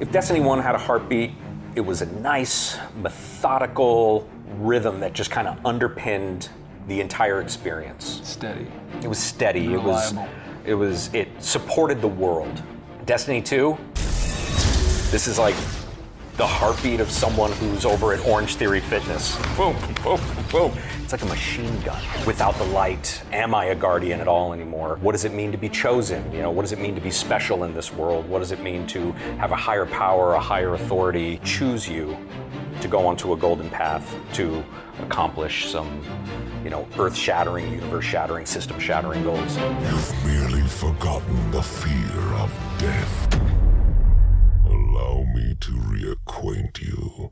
If Destiny 1 had a heartbeat, it was a nice, methodical rhythm that just kind of underpinned the entire experience. Steady. It was steady. It was Reliable. it was it supported the world. Destiny 2 this is like the heartbeat of someone who's over at Orange Theory Fitness. Boom, boom, boom. It's like a machine gun. Without the light, am I a guardian at all anymore? What does it mean to be chosen? You know, what does it mean to be special in this world? What does it mean to have a higher power, a higher authority choose you to go onto a golden path to accomplish some, you know, earth-shattering, universe-shattering, system-shattering goals? You've merely forgotten the fear of death. Allow me to reacquaint you.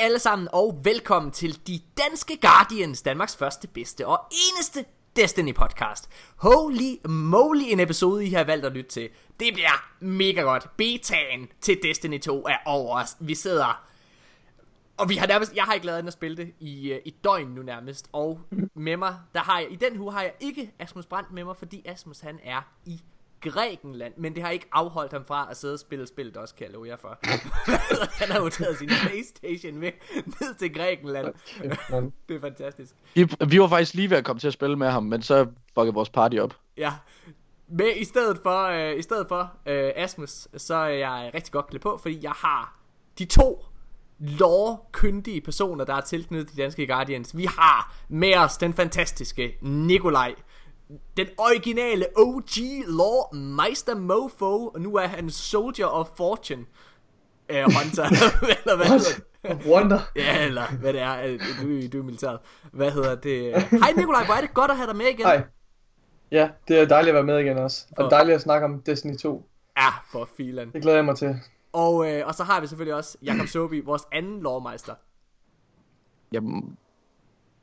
Alle sammen, og velkommen til De Danske Guardians, Danmarks første, bedste og eneste Destiny podcast. Holy moly, en episode, I har valgt at lytte til. Det bliver mega godt. Betaen til Destiny 2 er over os. Vi sidder... Og vi har nærmest, jeg har ikke lavet at spille det i, øh, i døgn nu nærmest. Og med mig, der har jeg, i den uge har jeg ikke Asmus Brandt med mig, fordi Asmus han er i Grækenland, men det har ikke afholdt ham fra at sidde og spille spillet også, kan jeg love jer for. han har jo taget sin Playstation med ned til Grækenland. det er fantastisk. Vi, vi var faktisk lige ved at komme til at spille med ham, men så fuckede vores party op. Ja. Men i stedet for, øh, i stedet for øh, Asmus, så er jeg rigtig godt klædt på, fordi jeg har de to lore-kyndige personer, der er tilknyttet de danske Guardians. Vi har med os den fantastiske Nikolaj. Den originale OG Lore Meister Mofo, og nu er han Soldier of Fortune. Øh, Hunter, eller hvad det? Wonder. Ja, eller hvad det er. øh, Du, du er militæret. Hvad hedder det? Hej Nikolaj, hvor er det godt at have dig med igen. Hej. Ja, det er dejligt at være med igen også. For- Og dejligt at snakke om Destiny 2. Ja, for filan. Det glæder jeg mig til. Og, øh, og så har vi selvfølgelig også Jakob Sobi, vores anden lovmeister. Jamen,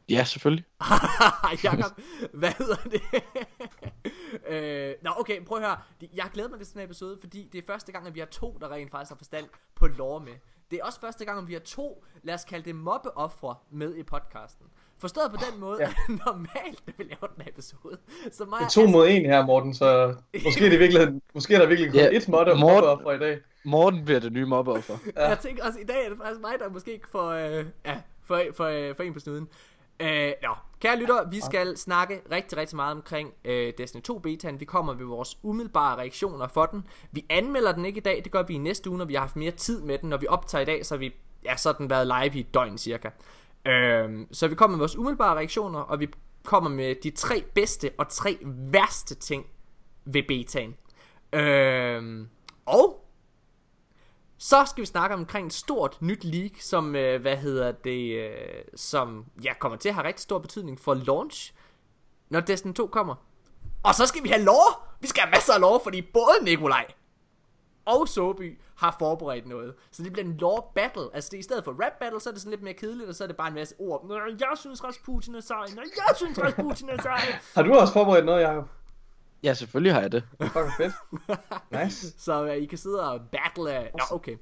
ja, selvfølgelig. Jakob, hvad hedder det? øh, nå, okay, prøv at høre. Jeg har glædet mig til sådan en episode, fordi det er første gang, at vi har to, der rent faktisk har forstand på lore med. Det er også første gang, at vi har to, lad os kalde det mobbeoffre med i podcasten. Forstået på den måde, Ja. at normalt, når vi laver den her episode, så mig Det er og to mod en her, Morten, så måske er, det virkelig, måske er der virkelig kun Ja, modder Morten- Morten... for i dag. Morten bliver det nye mobbeoffer. Ja. Jeg tænker også, i dag er det faktisk mig, der måske ikke får, øh, ja, for, for, for en på snuden. Øh, nå, kære lytter, vi skal snakke rigtig, rigtig meget omkring øh, Destiny 2 betaen. Vi kommer med vores umiddelbare reaktioner for den. Vi anmelder den ikke i dag, det gør vi i næste uge, når vi har haft mere tid med den. Når vi optager i dag, så har vi ja, så den været live i et døgn cirka. Øh, så vi kommer med vores umiddelbare reaktioner, og vi kommer med de tre bedste og tre værste ting ved betaen. Øh, og så skal vi snakke omkring et stort nyt leak, som, øh, hvad hedder det, øh, som ja, kommer til at have rigtig stor betydning for launch, når Destiny 2 kommer. Og så skal vi have lore! Vi skal have masser af lore, fordi både Nikolaj og Soby har forberedt noget. Så det bliver en lore battle. Altså det, i stedet for rap battle, så er det sådan lidt mere kedeligt, og så er det bare en masse ord. Nå, jeg synes Rasputin er sej. Nå, jeg synes Rasputin er sej. Har du også forberedt noget, Jacob? Ja, selvfølgelig har jeg det. Fuck, fedt. Nice. Så uh, I kan sidde og battle af... Nå, okay.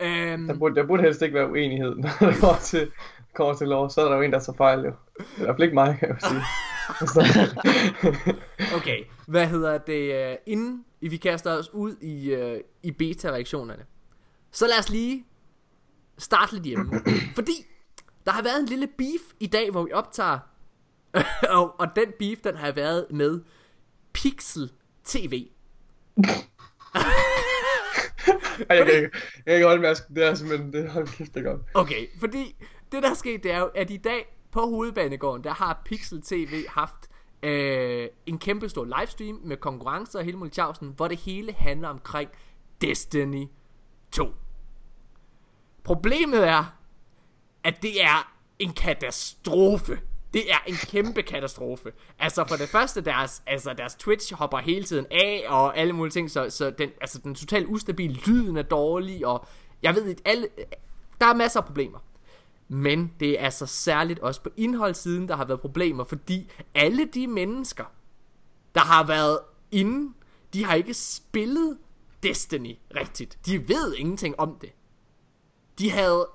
Øhm, Der burde, der burde helst ikke være uenighed, når det kommer til, kommer til lov. Så er der jo en, der tager fejl, jo. Det er i hvert fald ikke mig, kan jeg jo sige. Okay, hvad hedder det, uh, inden vi kaster os ud i, uh, i beta-reaktionerne, så lad os lige starte lidt hjemme. Fordi der har været en lille beef i dag, hvor vi optager, og, og den beef, den har været med Pixel TV. Ej, jeg, kan, ikke- jeg kan ikke holde masken, det er simpelthen, det hold kæft, det er godt. Okay, fordi det der er sket, det er jo, at i dag på hovedbanegården, der har Pixel TV haft øh, en kæmpe stor livestream med konkurrencer og hele muligt tjavsen, hvor det hele handler omkring Destiny 2. Problemet er, at det er en katastrofe. Det er en kæmpe katastrofe. Altså for det første, deres, altså deres Twitch hopper hele tiden af, og alle mulige ting, så, så den, altså den totalt ustabile lyden er dårlig, og jeg ved ikke, alle, der er masser af problemer. Men det er altså særligt også på indholdssiden, der har været problemer, fordi alle de mennesker, der har været inde, de har ikke spillet Destiny rigtigt. De ved ingenting om det. De havde,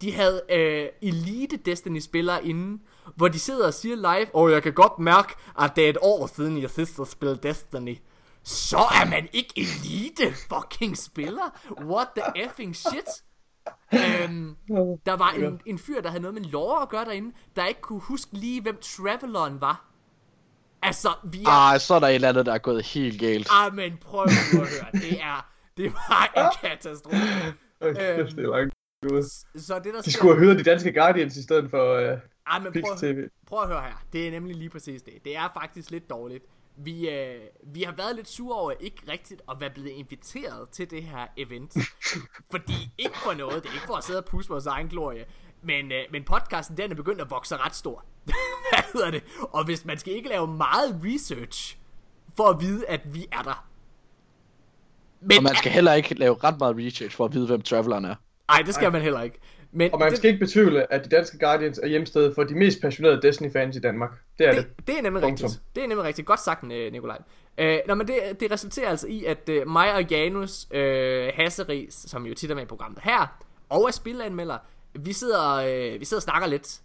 de havde øh, elite Destiny-spillere inde, hvor de sidder og siger live, og jeg kan godt mærke, at det er et år siden, jeg sidst har spillet Destiny. Så er man ikke elite fucking spiller? What the effing shit? øhm, der var en, en fyr, der havde noget med lore at gøre derinde, der ikke kunne huske lige, hvem Traveleren var. Altså, vi er... Ah, så er der et eller andet, der er gået helt galt. Ah, men prøv at høre. Det er... Det var en katastrofe. Hold kæft, det er langt ud. Så det der De skulle have hørt de danske Guardians i stedet for uh, Ah, men prøv, TV. prøv at høre her. Det er nemlig lige præcis det. Det er faktisk lidt dårligt. Vi, øh, vi har været lidt sure over ikke rigtigt at være blevet inviteret til det her event. Fordi ikke for noget, det er ikke for at sidde og pusse vores egen glorie. Men, øh, men podcasten, den er begyndt at vokse ret stor. Hvad hedder det? Og hvis man skal ikke lave meget research for at vide, at vi er der. Men, Og man skal heller ikke lave ret meget research for at vide, hvem Traveleren er. Ej, det skal man heller ikke. Men Og man det, skal ikke betvivle, at de danske Guardians er hjemstedet for de mest passionerede Destiny-fans i Danmark. Det er det. det, det er nemlig Punktum. rigtigt. Det er nemlig rigtigt. Godt sagt, øh, Nikolaj. Øh, nå, men det, det resulterer altså i, at øh, mig og Janus øh, Hasseris, som jo tit er med i programmet her, og er spilanmelder, vi sidder, øh, vi sidder og snakker lidt,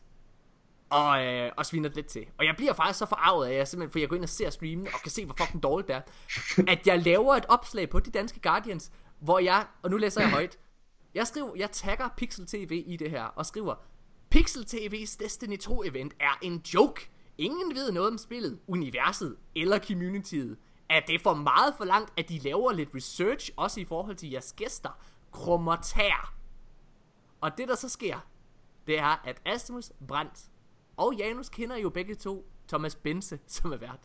og, øh, og sviner lidt til. Og jeg bliver faktisk så forarvet af, at jeg simpelthen, for jeg går ind og ser streamen, og kan se, hvor fucking dårligt det er, at jeg laver et opslag på de danske Guardians, hvor jeg, og nu læser jeg højt, jeg skriver, jeg tagger Pixel TV i det her, og skriver, Pixel TV's Destiny 2 event er en joke. Ingen ved noget om spillet, universet eller communityet. Er det for meget for langt, at de laver lidt research, også i forhold til jeres gæster? Krummer tær. Og det der så sker, det er, at Asmus Brandt og Janus kender jo begge to Thomas Bense, som er vært.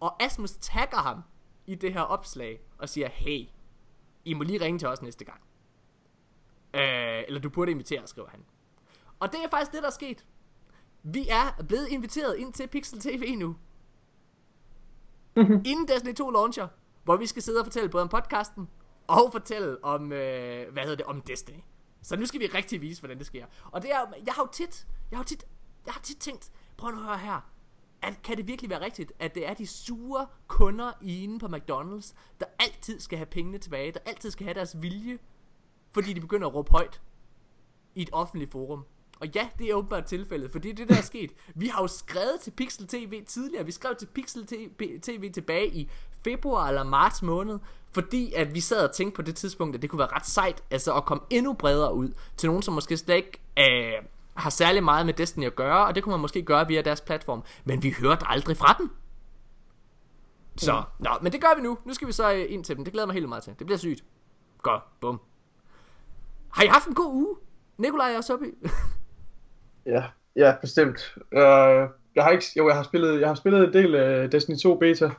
Og Asmus tagger ham i det her opslag og siger, hey, I må lige ringe til os næste gang. Øh, eller du burde invitere, skriver han. Og det er faktisk det, der er sket. Vi er blevet inviteret ind til Pixel TV nu. Inden Destiny 2 launcher, hvor vi skal sidde og fortælle både om podcasten, og fortælle om, øh, hvad hedder det, om Destiny. Så nu skal vi rigtig vise, hvordan det sker. Og det er, jeg har jo tit, jeg har tit, jeg har tit tænkt, prøv at høre her, at, kan det virkelig være rigtigt, at det er de sure kunder inde på McDonald's, der altid skal have pengene tilbage, der altid skal have deres vilje, fordi de begynder at råbe højt i et offentligt forum. Og ja, det er åbenbart tilfældet, fordi det der er sket. Vi har jo skrevet til Pixel TV tidligere. Vi skrev til Pixel TV tilbage i februar eller marts måned, fordi at vi sad og tænkte på det tidspunkt, at det kunne være ret sejt, altså at komme endnu bredere ud til nogen, som måske slet ikke øh, har særlig meget med Destiny at gøre, og det kunne man måske gøre via deres platform. Men vi hørte aldrig fra den. Så, ja. nå, men det gør vi nu. Nu skal vi så øh, ind til dem. Det glæder mig helt meget til. Det bliver sygt. Godt, bum. Har I haft en god uge? Nikolaj og Sobi? Ja, ja, bestemt. Uh, jeg har ikke, jo, jeg har spillet, jeg har spillet en del uh, Destiny 2 beta.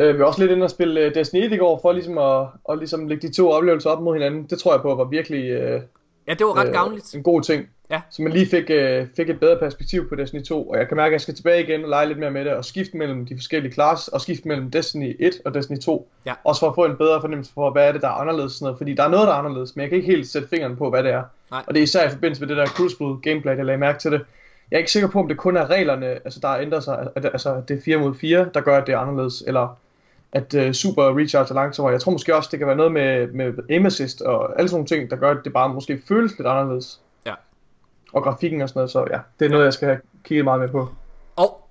Uh, vi var også lidt inde og spille uh, Destiny 1 i går, for ligesom at, at ligesom lægge de to oplevelser op mod hinanden. Det tror jeg på var virkelig uh, ja, det var ret øh, gavnligt. en god ting. Ja. Så man lige fik, øh, fik et bedre perspektiv på Destiny 2, og jeg kan mærke, at jeg skal tilbage igen og lege lidt mere med det, og skifte mellem de forskellige classes, og skifte mellem Destiny 1 og Destiny 2. Ja. Også for at få en bedre fornemmelse for, hvad er det, der er anderledes. Sådan noget. Fordi der er noget, der er anderledes, men jeg kan ikke helt sætte fingeren på, hvad det er. Nej. Og det er især i forbindelse med det der Crucible gameplay, jeg lagde mærke til det. Jeg er ikke sikker på, om det kun er reglerne, altså der ændrer sig, altså det er 4 mod 4, der gør, at det er anderledes, eller at uh, super recharge er langsommere. Jeg tror måske også, det kan være noget med, med aim assist og alle sådan nogle ting, der gør, at det bare måske føles lidt anderledes. Ja. Og grafikken og sådan noget, så ja, det er noget, jeg skal have kigget meget med på. Og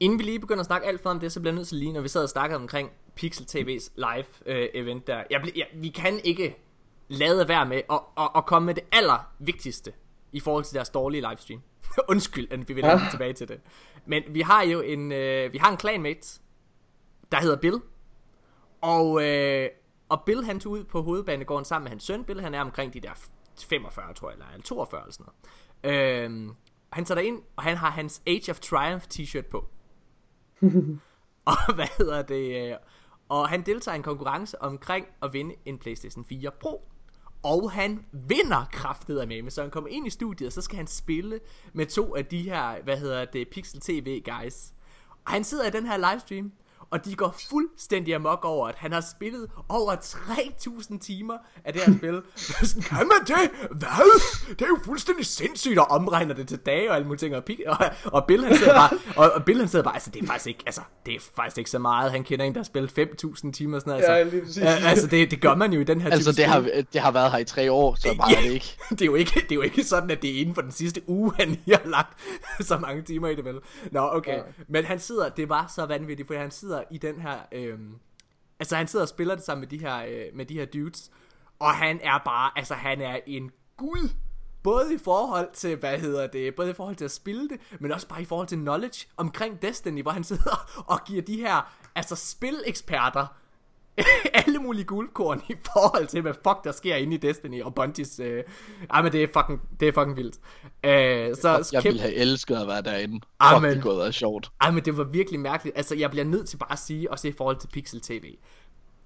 inden vi lige begynder at snakke alt for om det, så bliver jeg nødt til lige, når vi sad og snakkede omkring Pixel TV's live øh, event der. Jeg jeg, vi kan ikke lade være med at, at, at komme med det aller vigtigste i forhold til deres dårlige livestream. Undskyld, at vi vil ja. tilbage til det. Men vi har jo en, øh, vi har en clanmate, der hedder Bill. Og øh, og Bill han tog ud på hovedbanegården sammen med hans søn. Bill han er omkring de der 45, tror jeg, eller han er 42 eller sådan noget. Øhm, han tager ind, og han har hans Age of Triumph t-shirt på. og hvad hedder det? øh, Og han deltager i en konkurrence omkring at vinde en PlayStation 4 Pro. Og han vinder kraftet med, så han kommer ind i studiet, så skal han spille med to af de her, hvad hedder det, Pixel TV guys. Og han sidder i den her livestream, og de går fuldstændig amok over, at han har spillet over 3000 timer af det her spil. Sådan, kan man det? Hvad? Det er jo fuldstændig sindssygt, og omregner det til dage og alle mulige ting. Og, pik- og, og Bill han sidder bare, og, og Bill han sidder bare, altså det er faktisk ikke, altså det er faktisk ikke så meget. Han kender en, der har spillet 5000 timer og sådan noget. Ja, Altså. Ja, altså det, det gør man jo i den her Altså, det har, det har været her i tre år, så meget er det ikke. det, er jo ikke, det er jo ikke sådan, at det er inden for den sidste uge, han lige har lagt så mange timer i det, vel? Nå, okay. Ja. Men han sidder, det var så vanvittigt, for han sidder i den her, Øh, altså han sidder og spiller det sammen med de her, øh, med de her dudes, og han er bare, altså han er en gud, både i forhold til, hvad hedder det, både i forhold til at spille det, men også bare i forhold til knowledge omkring Destiny, hvor han sidder og giver de her, altså spileksperter, alle mulige guldkorn i forhold til, hvad fuck der sker inde i Destiny og Bungies... Øh... Ej, men det er fucking, det er fucking vildt. Øh, så Jeg kæmpe- ville have elsket at være derinde. Ah, Fuck, men- det kunne have været sjovt. ej, men det var virkelig mærkeligt. Altså, jeg bliver nødt til bare at sige, også i forhold til Pixel TV.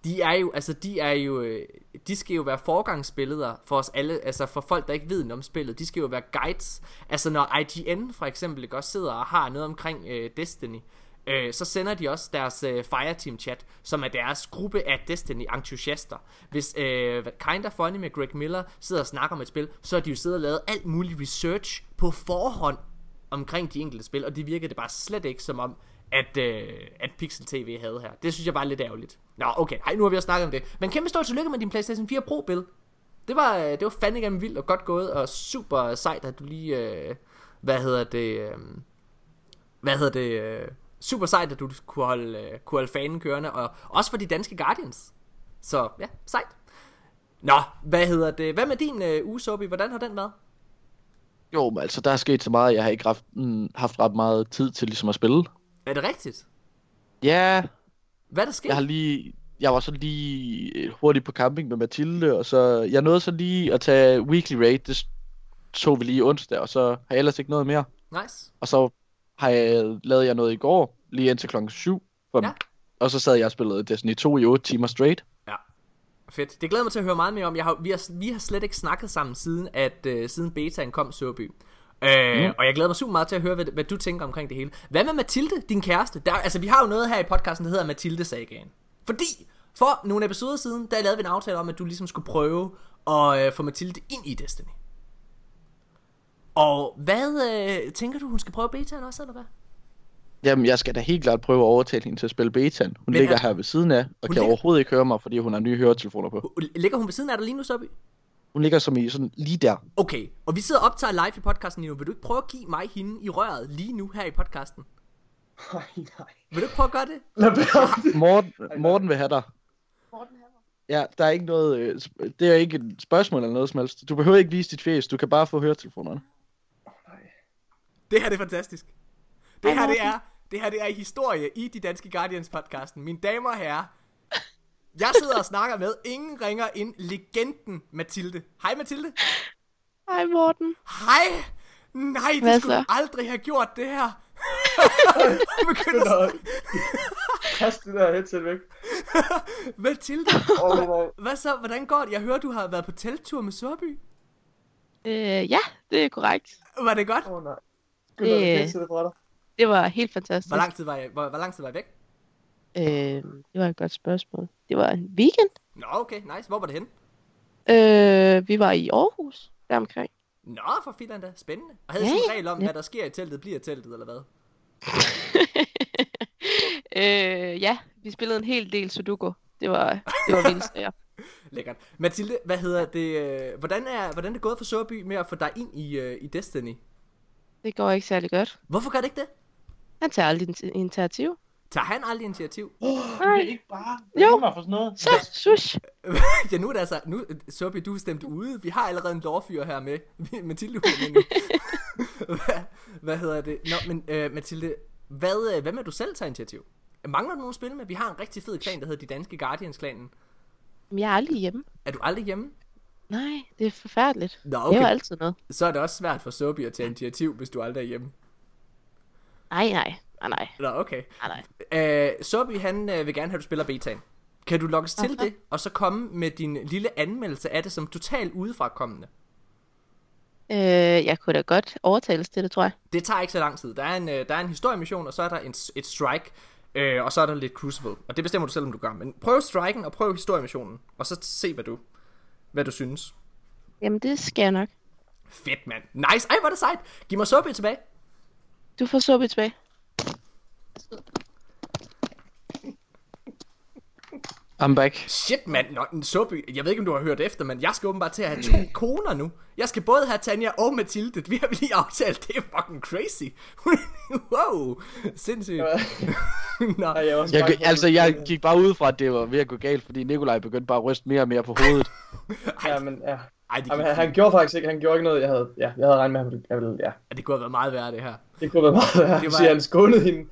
De er jo, altså, de er jo, øh, de skal jo være forgangsbilleder for os alle, altså for folk, der ikke ved noget om spillet. De skal jo være guides. Altså, når IGN for eksempel ikke også sidder og har noget omkring øh, Destiny, øh, Øh, så sender de også deres øh, Fireteam chat, som er deres gruppe af Destiny-entusiaster. Hvis øh, Kinda Funny med Greg Miller sidder og snakker om et spil, så har de jo siddet og lavet alt muligt research på forhånd omkring de enkelte spil, og det virkede det bare slet ikke som om, at, øh, at Pixel TV havde her. Det synes jeg bare er lidt ærgerligt. Nå, okay, Ej, nu har vi også snakket om det. Men kæmpe stort tillykke med din PlayStation 4 Pro, Bill. Det var, øh, det var fandme gennem vildt og godt gået, og super sejt, at du lige, øh, hvad hedder det, øh, hvad hedder det, øh, super sejt, at du kunne holde, øh, kunne holde fanen kørende, og også for de danske Guardians. Så ja, sejt. Nå, hvad hedder det, hvad med din øh, uge, Sobi? Hvordan har den været? Jo, men altså, der er sket så meget, jeg har ikke haft, mm, haft ret meget tid til ligesom at spille. Er det rigtigt? Ja, Hvad er der sket? jeg har lige... Jeg var så lige øh, hurtigt på camping med Mathilde, og så... Jeg nåede så lige at tage weekly raid, det så vi lige onsdag, og så har jeg ellers ikke noget mere. Nice. Og så har jeg lavet jeg noget i går, lige indtil klokken 7. For, Ja. Og så sad jeg og spillede Destiny 2 i 8 timer straight. Ja. Fedt. Det glæder mig til at høre meget mere om. Jeg har, vi, har, vi har slet ikke snakket sammen siden, at uh, siden betaen kom Sørby. Øh, mm. Og jeg glæder mig super meget til at høre, hvad, hvad du tænker omkring det hele. Hvad med Mathilde, din kæreste? Der, altså, vi har jo noget her i podcasten, der hedder Mathilde Sagaen. Fordi for nogle episoder siden, der lavede vi en aftale om, at du ligesom skulle prøve at øh, få Mathilde ind i Destiny. Og hvad øh, tænker du, hun skal prøve betaen også, eller hvad? Jamen, jeg skal da helt klart prøve at overtale hende til at spille betaen. Hun Men ligger er- her ved siden af, og Hun kan ligger- overhovedet ikke høre mig, fordi hun har nye høretelefoner på. Ligger hun ved siden af dig lige nu, Sørby? Hun ligger som i sådan lige der. Okay, og vi sidder og optager live i podcasten lige nu. Vil du ikke prøve at give mig hende i røret lige nu her i podcasten? Nej, nej. Vil du ikke prøve at gøre det? Lad være. Morten, Morten vil have dig. Ja, der er ikke noget... øh, Det er ikke et spørgsmål eller noget som helst. Du behøver ikke vise dit face, du kan bare få høretelefonerne. Det her det er fantastisk. Det her det er, det her det er historie i de danske Guardians podcasten. Mine damer og herrer, jeg sidder og snakker med ingen ringer end legenden Mathilde. Hej Mathilde. Hej Morten. Hej. Nej, det Hvad skulle så? aldrig have gjort det her. Begynder at- kaste det der headset væk. Mathilde, Åh, oh, nej. hvad så? Hvordan går det? Jeg hører, du har været på telttur med Sørby. Øh, ja, det er korrekt. Var det godt? Åh, oh, nej. Det- fra dig. Det var helt fantastisk. Hvor lang tid var jeg, hvor, hvor lang tid var jeg væk? Øh, det var et godt spørgsmål. Det var en weekend. Nå, okay, nice. Hvor var det henne? Øh, vi var i Aarhus, deromkring. Nå, for filan da. Spændende. Og havde Ja, sådan en ja. regel om, Ja. hvad der sker i teltet, bliver i teltet, eller hvad? øh, ja, vi spillede en hel del Sudoku. Det var, det var vildt sager. Lækkert. Mathilde, hvad hedder det? øh, Hvordan er, hvordan er det gået for Sørby med at få dig ind i, øh, i Destiny? Det går ikke særlig godt. Hvorfor gør det ikke det? Han tager aldrig in- initiativ. Tager han aldrig initiativ? Nej, ikke bare Jo. mig for sådan noget. så sush. ja, nu er det altså... Nu, Sørby, du er stemt ude. Vi har allerede en lovfyr her med. Mathilde, hun med nu. hvad, hvad hedder det? Nå, men øh, Mathilde, hvad, hvad med at du selv tager initiativ? Mangler du nogen at spille med? Vi har en rigtig fed klan, der hedder de danske Guardians-klanen. Men jeg er aldrig hjemme. Er du aldrig hjemme? Nej, det er forfærdeligt. Nå, Det er okay. jo altid noget. Så er det også svært for Sobi at tage initiativ, hvis du aldrig er hjemme. Nej, nej. Nej, nej. Nå, okay. Nej, nej. Øh, Sobi, han øh, vil gerne have, at du spiller betaen. Kan du til Okay. det, og så komme med din lille anmeldelse af det som totalt udefrakommende? Øh, jeg kunne da godt overtales til det, tror jeg. Det tager ikke så lang tid. Der er en, øh, der er en historiemission, og så er der en, et strike, øh, og så er der lidt crucible. Og det bestemmer du selv, om du gør. Men prøv striken, og prøv historiemissionen, og så se, hvad du, hvad du synes. Jamen, det skal jeg nok. Fedt, mand. Nice. Ej, hvor er det sejt. Giv mig Sobi tilbage. Du får Sobi tilbage. I'm back. Shit, mand. Nå, Sobi, jeg ved ikke, om du har hørt efter, men jeg skal åbenbart til at have to koner nu. Jeg skal både have Tanja og Mathilde. Vi har lige aftalt. Det er fucking crazy. wow. Sindssygt. Nå. Ej, jeg altså, jeg gik bare ud fra, at det var ved at gå galt, fordi Nikolaj begyndte bare at ryste mere og mere på hovedet. Ja, men ja. Ej, det, Jamen, han, han gjorde faktisk ikke, han gjorde ikke noget, jeg havde, ja, jeg havde regnet med, at han ville, jeg ville, ja. det kunne have været meget værre, det her. Det kunne være meget værre, Det var- var... han skånede hende.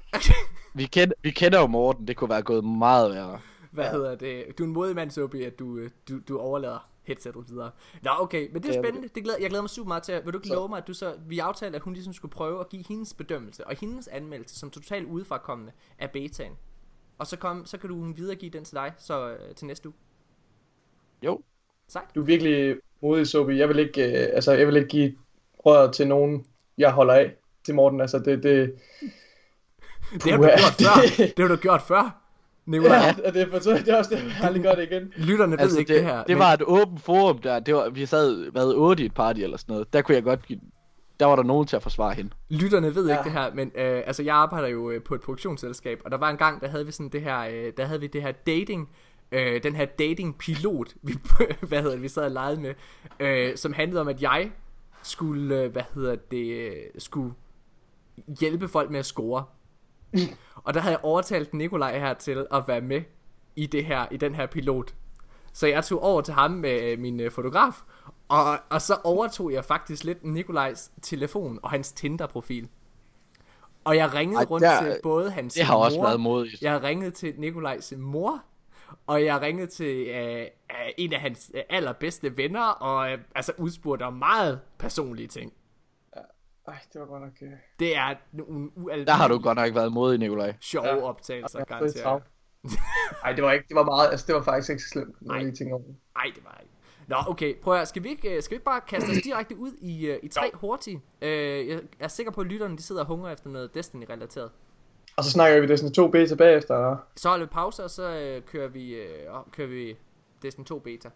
Vi, kend, vi kender jo Morten, det kunne være gået meget værre. Hvad ja. hedder det? Du er en modig mand, Sobi, at du, øh, du, du overlader headsetet videre. Nå, okay, men det er spændende. Det glæder, jeg glæder mig super meget til. Vil du ikke Så- love mig, at du så... Vi aftalte, at hun ligesom skulle prøve at give hendes bedømmelse og hendes anmeldelse som totalt udefrakommende af betaen. Og så, kom, så kan du videregive den til dig så øh, til næste uge. Jo, Sejt. Du er virkelig modig, Sobi. Jeg vil ikke, øh, altså, jeg vil ikke give røret til nogen, jeg holder af til Morten. Altså, det, det, Det har du gjort før. Det har du gjort før. Nicolaj, ja, og det, er, for, det er også det, jeg aldrig gør det igen. lytterne ved altså ikke det, det, her. det men- var et åbent forum der. Det var, vi sad været otte i et party eller sådan noget. Der kunne jeg godt give, der var der nogen til at forsvare hende. Lytterne ved ja. ikke det her, men øh, altså jeg arbejder jo øh, på et produktionsselskab, og der var en gang, der havde vi sådan det her, øh, der havde vi det her dating, øh, den her dating pilot, vi, hvad hedder det, vi sad og legede med, øh, som handlede om, at jeg skulle, øh, hvad hedder det, øh, skulle hjælpe folk med at score. Og der havde jeg overtalt Nikolaj her til at være med i det her, i den her pilot. Så jeg tog over til ham med øh, min øh, fotograf, og, og så overtog jeg faktisk lidt Nikolajs telefon og hans Tinder-profil. Og jeg ringede Ej, rundt der- til både hans Det har mor, også været modigt. jeg ringede til Nikolajs mor, og jeg ringede til øh, øh, en af hans allerbedste venner, og øh, altså udspurgte om meget personlige ting. Ej, det var godt nok... Øh... Det er nogle ualmindelige Der har du godt nok været modig, Nikolaj. sjove Ja. optagelser, Jeg har fået garanterer. travlt. Ej, det var ikke, det var meget, altså det var faktisk ikke så slemt, når Nej. jeg tænker over det. Nej, det var ikke. Nå, okay, prøv at. Skal vi ikke, øh, skal vi ikke bare kaste os direkte ud i, øh, i tre hurtige? Øh, jeg er sikker på, at lytterne de sidder og hungrer efter noget Destiny-relateret. Og så snakker vi Destiny 2 beta bagefter, eller? Så holder vi pause, og så øh, kører, vi, øh, kører vi Destiny 2 beta.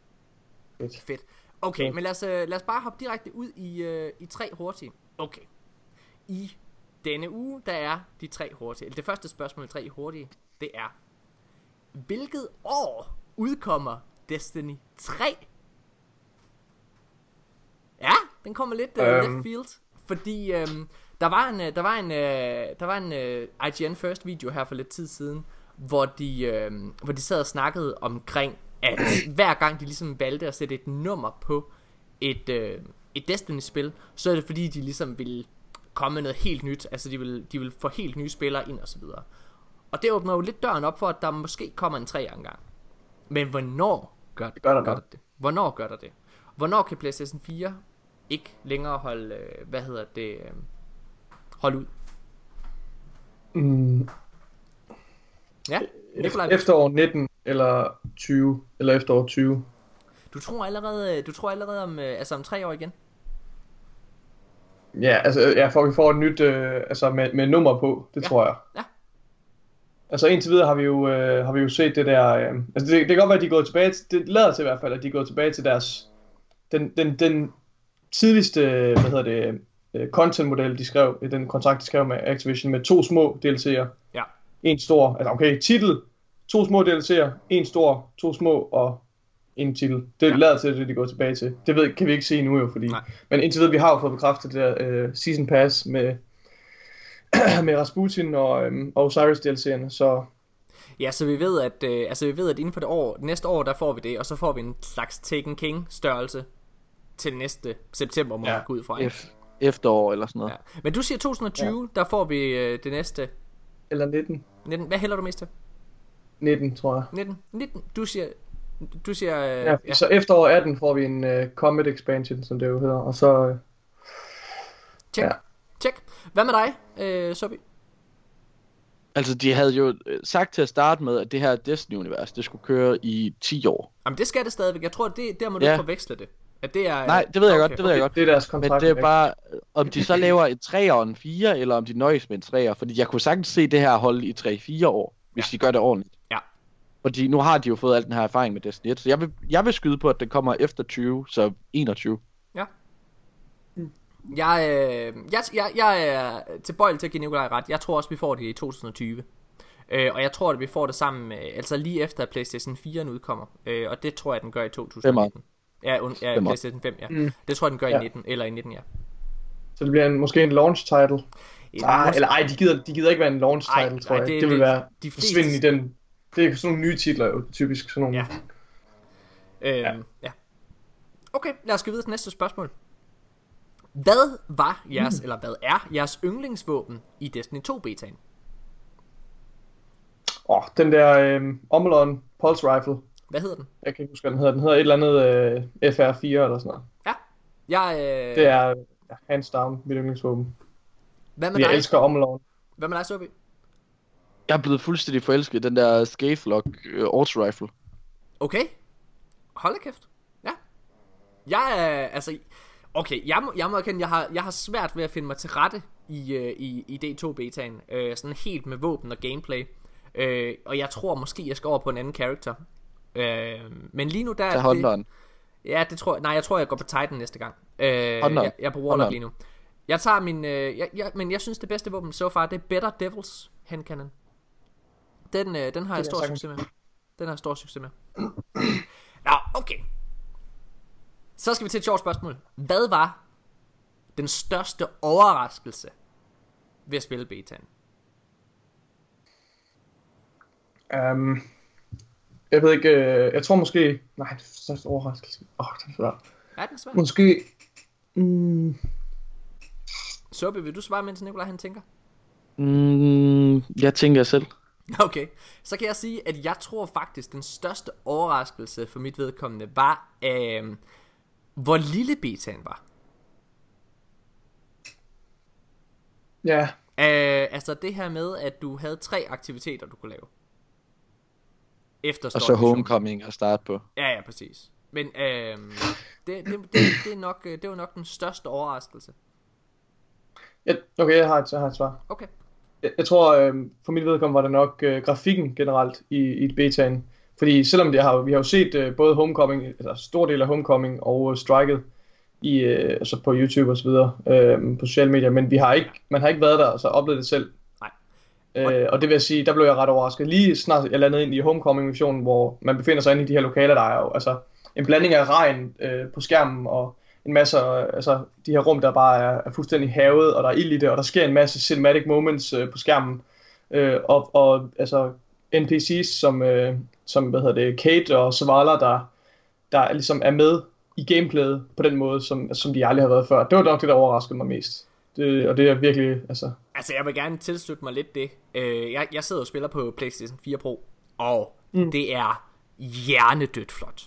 Fedt. Fedt. Okay, Ja. men lad os, øh, lad os bare hoppe direkte ud i, øh, i tre hurtige. Okay. I denne uge, der er de tre hurtige. Eller det første spørgsmål tre hurtige, det er, hvilket år udkommer Destiny 3? Ja, den kommer lidt uh, Øhm. left field, fordi øhm, der var en, øh, der var en, øh, der var en øh, IGN First video her for lidt tid siden, hvor de, øh, hvor de sad og snakkede omkring, at hver gang de ligesom valgte at sætte et nummer på et, øh, et Destiny-spil, så er det fordi, de ligesom ville komme med noget helt nyt, altså de vil, de vil få helt nye spillere ind og så videre. Og det åbner jo lidt døren op for, at der måske kommer en tre engang. Men hvornår gør, det gør der gør nok. det? Hvornår gør der det? Hvornår kan PlayStation 4 ikke længere holde, øh, hvad hedder det, øh, holde ud? Mm, Ja, Nikolaj, efterår 19 eller 20, eller efterår 20. du tror allerede, øh, du tror allerede om, altså om tre år igen? Ja, altså, ja, for vi får et nyt, øh, altså med, med nummer på, det Ja. tror jeg. Ja. Altså indtil videre har vi jo, øh, har vi jo set det der, øh, altså det, det kan godt være, at de er gået tilbage, til, det lader til i hvert fald, at de er gået tilbage til deres, den, den, den tidligste, hvad hedder det, øh, content-model, de skrev, i den kontrakt, de skrev med Activision, med to små DLC'er. Ja. En stor, altså okay, titel, to små DLC'er, en stor, to små og en titel. Det Ja. lader til, at det de går tilbage til. Det ved, kan vi ikke se nu jo, fordi... Nej. Men indtil videre, vi har jo fået bekræftet det der øh, Season Pass med, med Rasputin og, øhm, og Osiris DLC'erne, så Ja, så vi ved, at, øh, altså vi ved, at inden for det år, næste år, der får vi det, og så får vi en slags Taken King størrelse til næste september, må ja. Ud fra. F- efterår eller sådan noget. Ja. Men du siger 2020, ja. der får vi øh, det næste. eller 19. 19. Hvad hælder du mest til? 19, tror jeg. 19? 19? Du siger Du siger... Øh, Ja, ja. Så efterår 18 får vi en uh, Comet Expansion, som det jo hedder. Og så... Uh, Tjek. Ja. Tjek. Hvad med dig, øh, Sobi? Altså, de havde jo øh, sagt til at starte med, at det her Destiny-univers, det skulle køre i 10 år. Jamen, det skal det stadigvæk. Jeg tror, det, der må du Ja. ikke forveksle det. At det er... Nej, det ved jeg okay, godt, det ved jeg godt. det er deres Men kontrakt. det er ikke? bare, øh, om de så laver en 3 og en 4, eller om de nøjes med en 3'er. Fordi jeg kunne sagtens se det her holde i 3-4 år, hvis de gør det ordentligt. Ja. Fordi nu har de jo fået al den her erfaring med Destiny 1, så jeg vil, jeg vil skyde på, at det kommer efter 20, så 21. Jeg, øh, jeg, jeg, jeg er tilbøjelig til at give Nikolaj ret. Jeg tror også, vi får det i 2020. Øh, og jeg tror, at vi får det sammen med, altså lige efter at PlayStation 4 udkommer. Øh, og det tror jeg, den gør i 2019. Ja, un, ja Femmer. PlayStation 5, ja. Mm. Det tror jeg, den gør i Ja. 19, eller i 19, ja. Så det bliver en, måske en launch title. Ah, Mås- eller ej, de gider, de gider ikke være en launch Ej, title, tror ej, jeg. det- Det, det vil det- være de fleste- i den... Det er sådan nogle nye titler jo, typisk. Sådan nogle... Ja. Øhm, ja. ja. Okay, lad os gå videre til næste spørgsmål. Hvad var jeres, mm. eller hvad er jeres yndlingsvåben i Destiny 2 betaen? Åh, den der øh, Omlon Pulse Rifle. Hvad hedder den? Jeg kan ikke huske, hvad den hedder. Den hedder et eller andet øh, FR4 eller sådan noget. Ja. Jeg, øh, Det er hands down mit yndlingsvåben. hvad med Jeg dig? elsker Omlon. Hvad med dig, Sobi? Jeg er blevet fuldstændig forelsket i den der Scavelock uh, Auto Rifle. Okay. Hold da kæft. Ja. Jeg er, altså... Okay, jeg må, jeg må erkende, jeg har, jeg har svært ved at finde mig til rette i, øh, i, i D2-betaen. Øh, sådan helt med våben og gameplay. Øh, og jeg tror måske, jeg skal over på en anden character. Øh, men lige nu der... Tag det- Hunteren. Ja, det tror jeg. Nej, jeg tror, jeg går på Titan næste gang. Øh, Hunteren. jeg, jeg er på Warlock lige nu. Jeg tager min... Øh, jeg, jeg, men jeg synes, det bedste våben so far, det er Better Devils Handcannon. Den, øh, den har jeg er stor sagtens. succes med. Den har jeg stor succes med. Nå, okay. Så skal vi til et sjovt spørgsmål. Hvad var den største overraskelse ved at spille betaen? Um, jeg ved ikke, øh, jeg tror måske... Nej, det er største overraskelse. Åh, oh, det er svært. Er den svær? Måske... Mm, Sobi, vil du svare, mens Nikolaj han tænker? Mm, jeg tænker selv. Okay, så kan jeg sige, at jeg tror faktisk, den største overraskelse for mit vedkommende var, øh, hvor lille betaen var. ja, Øh, altså det her med, at du havde tre aktiviteter, du kunne lave. Efter Og så. Homecoming at starte på. Ja, ja, præcis. Men øh, det, det, det, det, er nok, øh, det var nok den største overraskelse. jeg, okay, jeg har et, jeg har et svar. Okay. Jeg, tror, øh, for mit vedkommende var det nok øh, grafikken generelt i, i betaen. Fordi selvom det har, vi har jo set øh, både Homecoming, altså stor del af Homecoming og øh, Striket i, øh, altså på YouTube og så videre, øh, på sociale medier, men vi har ikke, man har ikke været der og så oplevet det selv. Nej. Øh, og det vil jeg sige, der blev jeg ret overrasket. Lige snart jeg landede ind i Homecoming-missionen, hvor man befinder sig inde i de her lokaler, der er jo altså en blanding af regn øh, på skærmen og en masse, altså de her rum, der bare er, er fuldstændig havet, og der er ild i det, og der sker en masse cinematic moments øh, på skærmen. Øh, og, og altså NPC's som, øh, som hvad hedder det, Kate og Zavala, der, der ligesom er med i gameplayet på den måde, som, som de aldrig har været før. Det var nok det, der overraskede mig mest. Det, og det er virkelig, altså, Altså, jeg vil gerne tilslutte mig lidt det. Øh, jeg, jeg sidder og spiller på PlayStation 4 Pro, og mm. det er hjernedødt flot.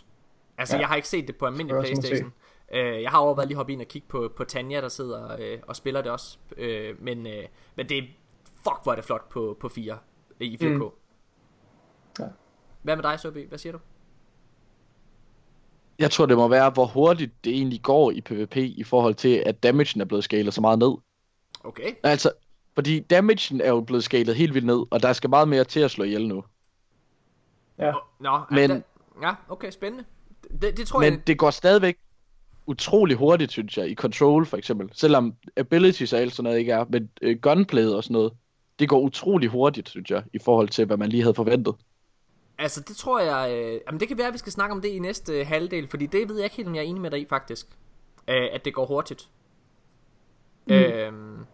Altså, ja. Jeg har ikke set det på almindelig PlayStation. Øh, jeg har overvejet lige at hoppe ind og kigge på, på Tanja, der sidder øh, og spiller det også. Øh, men, øh, men det er, fuck hvor er det flot på, på 4, i 4K. Mm. Ja. Hvad med dig, Sobi? Hvad siger du? Jeg tror, det må være, hvor hurtigt det egentlig går i PvP i forhold til, at damagen er blevet skalet så meget ned. Okay. Altså, fordi damagen er jo blevet skalet helt vildt ned, og der skal meget mere til at slå ihjel nu. ja. Nå, Men- men... ja, okay, spændende. Det, det tror Men jeg... det går stadigvæk utrolig hurtigt, synes jeg, i Control for eksempel. Selvom abilities og alt sådan noget ikke er, men øh, gunplayet og sådan noget, det går utrolig hurtigt, synes jeg, i forhold til, hvad man lige havde forventet. Altså, det tror jeg... Øh, jamen, det kan være, at vi skal snakke om det i næste øh, halvdel, fordi det ved jeg ikke helt, om jeg er enig med dig i, faktisk. Øh, at det går hurtigt. Mm. Øhm,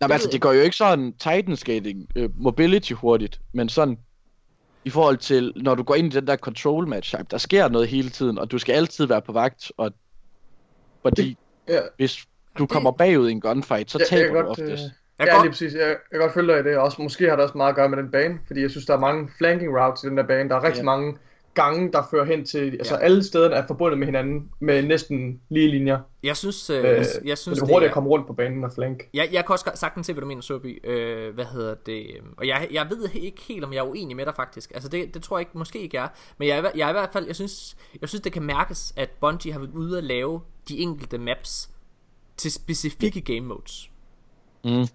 Nej, ved men altså, det går jo ikke sådan Titan scaling øh, mobility hurtigt, men sådan i forhold til, når du går ind i den der control match, der sker noget hele tiden, og du skal altid være på vagt, og fordi ja. hvis du kommer bagud i en gunfight, så Jeg- jeg taber du godt, oftest. øh, Jeg ja, kan lige præcis. Jeg, jeg kan godt følge dig i det. Også, måske har det også meget at gøre med den bane, fordi jeg synes, der er mange flanking routes i den der bane. Der er rigtig Ja. mange gange, der fører hen til, altså Ja. alle stederne er forbundet med hinanden med næsten lige linjer. Jeg synes, øh, Øh, jeg, jeg synes det er hurtigt er- at komme rundt på banen og flank. Jeg, jeg kan også godt sagtens se, hvad du mener, Søby. Øh, hvad hedder det? Og jeg, jeg ved ikke helt, om jeg er uenig med dig, faktisk. Altså, det, det tror jeg ikke, måske ikke er. Men jeg, er i hver- jeg er i hvert fald, jeg synes, jeg synes, det kan mærkes, at Bungie har været ude at lave de enkelte maps til specifikke game modes. Mm. Og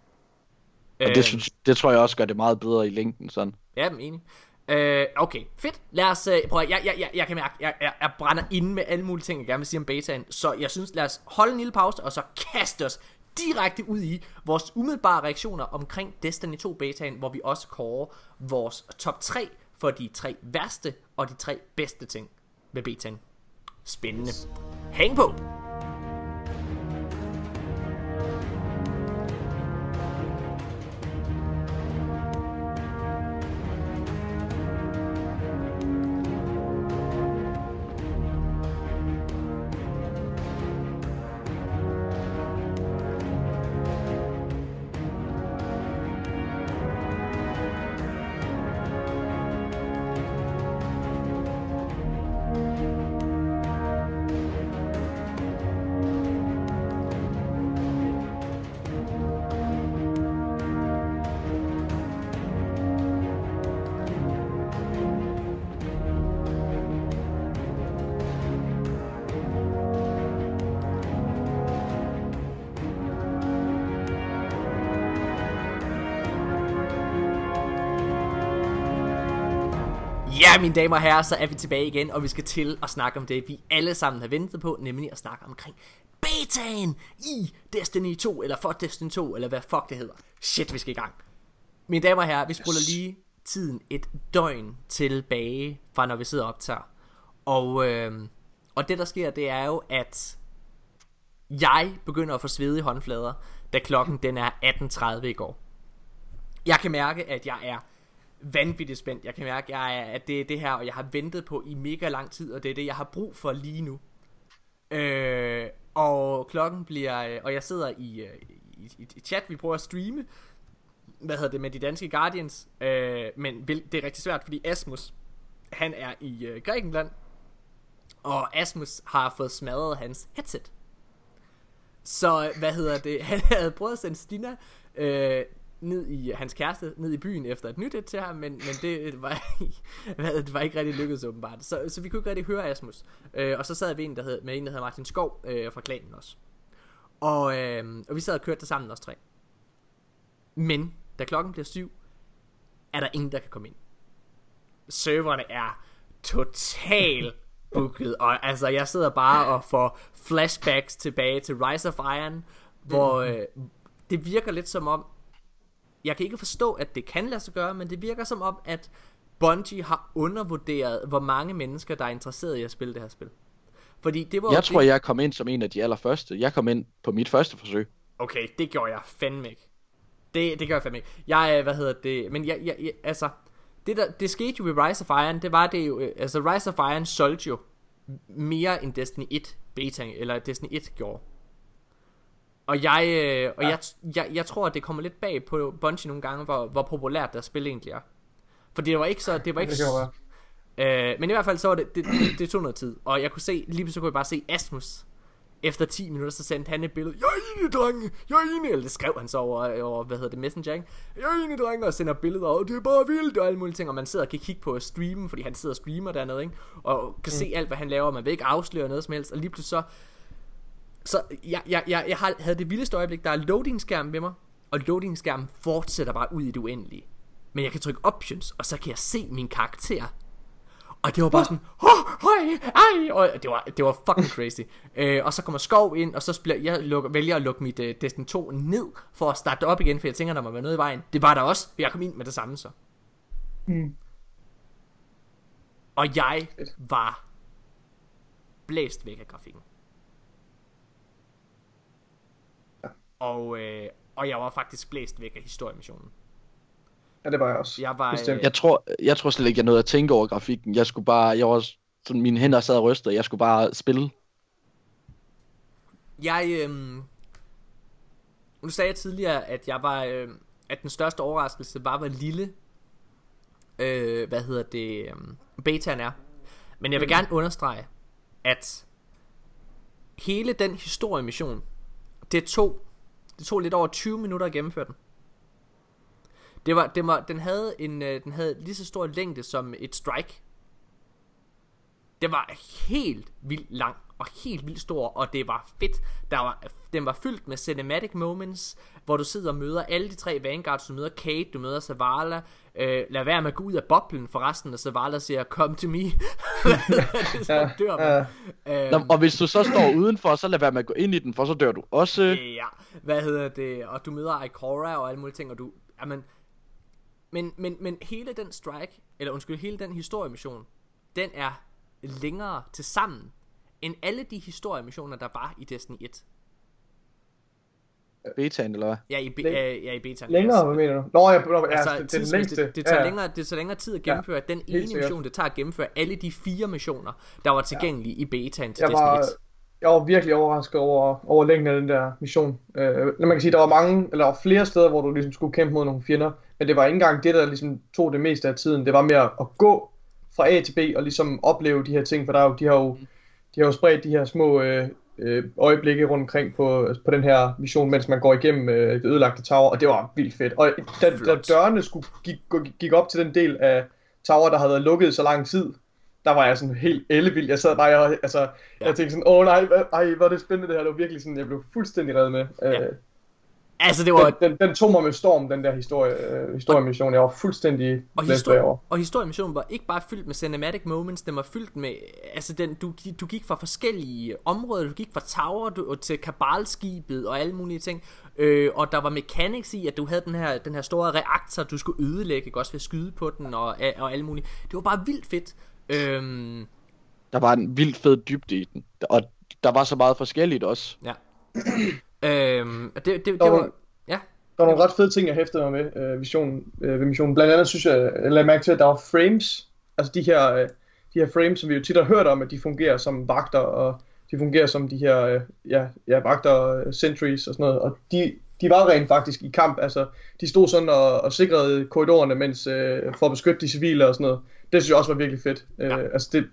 Øh, det, synes, det tror jeg også gør det meget bedre i længden sådan. Ja, er enig. Øh, okay, fedt. Lad os øh, prøve. Jeg, jeg, jeg, jeg kan mærke, jeg, jeg, jeg brænder inde med alle mulige ting, jeg gerne vil sige om betaen. Så jeg synes, lad os holde en lille pause, og så kaste os direkte ud i vores umiddelbare reaktioner omkring Destiny 2 betaen, hvor vi også kårer vores top 3 for de tre værste og de tre bedste ting ved betaen. Spændende. Hæng på! Mine damer og herrer, så er vi tilbage igen, og vi skal til at snakke om det, vi alle sammen har ventet på, nemlig at snakke omkring betaen i Destiny 2, eller for Destiny 2, eller hvad fuck det hedder. Shit, vi skal i gang. Mine damer og herrer, vi spoler lige tiden et døgn tilbage fra når vi sidder og optager. Og, øh, og det der sker, det er jo, at jeg begynder at få svedige håndflader, da klokken den er 18.30 i går. Jeg kan mærke, at jeg er vanvittigt spændt. Jeg kan mærke, at, jeg er, at det er det her, og jeg har ventet på i mega lang tid, og det er det, jeg har brug for lige nu. Øh, og klokken bliver, øh, og jeg sidder i, øh, i, i, i chat, vi prøver at streame, hvad hedder det, med de danske Guardians, øh, men det er rigtig svært, fordi Asmus, han er i øh, Grækenland, og Asmus har fået smadret hans headset. Så hvad hedder det? Han havde prøvet at sende Stina øh, ned i hans kæreste ned i byen efter et nyt et til ham, men, men det var, det var ikke rigtig lykkedes åbenbart. Så, så vi kunne ikke rigtig høre Asmus. Øh, og så sad vi en, der hed, med en, der hedder Martin Skov øh, fra klanen også. Og, øh, og vi sad og kørte det sammen os tre. Men da klokken bliver syv, er der ingen, der kan komme ind. Serverne er total booket, og altså jeg sidder bare og får flashbacks tilbage til Rise of Iron, hvor øh, det virker lidt som om, jeg kan ikke forstå, at det kan lade sig gøre, men det virker som om, at Bungie har undervurderet, hvor mange mennesker, der er interesseret i at spille det her spil. Fordi det var Jeg det- tror, jeg kom ind som en af de allerførste. Jeg kom ind på mit første forsøg. Okay, det gjorde jeg fandme ikke. Det, det gør jeg fandme ikke. Jeg, øh, hvad hedder det, men jeg, jeg, jeg altså, det, der, det skete jo ved Rise of Iron, det var det jo, øh, altså Rise of Iron solgte jo mere end Destiny 1 beta, eller Destiny 1 gjorde. Og jeg, øh, og ja. jeg, jeg, jeg tror, at det kommer lidt bag på Bungie nogle gange, hvor, hvor populært deres spil egentlig er. For det var ikke så, det var ikke Det. Øh, men i hvert fald så var det, det, det, det tog noget tid. Og jeg kunne se, lige pludselig kunne jeg bare se Asmus. Efter 10 minutter, så sendte han et billede. Jeg er enig, drenge. Jeg er enig. Eller det skrev han så over, over hvad hedder det, Messenger, ikke? Jeg er enig, drenge. Og sender billeder. Og det er bare vildt og alle mulige ting. Og man sidder og kan kigge på streamen, fordi han sidder og streamer dernede, ikke? Og kan mm. se alt, hvad han laver. Man vil ikke afsløre noget som helst. Og lige pludselig så... Så jeg, jeg, jeg, jeg havde det vildeste øjeblik. Der er loading-skærm ved mig. Og loading-skærmen fortsætter bare ud i det uendelige. Men jeg kan trykke options, og så kan jeg se min karakter og det var bare sådan, oh, hej, ej, og det var, det var fucking crazy. øh, og så kommer Skov ind, og så spiller, jeg lukker, vælger at lukke mit uh, Destiny 2 ned, for at starte det op igen, for jeg tænker, der må være noget i vejen. Det var der også, jeg kom ind med det samme så. Mm. Og jeg var blæst væk af grafikken. Ja. Og, øh, og jeg var faktisk blæst væk af historiemissionen. Ja, det var jeg også. Jeg var, Bestemt. øh, Jeg tror, jeg tror slet ikke, jeg nåede at tænke over grafikken. Jeg skulle bare, jeg var sådan, mine hænder sad og rystede. Jeg skulle bare spille. Jeg, øhm, nu sagde jeg tidligere, at jeg var, øhm, at den største overraskelse var, hvor lille, øh, hvad hedder det, øhm, betaen er. Men jeg vil gerne understrege, at hele den historiemission, det tog, det tog lidt over 20 minutter at gennemføre den. Det var, det var, den, havde en, øh, den havde lige så stor længde som et strike. Det var helt vildt lang og helt vildt stor, og det var fedt. Der var, den var fyldt med cinematic moments, hvor du sidder og møder alle de tre Vanguards. Du møder Kate, du møder Zavala. Øh, lad være med at gå ud af boblen for resten, og Zavala siger, come to me. så Ja, dør ja. man. Øh, Nå, og hvis du så står udenfor, så lad være med at gå ind i den, for så dør du også. Ja, hvad hedder det? Og du møder Ikora og alle mulige ting, og du... Jamen, men, men, men hele den strike, eller undskyld, hele den historiemission, den er længere til sammen, end alle de historiemissioner, der var i Destiny 1. Betaen, eller hvad? Ja, i, be- Læng- ja, i beta. Længere, hvad mener du? Nå, ja, nå, ja Altså, det, det er den længste. det, det, tager ja, ja. længere, det tager længere tid at gennemføre ja, den ene sikkert. mission, det tager at gennemføre alle de fire missioner, der var tilgængelige i betaen til jeg Destiny var, 1. jeg var virkelig overrasket over, over længden af den der mission. Øh, man kan sige, der var mange, eller var flere steder, hvor du ligesom skulle kæmpe mod nogle fjender, men det var ikke engang det, der ligesom tog det meste af tiden. Det var mere at gå fra A til B og ligesom opleve de her ting, for der er jo, de har jo, de har jo spredt de her små øh, øh, øjeblikke rundt omkring på, på den her mission, mens man går igennem øh, det ødelagte tower, og det var vildt fedt. Og da, da dørene skulle, gik, gik op til den del af tower, der havde været lukket så lang tid, der var jeg sådan helt ellevild. Jeg sad bare, og, altså, ja. jeg tænkte sådan, åh nej, hvad, ej, hvor er det spændende det her. Det var virkelig sådan, jeg blev fuldstændig reddet med. Ja. Øh, Altså, det var, den, den, den tog mig med storm, den der historie, øh, historiemission. Jeg var fuldstændig Og, histori- bagover. og historiemissionen var ikke bare fyldt med cinematic moments, den var fyldt med, altså den, du, du gik fra forskellige områder, du gik fra Tower du, og til Kabalskibet og alle mulige ting, øh, og der var mechanics i, at du havde den her, den her store reaktor, du skulle ødelægge, ikke? også ved at skyde på den og, og alle mulige. Det var bare vildt fedt. Øhm, Der var en vildt fed dybde i den. Og der var så meget forskelligt også. ja. øhm, det, det, det Der var, var- ja, Der var nogle ret fede ting, jeg hæftede mig med øh, missionen, øh, ved missionen. Blandt andet synes jeg, jeg lagde mærke til, at der var frames. Altså de her, øh, de her frames, som vi jo tit har hørt om, at de fungerer som vagter, og de fungerer som de her øh, ja, ja, vagter, øh, sentries og sådan noget. Og de, de var rent faktisk i kamp. Altså, de stod sådan og, og sikrede korridorerne, mens øh, for at beskytte de civile og sådan noget. Det synes jeg også var virkelig fedt. Ja. Øh, altså det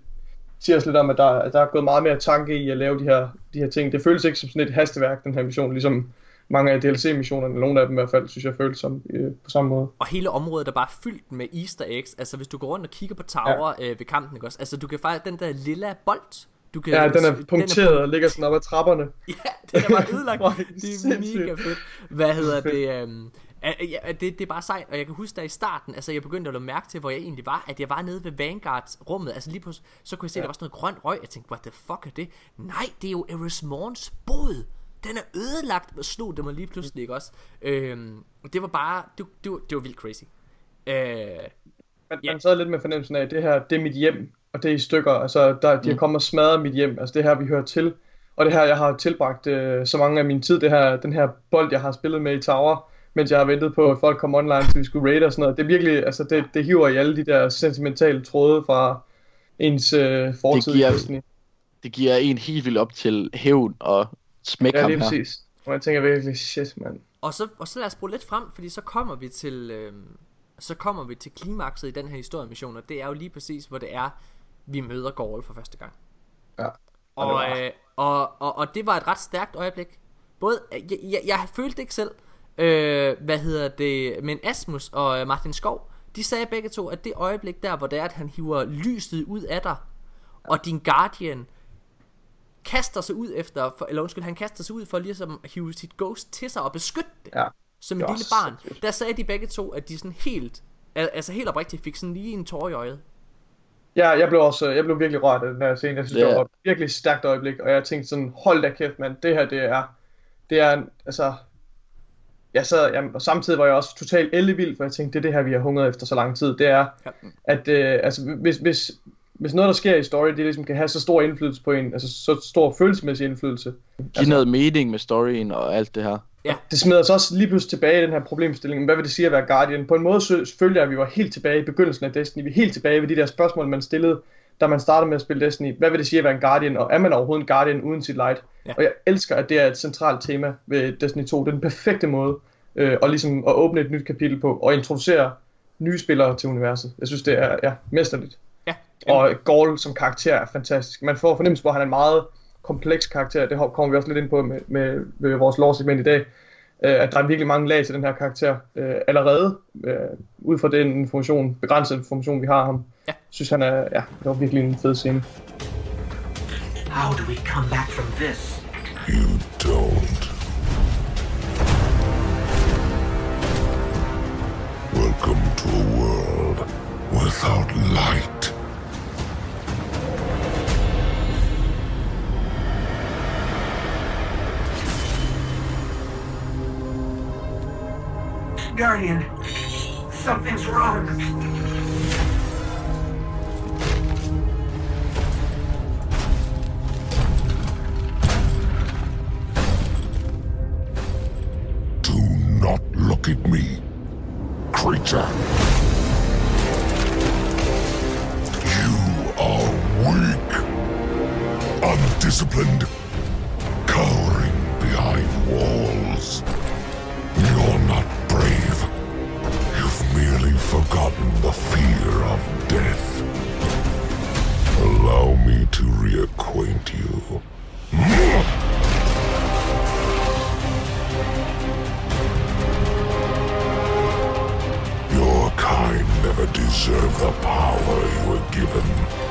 siger os lidt om, at der, at der er gået meget mere tanke i at lave de her, de her ting. Det føles ikke som sådan et hastværk, den her mission, ligesom mange af DLC-missionerne, nogle af dem i hvert fald, synes jeg føles som øh, på samme måde. og hele området er bare fyldt med easter eggs. Altså hvis du går rundt og kigger på Tower ja. øh, ved kampen, ikke også? Altså du kan faktisk, den der lilla bold, du kan, Ja, den er punkteret og ligger sådan op ad trapperne. Ja, den er bare ødelagt. Det er mega fedt. Hvad hedder det? Um, ja, det, det er bare sejt, og jeg kan huske der i starten, altså jeg begyndte at lade mærke til, hvor jeg egentlig var, at jeg var nede ved Vanguards rummet, altså lige på, så kunne jeg se, ja. der var sådan noget grønt røg, jeg tænkte, what the fuck er det? Nej, det er jo Eris Morns båd, den er ødelagt, og slog det mig lige pludselig, ikke også? Øhm, det var bare, det, det, var, det var vildt crazy. Øh, Man, Ja. man sad lidt med fornemmelsen af, at det her, det er mit hjem, og det er i stykker. Altså, der, de har kommet og smadret mit hjem. Altså, det er her, vi hører til. Og det her, jeg har tilbragt øh, så mange af min tid, det her, den her bold, jeg har spillet med i Tower, mens jeg har ventet på, at folk kom online, så vi skulle raid og sådan noget. Det er virkelig, altså, det, det hiver i alle de der sentimentale tråde fra ens øh, fortid giver- i Destiny. Det giver en helt vildt op til hævn og smæk Ja, ham lige her. præcis. Og jeg tænker virkelig, shit, mand. Og så, og så lad os spole lidt frem, fordi så kommer vi til øhm, så kommer vi til klimakset i den her historiemission, og det er jo lige præcis, hvor det er, vi møder Gaul for første gang. Ja. Og, det var- øh, og, og, og det var et ret stærkt øjeblik. Både, jeg, jeg, jeg følte det ikke selv, øh, hvad hedder det, men Asmus og øh, Martin Skov, de sagde begge to, at det øjeblik der, hvor det er, at han hiver lyset ud af dig, og din Guardian kaster sig ud efter, for, eller undskyld, han kaster sig ud for ligesom at hive sit ghost til sig og beskytte det Ja. som et lille barn, fedt. der sagde de begge to, at de sådan helt, al- altså helt oprigtigt fik sådan lige en tår i øjet. Ja, jeg blev også, jeg blev virkelig rørt af den her scene. Jeg synes, Ja. det var et virkelig stærkt øjeblik, og jeg tænkte sådan, hold da kæft, mand, det her, det er, det er, altså, jeg sad, jamen, og samtidig var jeg også totalt ellevild, for jeg tænkte, det er det her, vi har hungret efter så lang tid. Det er, Ja. at, øh, altså, hvis, hvis, hvis noget, der sker i story, det ligesom kan have så stor indflydelse på en, altså så stor følelsesmæssig indflydelse, Giv noget mening med storyen og alt det her. det smider os også lige pludselig tilbage i den her problemstilling. Hvad vil det sige at være Guardian? På en måde følger jeg, at vi var helt tilbage i begyndelsen af Destiny. Vi er helt tilbage ved de der spørgsmål, man stillede, da man startede med at spille Destiny. Hvad vil det sige at være en Guardian? Og er man overhovedet en Guardian uden sit light? Ja. Og jeg elsker, at det er et centralt tema ved Destiny 2. Det er den perfekte måde øh, og ligesom at åbne et nyt kapitel på og introducere nye spillere til universet. Jeg synes, det er ja, mesterligt. Ja. Og Gaul som karakter er fantastisk. Man får fornemmelse på, at han er en meget kompleks karakter. Det kommer vi også lidt ind på med, med, med vores lore-segment i dag. Øh, at der er virkelig mange lag til den her karakter øh, allerede. Øh, ud fra den information, begrænset information, vi har om ham. Ja. synes han er, ja, det var virkelig en fed scene. How do we come back from this? You don't. Welcome to a world without light. Guardian, something's wrong. Do not look at me, creature. You are weak, undisciplined, cowering behind walls. Forgotten the fear of death. Allow me to reacquaint you. Your kind never deserve the power you were given.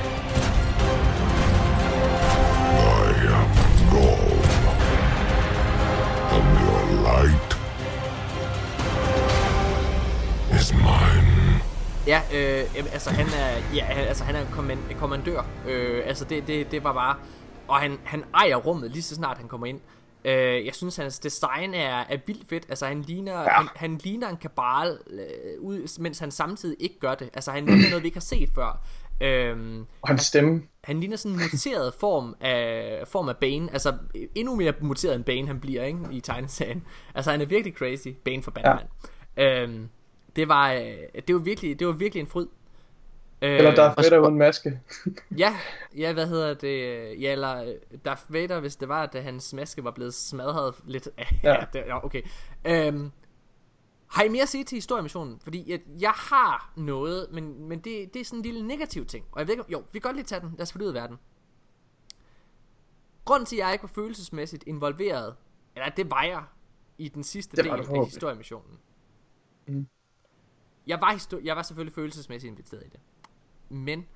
Ja, øh, altså han er, ja, han- altså han er kommand- kommandør. Øh, altså det, det, det var bare, og han, han ejer rummet lige så snart han kommer ind. Øh, jeg synes hans design er, er vildt fedt. Altså han ligner, ja. han, han ligner en kabal øh, ud, mens han samtidig ikke gør det. Altså han ligner noget vi ikke har set før. Øhm, Og hans stemme. han ligner sådan en muteret form af, form af Bane. Altså endnu mere muteret end Bane han bliver, ikke? I tegneserien. Altså han er virkelig crazy. Bane for Batman. Ja. Øhm, det var, øh, det var virkelig, det var virkelig en fryd. Øh, Eller Darth Vader uden maske. Ja, ja, hvad hedder det? Ja, eller øh, Darth Vader, hvis det var, at hans maske var blevet smadret lidt. ja, det, ja okay. Øhm, har I mere at sige til historiemissionen? Fordi jeg, jeg har noget, men, men det, det er sådan en lille negativ ting. Og jeg ved ikke, jo, vi kan godt lige tage den. Lad os få ud af verden. Grunden til, at jeg ikke var følelsesmæssigt involveret, eller det var jeg i den sidste Det del af historiemissionen. Jeg, var histo- jeg var selvfølgelig følelsesmæssigt investeret i det. Men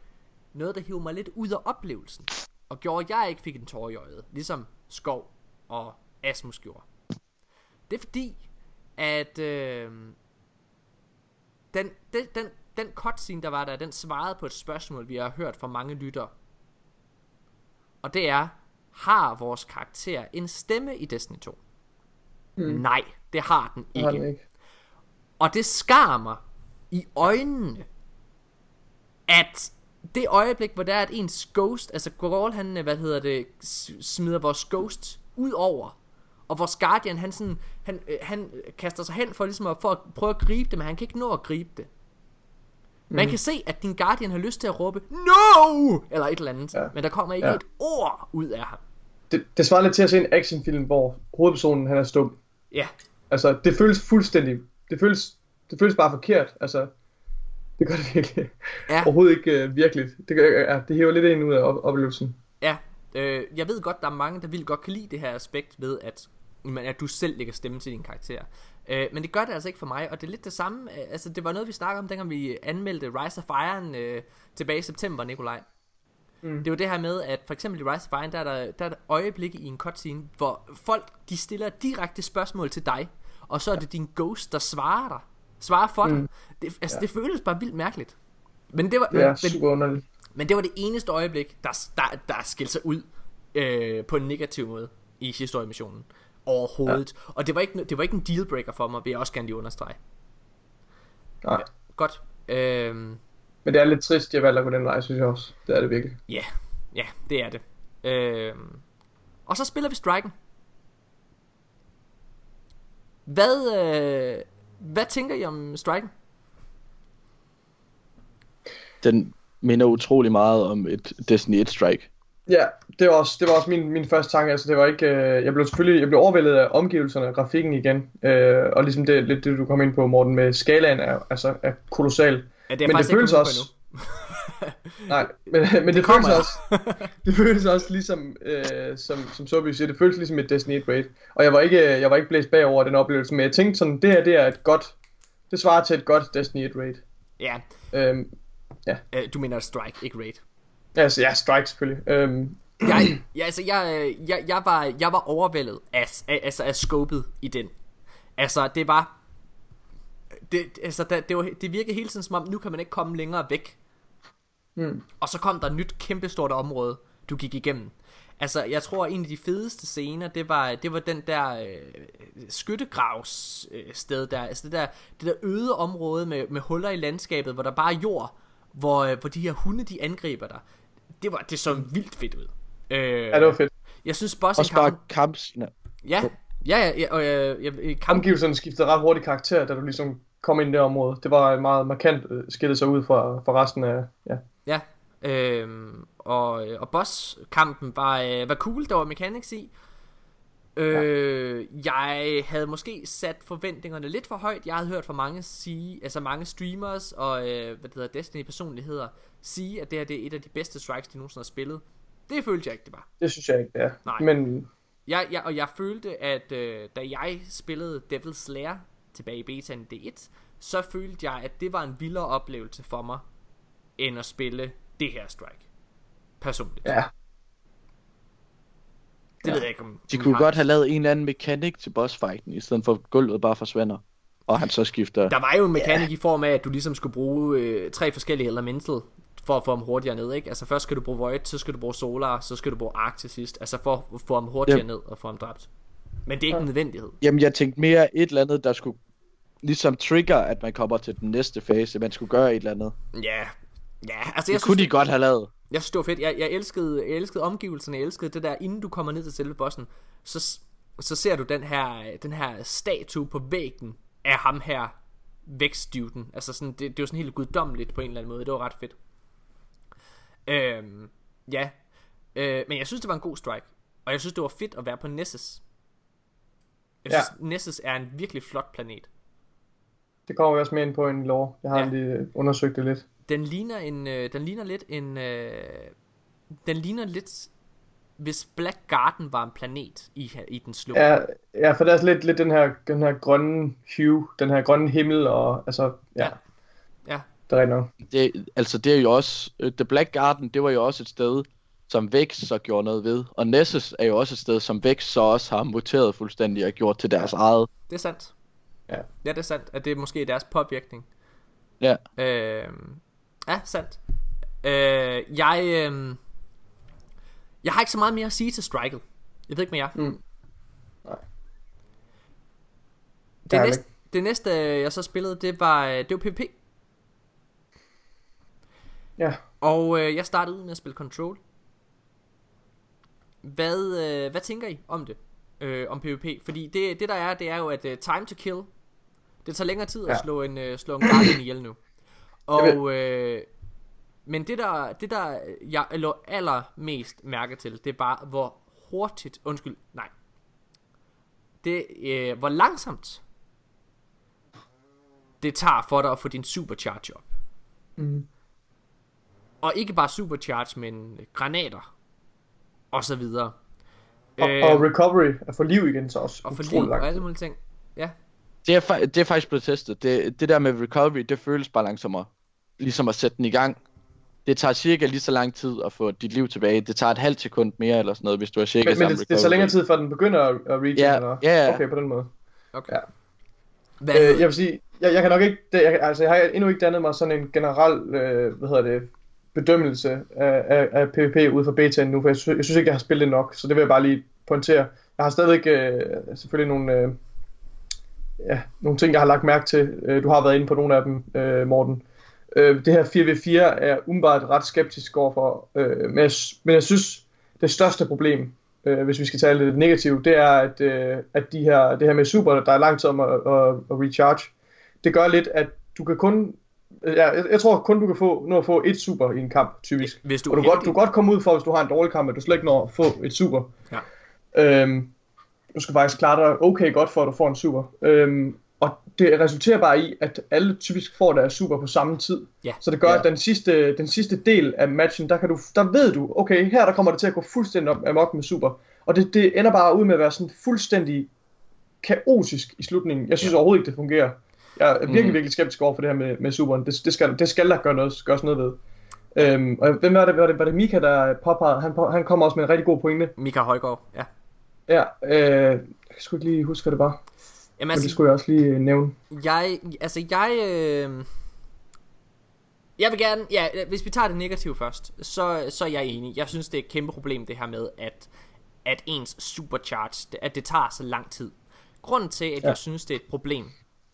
noget, der hiver mig lidt ud af oplevelsen, og gjorde, at jeg ikke fik en tår i øjet, ligesom Skov og Asmus gjorde. Det er fordi, at øh, den, den, den, den cutscene, der var der, den svarede på et spørgsmål, vi har hørt fra mange lyttere. Og det er, har vores karakter en stemme i Destiny 2? Mm. Nej, det har den ikke. har den ikke. Og det skar mig i øjnene, at det øjeblik, hvor der er, at ens ghost, altså Gorol, han, hvad hedder det, smider vores ghost ud over, og vores guardian, han, sådan, han, øh, han kaster sig hen for, ligesom at, for at prøve at gribe det, men han kan ikke nå at gribe det. Man Mm. kan se, at din guardian har lyst til at råbe, No! Eller et eller andet. Ja. men der kommer ikke Ja. et ord ud af ham. Det, det svarer lidt til at se en actionfilm, hvor hovedpersonen han er stum. Ja, Altså, det føles fuldstændig... Det føles, det føles bare forkert. Altså, det gør det virkelig. Ja. Overhovedet ikke uh, virkeligt. Det, gør, ja, det hæver lidt ind ud af op- oplevelsen. Ja, øh, jeg ved godt, der er mange, der vil godt kan lide det her aspekt ved, at, at du selv lægger stemme til din karakter. Øh, men det gør det altså ikke for mig, og det er lidt det samme. øh, Altså, det var noget, vi snakkede om, dengang vi anmeldte Rise of Iron øh, tilbage i september, Nikolaj. Mm. Det var det her med, at for eksempel i Rise of Iron, der er der, der er der øjeblikke i en cutscene, hvor folk, de stiller direkte spørgsmål til dig, og så er det din ghost, der svarer dig. Svarer for dig. Det, altså, ja. det føles bare vildt mærkeligt. Men det var, Det er men, super underligt. men det var det eneste øjeblik, der, der, der skilte sig ud øh, på en negativ måde i historiemissionen. Overhovedet. Ja. Og det var, ikke, det var ikke en dealbreaker for mig, vil jeg også gerne lige understrege. Nej. Godt. Øhm, Men det er lidt trist, jeg valgte at gå den vej, synes jeg også. Det er det virkelig. ja, ja, det er det. Øhm, og så spiller vi Striken. Hvad, øh, hvad tænker I om Striken? Den minder utrolig meget om et Destiny 1 Strike. Ja, det var også, det var også min, min første tanke. Altså, det var ikke, øh, jeg blev selvfølgelig jeg blev overvældet af omgivelserne og grafikken igen. Øh, og ligesom det, lidt det, du kom ind på, Morten, med skalaen er, altså, er kolossal. Ja, det er Men faktisk det føles også... Nej, men, men det, det føles også, det føles også ligesom, øh, som, som Sobi siger, det føles ligesom et Destiny 1 raid. Og jeg var ikke, jeg var ikke blæst bagover den oplevelse, men jeg tænkte sådan, det her, det er et godt, det svarer til et godt Destiny 1 raid. Ja, Øhm, øh, du mener strike, ikke raid. altså, ja, strike selvfølgelig. Øhm, jeg, ja, altså, jeg, øh, jeg, jeg, var, jeg var overvældet af, af, altså, af scopet i den. Altså, det var... Det, altså, det, det, var, det virkede hele tiden som om, nu kan man ikke komme længere væk. Hmm. Og så kom der et nyt kæmpestort område, du gik igennem. Altså, jeg tror, en af de fedeste scener, det var, det var den der øh, skyttegravs øh, sted der. Altså det der, det der øde område med, med huller i landskabet, hvor der bare er jord, hvor, øh, hvor de her hunde, de angriber dig. Det var, det så vildt fedt ud. Øh, ja, det var fedt. jeg synes boss Også bare encounter... kampscener. Ja, ja, ja, ja, og øh, jeg, kamp... Omgivelserne skiftede ret hurtigt karakter, da du ligesom kom ind i det område. Det var meget markant øh, skilt sig ud fra, fra resten af, ja. Ja, øhm, og, og bosskampen var, øh, var cool, der var mechanics i. Øh, Jeg havde måske sat forventningerne lidt for højt. Jeg havde hørt for mange sige, altså mange streamers og øh, hvad det hedder, Destiny personligheder sige, at det her det er et af de bedste strikes, de nogensinde har spillet. Det følte jeg ikke, det var. Det synes jeg ikke, det er. Nej. Men Jeg, jeg, og jeg følte, at øh, da jeg spillede Devil's Slayer tilbage i betaen D1, så følte jeg, at det var en vildere oplevelse for mig, end at spille det her strike. Personligt. ja, Det ved jeg ikke, om De I kunne har. godt have lavet en eller anden mekanik til bossfighten, i stedet for at gulvet bare forsvinder. Og han så skifter. Der var jo en mekanik i form af, at du ligesom skulle bruge øh, tre forskellige elemental for at få ham hurtigere ned, ikke? Altså først skal du bruge Void, så skal du bruge Solar, så skal du bruge Arc til sidst. Altså for at få ham hurtigere Yep. ned og få ham dræbt. Men det er ikke en nødvendighed. Jamen, jeg tænkte mere et eller andet, der skulle ligesom trigger, at man kommer til den næste fase. Man skulle gøre et eller andet. Ja, ja, altså Det jeg kunne synes, de godt have lavet. Jeg synes, det var fedt. Jeg, jeg, elskede, jeg elskede omgivelserne. Jeg elskede det der, inden du kommer ned til selve bossen, så, så ser du den her, den her statue på væggen af ham her vækststuden. Altså sådan, det, det var sådan helt guddommeligt på en eller anden måde. Det var ret fedt. Øhm, ja. Øh, men jeg synes, det var en god strike. Og jeg synes, det var fedt at være på Nessus. Jeg Ja. synes, Nessus er en virkelig flot planet. Det kommer vi også med ind på en lov. Jeg har Ja. ja. lige undersøgt det lidt. Den ligner en, øh, den ligner lidt en, øh, den ligner lidt, hvis Black Garden var en planet i, i den slum. Ja, ja, for der er lidt, lidt den her, den her grønne hue, den her grønne himmel, og altså, ja, Ja. Ja. det er nok. Det, altså, det er jo også... øh, The Black Garden, det var jo også et sted, som Vex så gjorde noget ved. Og Nessus er jo også et sted, som Vex så også har muteret fuldstændig og gjort til deres eget. Det er sandt. Ja. Ja, det er sandt, at det er måske deres påvirkning. Ja. Øh, ja, sandt. Øh, jeg, øh, jeg har ikke så meget mere at sige til Strikel. Jeg ved ikke med jer. Mm. Nej. Det, er næste, det næste, jeg så spillede, det var, det var PvP. Ja, Og øh, jeg startede ud med at spille Control. Hvad, øh, hvad tænker I om det? Øh, om PvP? Fordi det, det der er, det er jo, at uh, time to kill, det tager længere tid at Ja. slå en, uh, slå en guardian ihjel nu. Og, øh, men det der, det der jeg lå allermest mærke til, det er bare, hvor hurtigt, undskyld, nej. Det, øh, hvor langsomt det tager for dig at få din supercharge op. mm. Og ikke bare supercharge, men granater. Og så videre. og, Øh, og recovery at få liv igen så også og for utrolig liv og alle mulige ting. Ja, Det er, det er faktisk blevet testet. Det, det der med recovery, det føles bare langsommere. Ligesom at sætte den i gang. Det tager cirka lige så lang tid at få dit liv tilbage. Det tager et halvt sekund mere eller sådan noget, hvis du har cirka Men, men det, det tager recovery. længere tid, før den begynder at, at regen, Ja, eller? ja, ja. Okay, på den måde. okay. Ja. Hvad Øh, jeg vil sige, jeg, jeg kan nok ikke, det, jeg, altså jeg har endnu ikke dannet mig sådan en generel, øh, hvad hedder det, bedømmelse af, af, af PvP ud fra betaen nu, for jeg, sy- jeg synes ikke, jeg har spillet det nok, så det vil jeg bare lige pointere. Jeg har stadigvæk øh, selvfølgelig nogle, øh, ja, nogle ting, jeg har lagt mærke til. Øh, du har været inde på nogle af dem, øh, Morten. Øh, det her 4v4 er umiddelbart ret skeptisk overfor, øh, men, jeg, men jeg synes, det største problem, øh, hvis vi skal tale lidt negativt, det er, at, øh, at de her, det her med super, der er lang tid om at, at, at recharge, det gør lidt, at du kan kun, ja, jeg, jeg tror kun du kan få, nå at få et super i en kamp, typisk. Hvis du Og du kan godt, du kan godt komme ud for, hvis du har en dårlig kamp, at du slet ikke når at få et super. Ja. Øhm, du skal faktisk klare dig okay godt for, at du får en super. Øhm, og det resulterer bare i, at alle typisk får deres super på samme tid. Ja. Så det gør, Ja. at den sidste, den sidste del af matchen, der, kan du, der ved du, okay, her der kommer det til at gå fuldstændig op- amok med super. Og det, det ender bare ud med at være sådan fuldstændig kaotisk i slutningen. Jeg synes ja. overhovedet ikke, det fungerer. Jeg er virkelig, Mhm. virkelig skeptisk over for det her med, med superen. Det, det, skal, det skal der gøre noget, gøres noget ved. Øhm, og hvem var det, var det, var det Mika, der påpegede, han, han kommer også med en rigtig god pointe. Mika Højgaard, ja. Ja, øh, jeg kan sgu ikke lige huske, hvad det var. Jamen Men det altså, skulle jeg også lige øh, nævne. jeg, altså jeg, øh, jeg vil gerne, ja, hvis vi tager det negative først, så, så er jeg enig. Jeg synes, det er et kæmpe problem, det her med, at, at ens supercharge, at det tager så lang tid. Grunden til, at ja. jeg synes, det er et problem,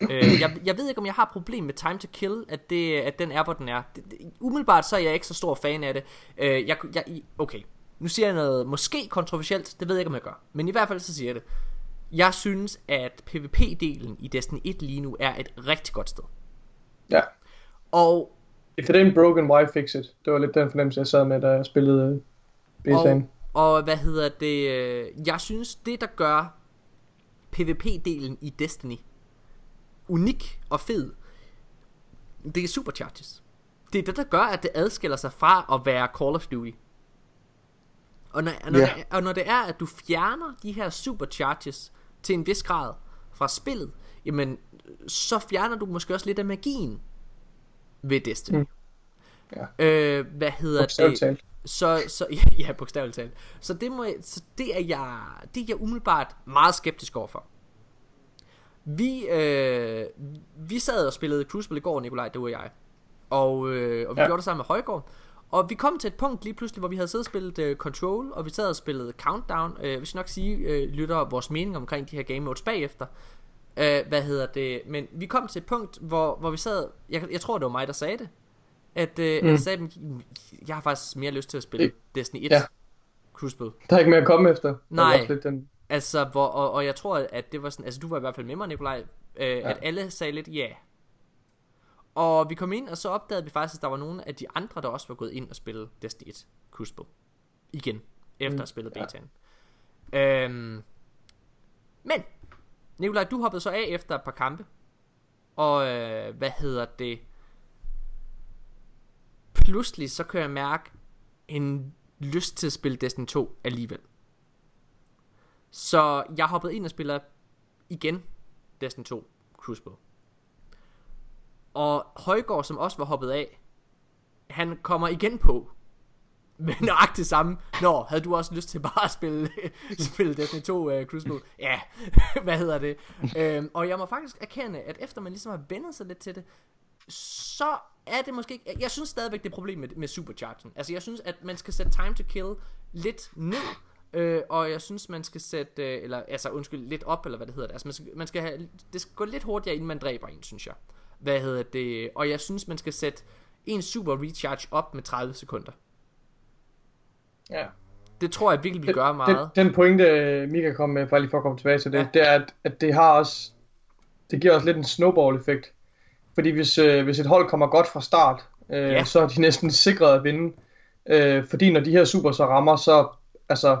øh, jeg, jeg ved ikke, om jeg har et problem med time to kill, at, det, at den er, hvor den er. Det, det, umiddelbart så er jeg ikke så stor fan af det. Øh, jeg, jeg, okay, nu siger jeg noget måske kontroversielt, det ved jeg ikke, om jeg gør. Men i hvert fald så siger jeg det. Jeg synes, at PvP-delen i Destiny 1 lige nu er et rigtig godt sted. Ja. Og If it ain't broken, why fix it? Det var lidt den fornemmelse, jeg sad med, da jeg spillede øh, betaen. Og, og hvad hedder det? øh, Jeg synes, det der gør PvP-delen i Destiny unik og fed, det er supercharges. Det er det, der gør, at det adskiller sig fra at være Call of Duty. Og når, når, Ja. det, og når det er, at du fjerner de her supercharges til en vis grad fra spillet, jamen, så fjerner du måske også lidt af magien ved Destiny. Mm. Ja. Øh, hvad hedder det? Så, så ja, bogstaveligt talt. Så det, må så det er jeg, det er jeg umiddelbart meget skeptisk overfor. Vi, øh, vi sad og spillede Crucible i går, Nikolaj, det var jeg. Og, øh, og vi. Ja. gjorde det sammen med Højgaard. Og vi kom til et punkt lige pludselig, hvor vi havde siddet og spillet øh, Control, og vi sad og spillede Countdown. Øh, vi skal nok sige, øh, lytter vores mening omkring de her game modes bagefter. Øh, hvad hedder det? Men vi kom til et punkt, hvor, hvor vi sad... Jeg, jeg tror, det var mig, der sagde det. At, øh, mm. Jeg sagde, "Mm, jeg har faktisk mere lyst til at spille Destiny 1 ja. Crucible. Der er ikke mere at komme efter. Nej. Lidt den, Altså, hvor, og, og jeg tror, at det var sådan, altså du var i hvert fald med mig, Nikolaj, øh, ja. at alle sagde lidt ja. Og vi kom ind, og så opdagede vi faktisk, at der var nogle af de andre, der også var gået ind og spille Destiny 1 Crucible. Igen, efter mm. at have spillet ja. betaen. Øhm, men, Nikolaj, du hoppede så af efter et par kampe. Og øh, hvad hedder det? Pludselig så kan jeg mærke en lyst til at spille Destiny 2 alligevel. Så jeg hoppede ind og spiller igen Destiny 2 Crucible. Og Højgaard, som også var hoppet af, han kommer igen på. Men nøjagtigt samme. Nå, havde du også lyst til bare at spille, spille Destiny 2 uh, øh, Crucible? Ja, hvad hedder det? øhm, og jeg må faktisk erkende, at efter man ligesom har vendet sig lidt til det, så er det måske ikke... Jeg synes stadigvæk, det er problem med, med superchargen. Altså, jeg synes, at man skal sætte time to kill lidt ned, øh, og jeg synes, man skal sætte... Øh, eller, altså, undskyld, lidt op, eller hvad det hedder det. Altså, man skal, man skal have, det skal gå lidt hurtigere, inden man dræber en, synes jeg. Hvad hedder det? Og jeg synes, man skal sætte en super recharge op med 30 sekunder. ja. Det tror jeg virkelig vil gøre meget. Den, den pointe, Mika kom med, bare lige for at komme tilbage til det, Ja. det er, at, at det har også, det giver også lidt en snowball-effekt. Fordi hvis, øh, hvis et hold kommer godt fra start, øh, Ja. så er de næsten sikret at vinde. Øh, fordi når de her super så rammer, så, altså,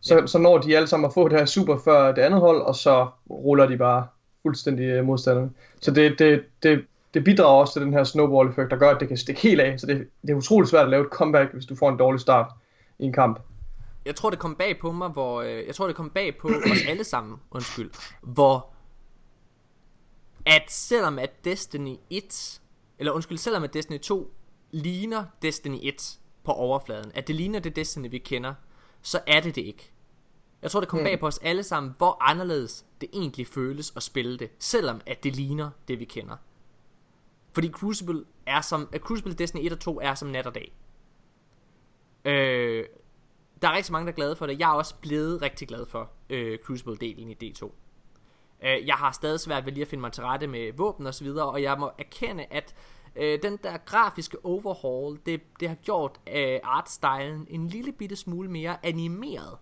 så, ja. så når de alle sammen at få det her super før det andet hold, og så ruller de bare fuldstændig øh, modstanderne. Så det, det, det, det bidrager også til den her snowball-effekt, der gør, at det kan stikke helt af. Så det, det er utroligt svært at lave et comeback, hvis du får en dårlig start i en kamp. jeg tror det kom bag på mig, hvor øh, jeg tror det kom bag på os alle sammen, undskyld, hvor at selvom at Destiny 1 eller undskyld, selvom at Destiny 2 ligner Destiny 1 på overfladen, at det ligner det Destiny vi kender, så er det det ikke. Jeg tror det kom Mm. bag på os alle sammen, hvor anderledes det egentlig føles at spille det, selvom at det ligner det vi kender. Fordi Crucible er som at Crucible Destiny 1 og 2 er som nat og dag. Øh, der er rigtig mange, der er glade for det. Jeg er også blevet rigtig glad for øh, Crucible-delen i D2. Øh, jeg har stadig svært ved lige at finde mig til rette med våben og så videre, og jeg må erkende, at øh, den der grafiske overhaul, det, det har gjort øh, artstylen en lille bitte smule mere animeret.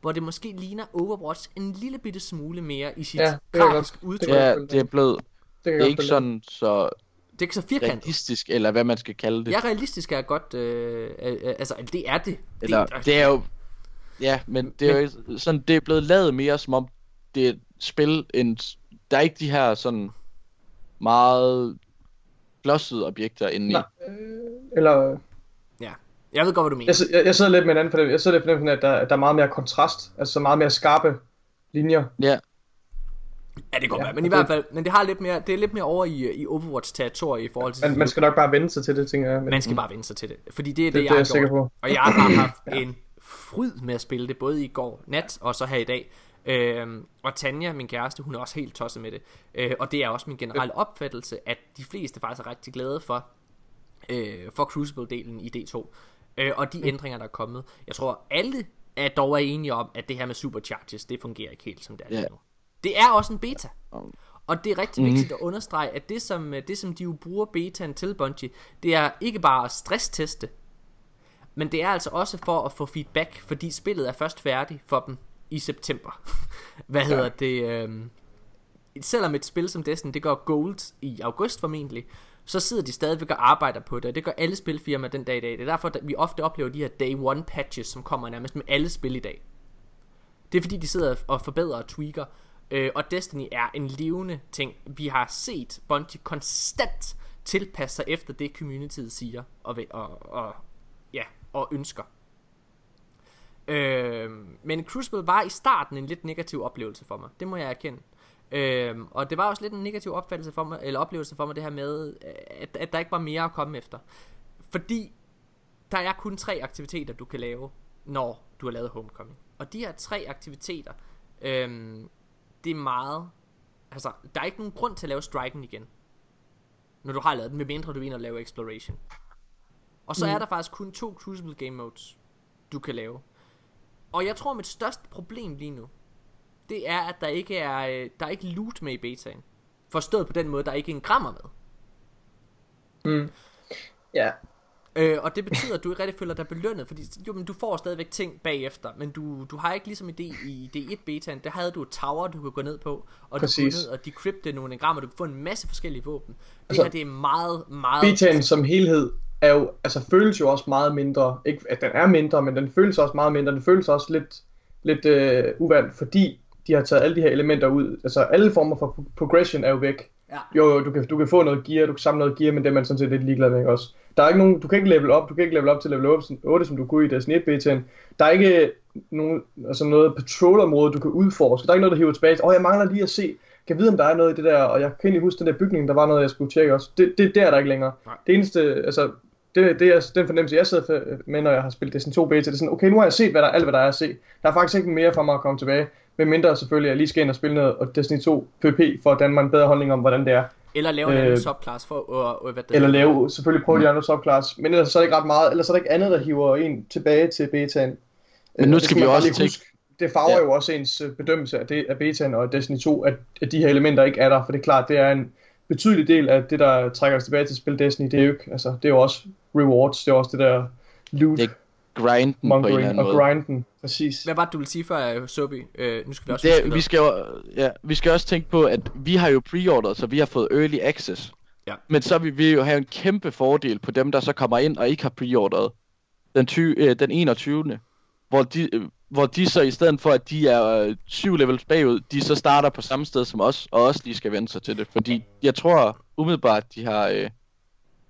Hvor det måske ligner Overwatch en lille bitte smule mere i sit Ja, grafiske udtryk. Ja, det er blevet... Det, er ikke sådan så Det er ikke så firkantet. realistisk, eller hvad man skal kalde det. Ja, realistisk er godt, øh, øh, øh, altså det er det. Eller, det, det er jo... Ja, men det er jo sådan, det er blevet lavet mere som om det er et spil, en, der er ikke de her sådan meget glossede objekter indeni. Nej. Eller, Ja. Jeg ved godt, hvad du mener. jeg, jeg, jeg sidder lidt med en anden fornemmelse. Jeg sidder lidt med fornemmelsen, at der, der er meget mere kontrast. Altså meget mere skarpe linjer. Ja, Ja, det kan godt Ja, være, men i det- hvert fald, men det har lidt mere, det er lidt mere over i, i Overwatch-territoriet i forhold til... Man, man skal nok bare vende sig til det, tænker jeg. Men, man skal bare vende sig til det, fordi det er det, det, jeg det er jeg sikker gjort. på. Og jeg har haft en fryd med at spille det, både i går nat og så her i dag. Øhm, og Tanja, min kæreste, hun er også helt tosset med det. Øh, og det er også min generelle opfattelse, at de fleste faktisk er rigtig glade for, øh, for Crucible-delen i D2. Øh, og de Mm. ændringer, der er kommet. Jeg tror, alle er dog er enige om, at det her med supercharges, det fungerer ikke helt som det er Ja. nu. Det er også en beta. Og det er rigtig Mhm. vigtigt at understrege, at det som, det som de jo bruger betaen til Bungie, det er ikke bare at stressteste, men det er altså også for at få feedback, fordi spillet er først færdigt for dem i september. Hvad hedder det? Øhm, selvom et spil som Destiny, det går gold i august formentlig, så sidder de stadigvæk og arbejder på det, og det gør alle spilfirmaer den dag i dag. Det er derfor, at vi ofte oplever de her day one patches, som kommer nærmest med alle spil i dag. Det er fordi, de sidder og forbedrer og tweaker. Øh, og Destiny er en levende ting. Vi har set Bungie konstant tilpasse sig efter det, communityet siger og, og, og, ja, og ønsker. Øh, men Crucible var i starten en lidt negativ oplevelse for mig. Det må jeg erkende. Øhm, og det var også lidt en negativ opfattelse for mig, eller oplevelse for mig, det her med, at, at der ikke var mere at komme efter. Fordi der er kun tre aktiviteter, du kan lave, når du har lavet Homecoming. Og de her tre aktiviteter, øhm, det er meget... Altså, der er ikke nogen grund til at lave striken igen. Når du har lavet den, medmindre du er inde og lave exploration. Og så mm. er der faktisk kun to Crucible Game Modes, du kan lave. Og jeg tror, mit største problem lige nu, det er, at der ikke er, øh, der er ikke loot med i betaen. Forstået på den måde, der er ikke en grammer med. Ja, Øh, og det betyder, at du ikke rigtig føler dig belønnet, fordi jo, men du får stadigvæk ting bagefter, men du, du har ikke ligesom i, D, i D1 betaen, der havde du et tower, du kunne gå ned på, og Præcis. du kunne ned og decrypte nogle engrammer, du kunne få en masse forskellige våben. Det Altså, her, det er meget, meget... betaen som helhed er jo, altså føles jo også meget mindre. Ikke at den er mindre, men den føles også meget mindre. Den føles også lidt, lidt øh, uvandt, fordi de har taget alle de her elementer ud. Altså alle former for pro- progression er jo væk. Ja. Jo, jo, du kan, du kan få noget gear, du kan samle noget gear, men det er man sådan set lidt ligeglad med, ikke også? Der er ikke nogen, du kan ikke level op, du kan ikke level op til level 8, som- 8 som du kunne i Destiny 1 betaen. Der er ikke nogen, altså noget patrol-område, du kan udforske. Der er ikke noget, der hiver tilbage. Åh, oh, jeg mangler lige at se, kan jeg vide, om der er noget i det der, og jeg kan egentlig huske den der bygning, der var noget, jeg skulle tjekke også. Det, det, det er der ikke længere. Nej. Det eneste, altså, det, det er den fornemmelse, jeg sidder med, når jeg har spillet Destiny 2 beta. Det er sådan, okay, nu har jeg set hvad der, alt, hvad der er at se. Der er faktisk ikke mere for mig at komme tilbage. Men mindre selvfølgelig, at jeg lige skal ind og spille noget og Destiny 2 PvP, for at danne mig en bedre holdning om, hvordan det er. Eller lave en anden Øh, subclass for at... Øh, hvad det Eller lave, selvfølgelig prøve de andre subclass. Men ellers så er det ikke ret meget, ellers så er der ikke andet, der hiver en tilbage til betaen. Men nu Øh, skal vi også tænke- huske. Det farver Ja. jo også ens øh, bedømmelse af, det, af betaen og Destiny 2, at, at de her elementer ikke er der. For det er klart, det er en betydelig del af det, der trækker os tilbage til at spille Destiny. Det er jo ikke, altså, det er jo også rewards, det er også det der loot, Det grinden på en eller anden og måde. grinden. Præcis. Hvad var det, du ville sige før, Sobi? Øh, nu skal vi også Det, vi, skal jo, ja, vi skal også tænke på, at vi har jo preorderet, så vi har fået early access. Ja. Men så vil vi jo have en kæmpe fordel på dem, der så kommer ind og ikke har preorderet den, ty, øh, den 21. Hvor de, øh, hvor de så i stedet for, at de er øh, syv levels bagud, de så starter på samme sted som os, og også lige skal vende sig til det. Fordi jeg tror umiddelbart, de har øh,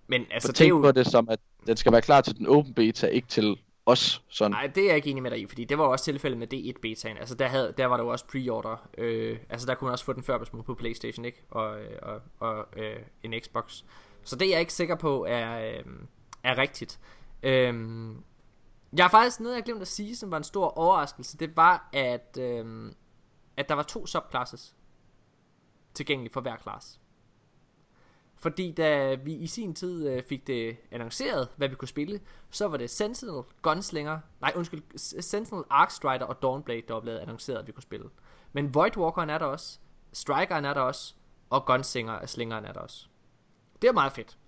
Men altså, det er jo... på det som, at den skal være klar til den open beta, ikke til også Sådan. Nej, det er jeg ikke enig med dig i, fordi det var også tilfældet med D1 betaen. Altså der, havde, der var der jo også pre-order. Øh, altså der kunne man også få den før på på Playstation, ikke? Og, og, og øh, en Xbox. Så det er jeg ikke sikker på er, øh, er rigtigt. Øh, jeg har faktisk noget, jeg glemte at sige, som var en stor overraskelse. Det var, at, øh, at der var to subclasses tilgængelige for hver klasse. Fordi da vi i sin tid øh, fik det annonceret, hvad vi kunne spille, så var det Sentinel, Gunslinger, nej undskyld, Sentinel, Arcstrider og Dawnblade, der var blevet annonceret, at vi kunne spille. Men Voidwalkeren er der også, Strikeren er der også, og Gunslinger, Slingeren er der også. Det er meget fedt.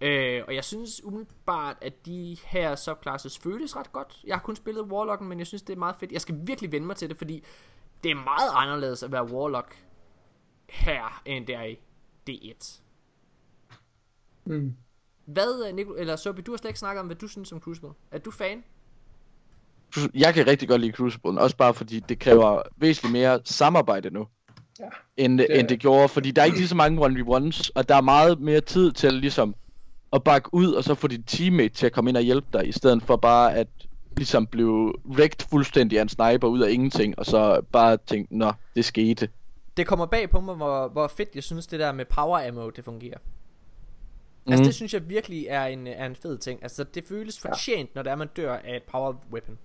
Øh, og jeg synes umiddelbart, at de her subclasses føles ret godt. Jeg har kun spillet Warlocken, men jeg synes, det er meget fedt. Jeg skal virkelig vende mig til det, fordi det er meget anderledes at være Warlock her, end det er i D1. Mm. Hvad, øh, Nico, eller Sobi, du har slet ikke snakket om, hvad du synes om Crucible. Er du fan? Jeg kan rigtig godt lide Crucible, også bare fordi det kræver væsentligt mere samarbejde nu. end, det... end det gjorde, fordi der er ikke lige så mange 1v1s, og der er meget mere tid til ligesom at bakke ud, og så få dit teammate til at komme ind og hjælpe dig, i stedet for bare at ligesom blive wrecked fuldstændig af en sniper ud af ingenting, og så bare tænke, nå, det skete. Det kommer bag på mig, hvor, hvor fedt jeg synes, det der med power ammo, det fungerer. Mm. Altså det synes jeg virkelig er en, er en fed ting. Altså det føles fortjent, ja. når det er, man dør af et power weapon.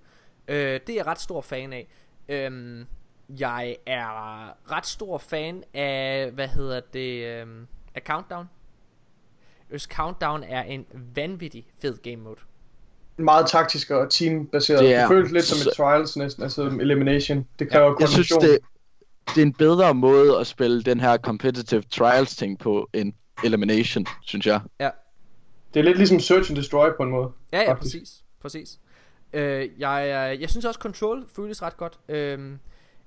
Øh, det er jeg ret stor fan af. Øhm, jeg er ret stor fan af, hvad hedder det, øhm, af Countdown. Hvis Countdown er en vanvittig fed game mode. Meget taktisk og teambaseret. Det er- det føles lidt som et Trials næsten, altså elimination. Det kræver Jeg synes, koordination. det, det er en bedre måde at spille den her competitive trials ting på, end elimination, synes jeg. Ja, det er lidt ligesom Search and Destroy på en måde. ja, ja faktisk. præcis. præcis. Øh, jeg, jeg, jeg synes også, Control føles ret godt. Øh,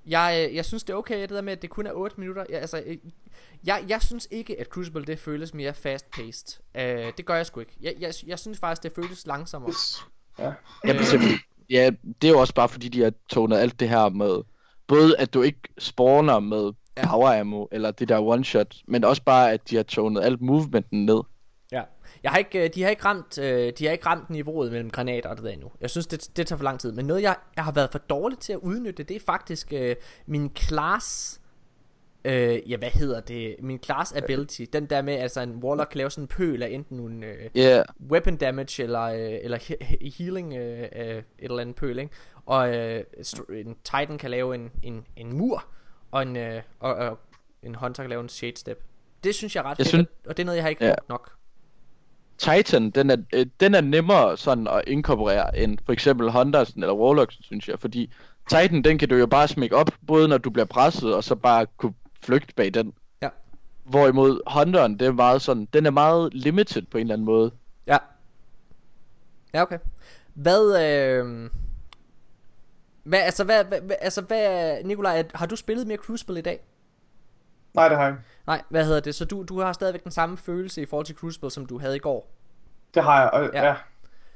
jeg, jeg synes, det er okay, det der med, at det kun er 8 minutter. Jeg, altså, øh, jeg, jeg synes ikke, at Crucible det føles mere fast-paced. Øh, det gør jeg sgu ikke. Jeg, jeg, jeg synes faktisk, det føles langsommere. Ja. Ja, simpelthen. ja, det er jo også bare fordi, de har tonet alt det her med, både at du ikke spawner med. Power ammo, eller det der one shot, men også bare, at de har tonet alt movementen ned. Ja. Jeg har ikke, øh, de har ikke ramt, øh, de har ikke ramt niveauet mellem granater og det der endnu. Jeg synes, det, det tager for lang tid. Men noget, jeg, jeg har været for dårlig til at udnytte, det er faktisk øh, min class... Øh, ja, hvad hedder det? Min class ability. Den der med, altså en warlock kan lave sådan en pøl af enten nogle øh, yeah. weapon damage eller, øh, eller he- he- healing øh, øh, et eller andet pøl, ikke? Og øh, en titan kan lave en, en, en mur, og en, øh, og, og en kan lave en shade step. Det synes jeg er ret Jeg fedt, synes- og det er noget, jeg har ikke Ja. brugt nok. Titan, den er, øh, den er nemmere sådan at inkorporere end for eksempel Huntersen eller Warlocksen, synes jeg. Fordi Titan, den kan du jo bare smække op, både når du bliver presset, og så bare kunne flygte bag den. Ja. Hvorimod Hunteren, det er meget sådan, den er meget limited på en eller anden måde. Ja. Ja, okay. Hvad, øh... Hvad, altså, hvad, hvad, altså, hvad, Nikolaj, har du spillet mere Crucible i dag? Nej, det har jeg ikke. Nej, hvad hedder det? Så du, du har stadigvæk den samme følelse i forhold til Crucible, som du havde i går? Det har jeg, og, Ja. ja.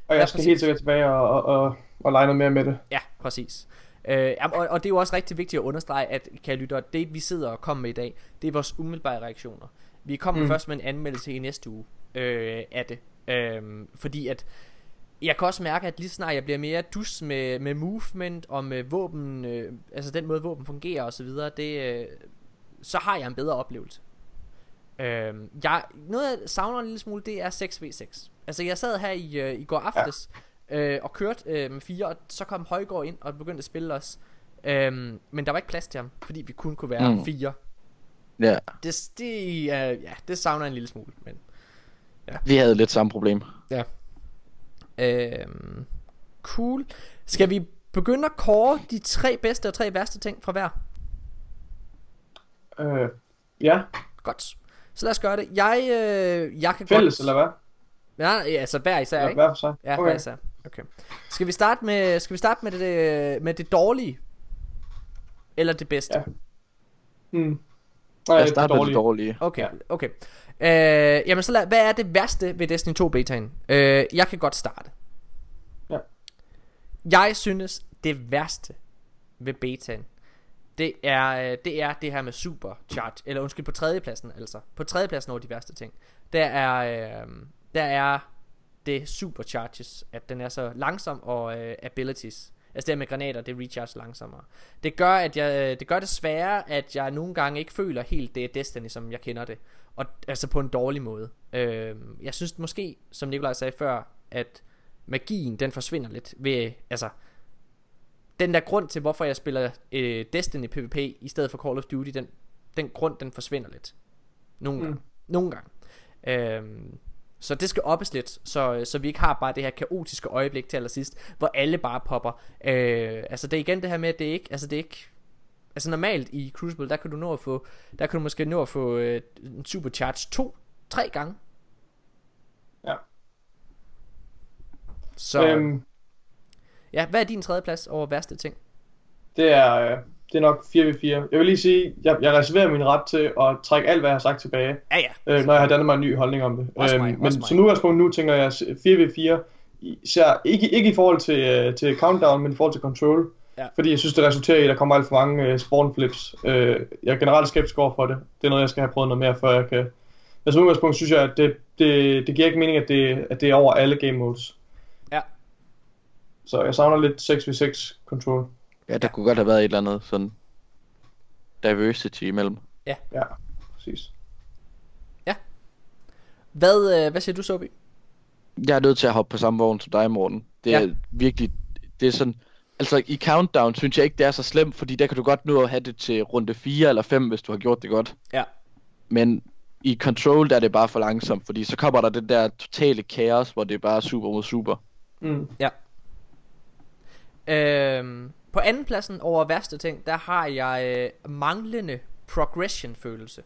og jeg Ja, skal præcis. helt sikkert tilbage og, og, og, og lege noget mere med det. Ja, præcis. Øh, og, og det er jo også rigtig vigtigt at understrege, at kan lytte, det vi sidder og kommer med i dag, det er vores umiddelbare reaktioner. Vi kommer mm. Mm. først med en anmeldelse i næste uge øh, af det. Øh, fordi at jeg kan også mærke, at lige snart jeg bliver mere dus med, med movement og med våben, øh, altså den måde våben fungerer og så videre, det, øh, så har jeg en bedre oplevelse. Øh, jeg, noget jeg savner en lille smule, det er 6v6. Altså jeg sad her i, øh, i går aftes ja. øh, og kørte øh, med fire, og så kom Højgaard ind og begyndte at spille os. Øhm, men der var ikke plads til ham, fordi vi kun kunne være mm. Fire. Ja, Det, det, øh, ja, det savner en lille smule, men vi havde lidt samme problem. ja. Øhm, cool. Skal vi begynde at kåre de tre bedste og tre værste ting fra hver? Øh, ja, Godt. Så lad os gøre det. Jeg, øh, jeg kan fælles godt... eller hvad? Ja, altså hver især, Ja, ikke? hver for sig. Ja, okay. hver især. Okay. Skal vi starte med, skal vi starte med det, med det dårlige? Eller det bedste? Ja. Mm. Nej, Jeg det er starter med det dårligt. dårlige. Okay, Ja. okay. Øh, jamen så lad, hvad er det værste ved Destiny 2 betaen? Øh, jeg kan godt starte. Ja. Jeg synes, det værste ved betaen, det er, øh, det er det her med supercharge, eller undskyld, på tredjepladsen altså. På tredjepladsen over de værste ting. Der er, øh, der er det supercharges, at den er så langsom, og øh, abilities. Altså det her med granater, det recharge langsommere. Det gør, at jeg, øh, det gør det sværere, at jeg nogle gange ikke føler helt det Destiny, som jeg kender det. Og altså på en dårlig måde. Øh, jeg synes måske, som Nikolaj sagde før, at magien, den forsvinder lidt ved, altså, den der grund til, hvorfor jeg spiller øh, Destiny PvP i stedet for Call of Duty, den, den grund, den forsvinder lidt. Nogle gange. Mm. Nogle gange. Øhm, så det skal oppes lidt, så, så vi ikke har bare det her kaotiske øjeblik til allersidst, hvor alle bare popper. Øh, altså det er igen det her med, at det ikke, altså det er ikke, altså normalt i Crucible, der kan du nå at få, der kan du måske nå at få øh, en supercharge to, tre gange. Ja. Så, øhm. Øhm, ja, hvad er din tredje plads over værste ting? det er, øh, det er nok 4v4. Jeg vil lige sige, jeg, jeg reserverer min ret til at trække alt, hvad jeg har sagt tilbage, Ja, ja. øh, når jeg har dannet mig en ny holdning om det. Også mig, Øhm, også men som udgangspunkt nu tænker jeg 4v4, især ikke, ikke i forhold til, øh, til Countdown, men i forhold til Control. Ja. Fordi jeg synes, det resulterer i, at der kommer alt for mange øh, spawn flips. Øh, jeg er generelt skeptisk over for det. Det er noget, jeg skal have prøvet noget mere, før jeg kan... Men som udgangspunkt synes jeg, at det, det, det giver ikke mening, at det, at det er over alle game modes. Ja. Så jeg savner lidt 6v6 control. Ja, der kunne godt have været et eller andet sådan diversity imellem. Ja, præcis. Hvad, øh, hvad siger du, Sobi? Jeg er nødt til at hoppe på samme vogn som dig, Morten. Det er Ja. ja. virkelig, det er sådan, altså i Countdown synes jeg ikke, det er så slemt, fordi der kan du godt nå at have det til runde 4 eller 5, hvis du har gjort det godt. Ja. Men i Control, der er det bare for langsomt, fordi så kommer der det der totale kaos, hvor det er bare super mod super. Mm. Øhm, på anden pladsen over værste ting, der har jeg øh, manglende progression-følelse.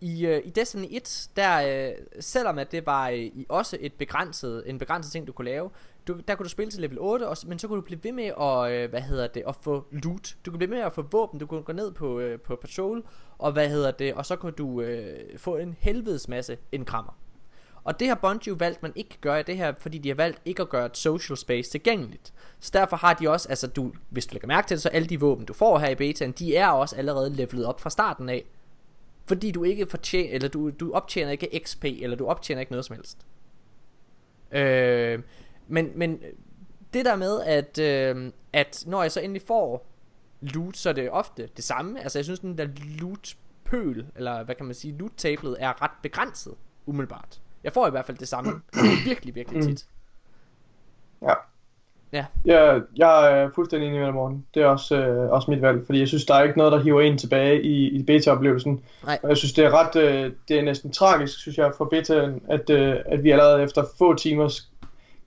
I, øh, I Destiny 1, der, øh, selvom at det var øh, i også et begrænset, en begrænset ting, du kunne lave, du, der kunne du spille til level 8, og, men så kunne du blive ved med at, øh, hvad hedder det, at få loot. Du kunne blive ved med at få våben, du kunne gå ned på, øh, på patrol, og hvad hedder det, og så kunne du øh, få en helvedes masse indkrammer. Og det har Bungie valgt, man ikke kan gøre det her, fordi de har valgt ikke at gøre et social space tilgængeligt. Så derfor har de også, altså du, hvis du lægger mærke til det, så alle de våben, du får her i betaen, de er også allerede levelet op fra starten af. Fordi du ikke fortjener, eller du, du optjener ikke XP, eller du optjener ikke noget som helst. Øh, men, men det der med, at, øh, at når jeg så endelig får loot, så er det ofte det samme. Altså jeg synes, den der loot pøl, eller hvad kan man sige, loot tablet er ret begrænset, umiddelbart. Jeg får i hvert fald det samme, virkelig, virkelig tit. Ja. Ja. Jeg, jeg er fuldstændig enig med dig, Morten. Det er også, øh, også mit valg, fordi jeg synes, der er ikke noget, der hiver en tilbage i, i beta-oplevelsen. Nej. Og jeg synes, det er ret, øh, det er næsten tragisk, synes jeg, for betaen, at, øh, at vi allerede efter få timers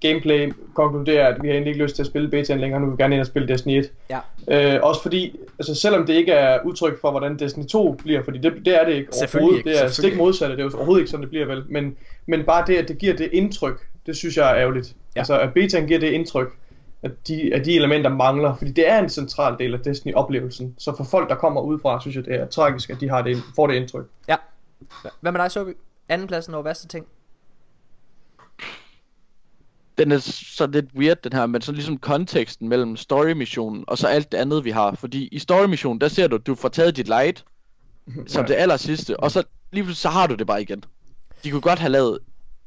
gameplay konkluderer, at vi har egentlig ikke lyst til at spille betaen længere, nu vil vi gerne ind og spille Destiny 1. Ja. Øh, også fordi, altså selvom det ikke er udtryk for, hvordan Destiny 2 bliver, fordi det, det er det ikke overhovedet, ikke, det er stik modsatte, det er jo overhovedet ikke sådan, det bliver vel, men, men bare det, at det giver det indtryk, det synes jeg er ærgerligt. Ja. Altså, at betaen giver det indtryk, at de, at de elementer mangler, fordi det er en central del af Destiny-oplevelsen. Så for folk, der kommer udefra, synes jeg, det er tragisk, at de har det, får det indtryk. Ja. Hva- Hvad med dig, Sobi? Anden pladsen over værste ting. Den er så lidt weird, den her, men så ligesom konteksten mellem story-missionen og så alt det andet, vi har. Fordi i story-missionen, der ser du, at du får taget dit light som det aller sidste, og så lige pludselig så har du det bare igen. De kunne godt have lavet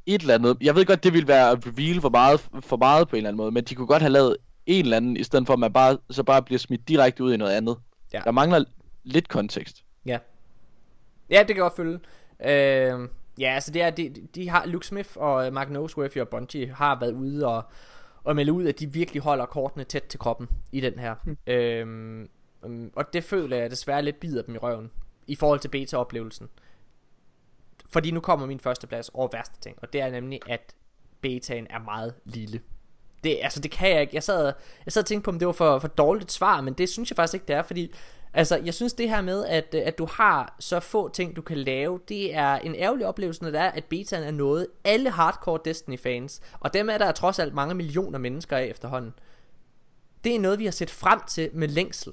et eller andet. Jeg ved godt, det ville være at reveal for meget, for meget på en eller anden måde, men de kunne godt have lavet en eller anden, i stedet for at man bare, så bare bliver smidt direkte ud i noget andet. Ja. Der mangler lidt kontekst. Ja. Ja, det kan jeg godt følge. Øh, ja, altså det er, de, de har, Luke Smith og Mark Noseworthy og Bungie har været ude og, og melde ud, at de virkelig holder kortene tæt til kroppen i den her. Mm. Øhm, og det føler jeg desværre lidt bider dem i røven, i forhold til beta-oplevelsen. Fordi nu kommer min første plads over værste ting, og det er nemlig, at betaen er meget lille. Det, altså det kan jeg ikke. Jeg sad, jeg sad og tænkte på, om det var for, for dårligt svar, men det synes jeg faktisk ikke, det er, fordi altså, jeg synes det her med, at, at du har så få ting, du kan lave, det er en ærgerlig oplevelse, når det er, at betaen er noget, alle hardcore Destiny-fans, og dem er der trods alt mange millioner mennesker af efterhånden, det er noget, vi har set frem til med længsel.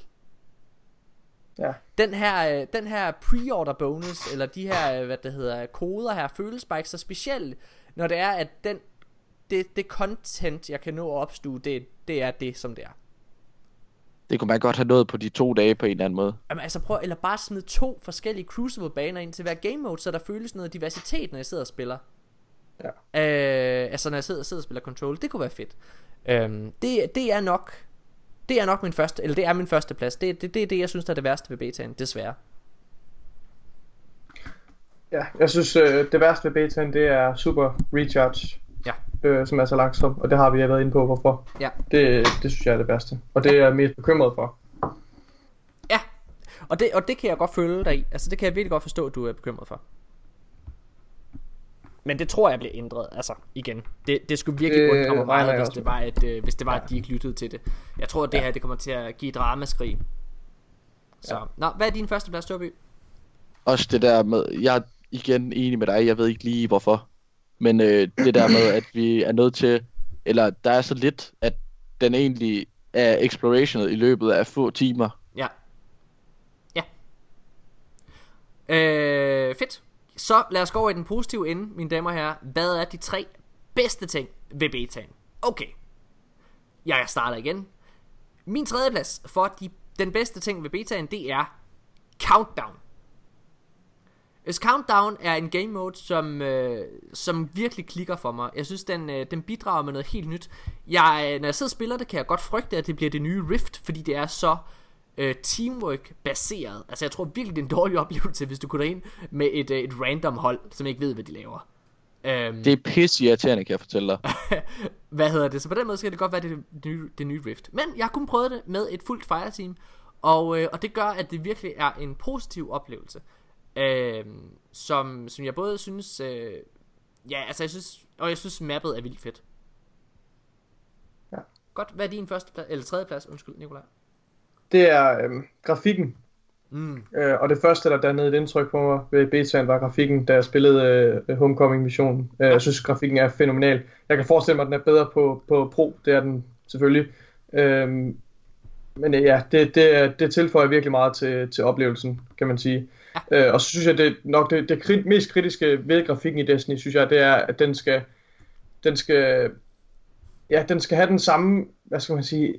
Ja. Den her, øh, den her pre-order bonus, eller de her, øh, hvad det hedder, koder her, føles bare ikke så specielt, når det er, at den, det, det content, jeg kan nå at opstue, det, det er det, som det er. Det kunne man godt have nået på de to dage på en eller anden måde. Jamen altså prøv, eller bare smide to forskellige Crucible baner ind til hver game mode, så der føles noget diversitet, når jeg sidder og spiller. Ja. Øh, altså når jeg sidder, sidder og spiller Control, det kunne være fedt. Øhm, det, det er nok, det er nok min første, eller det er min første plads. Det, det, det er det, jeg synes, der er det værste ved betaen, desværre. Ja, jeg synes, øh, det værste ved betaen, det er super recharge. Ja. Øh, som er så langsom, og det har vi været inde på, hvorfor. Ja. Det, det synes jeg er det værste. Og det er jeg mest bekymret for. Ja, og det, og det kan jeg godt følge dig i. Altså det kan jeg virkelig godt forstå, at du er bekymret for. Men det tror jeg bliver ændret, altså igen. Det, det skulle virkelig Det undre mig meget, jeg hvis det var, at, øh, hvis det var, at de ikke lyttede til det. Jeg tror, at det her det kommer til at give et ramaskrig. Så, ja. nå, hvad er din første plads, Torby? Også det der med, jeg er igen enig med dig, jeg ved ikke lige hvorfor. Men øh, det der med, at vi er nødt til, eller der er så lidt, at den egentlig er explorationet i løbet af få timer. Ja. Ja. Øh, fedt. Så lad os gå over i den positive ende, mine damer og herrer. Hvad er de tre bedste ting ved betaen? Okay. Jeg starter igen. Min tredje plads for de, den bedste ting ved betaen, det er Countdown. Hvis Countdown er en game mode, som, øh, som virkelig klikker for mig. Jeg synes, den, øh, den bidrager med noget helt nyt. Jeg, øh, når jeg sidder og spiller det, kan jeg godt frygte, at det bliver det nye Rift, fordi det er så øh, teamwork-baseret. Altså, jeg tror virkelig, det er en dårlig oplevelse, hvis du går ind med et, øh, et random hold, som ikke ved, hvad de laver. Øhm, Det er pisse irriterende, kan jeg fortælle dig. hvad hedder det? Så på den måde skal det godt være det, det, nye, det nye Rift. Men jeg har kun prøvet det med et fuldt Fireteam, og, øh, og det gør, at det virkelig er en positiv oplevelse. Øh, som, som jeg både synes... Øh, ja, altså jeg synes... Og jeg synes, mappet er vildt fedt. Ja. Godt, hvad er din første plads, eller tredje plads, undskyld, Nikolaj? Det er øhm, grafikken. Mm. Øh, og det første, der dannede et indtryk på mig ved betaen, var grafikken, da jeg spillede øh, Homecoming-missionen. Øh, jeg synes, grafikken er fænomenal. Jeg kan forestille mig, at den er bedre på, på Pro. Det er den selvfølgelig. Øhm, men øh, ja, det, det, det tilføjer virkelig meget til, til oplevelsen, kan man sige. Øh, og så synes jeg, det nok det, det krit, mest kritiske ved grafikken i Destiny, synes jeg, det er, at den skal, den skal, ja, den skal have den samme, hvad skal man sige,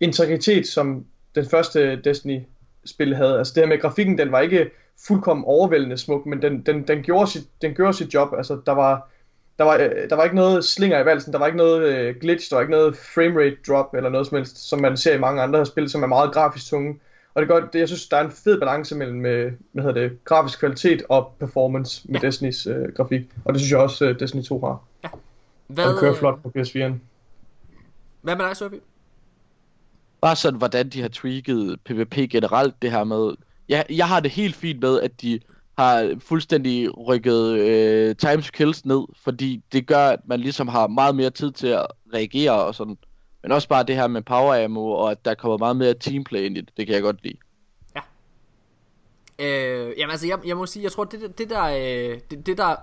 integritet, som den første Destiny-spil havde. Altså det her med grafikken, den var ikke fuldkommen overvældende smuk, men den, den, den, gjorde, sit, den gjorde sit job. Altså der var, der var, øh, der var ikke noget slinger i valsen, der var ikke noget øh, glitch, der var ikke noget framerate drop eller noget som helst, som man ser i mange andre spil, som er meget grafisk tunge. Og det gør, det, jeg synes, der er en fed balance mellem øh, hvad hedder det, grafisk kvalitet og performance med ja. Destinys øh, grafik. Og det synes jeg også, øh, Destiny 2 har. Hvad, Og det kører øh, flot på PS4'en. Hvad med dig, Søby? Bare sådan, hvordan de har tweaked PvP generelt, det her med... Jeg, jeg har det helt fint med, at de har fuldstændig rykket øh, times kills ned, fordi det gør, at man ligesom har meget mere tid til at reagere og sådan. Men også bare det her med power ammo, og at der kommer meget mere teamplay ind i det, det kan jeg godt lide. Ja. Øh, jamen altså, jeg, jeg må sige, jeg tror, det, det der, øh, det, det der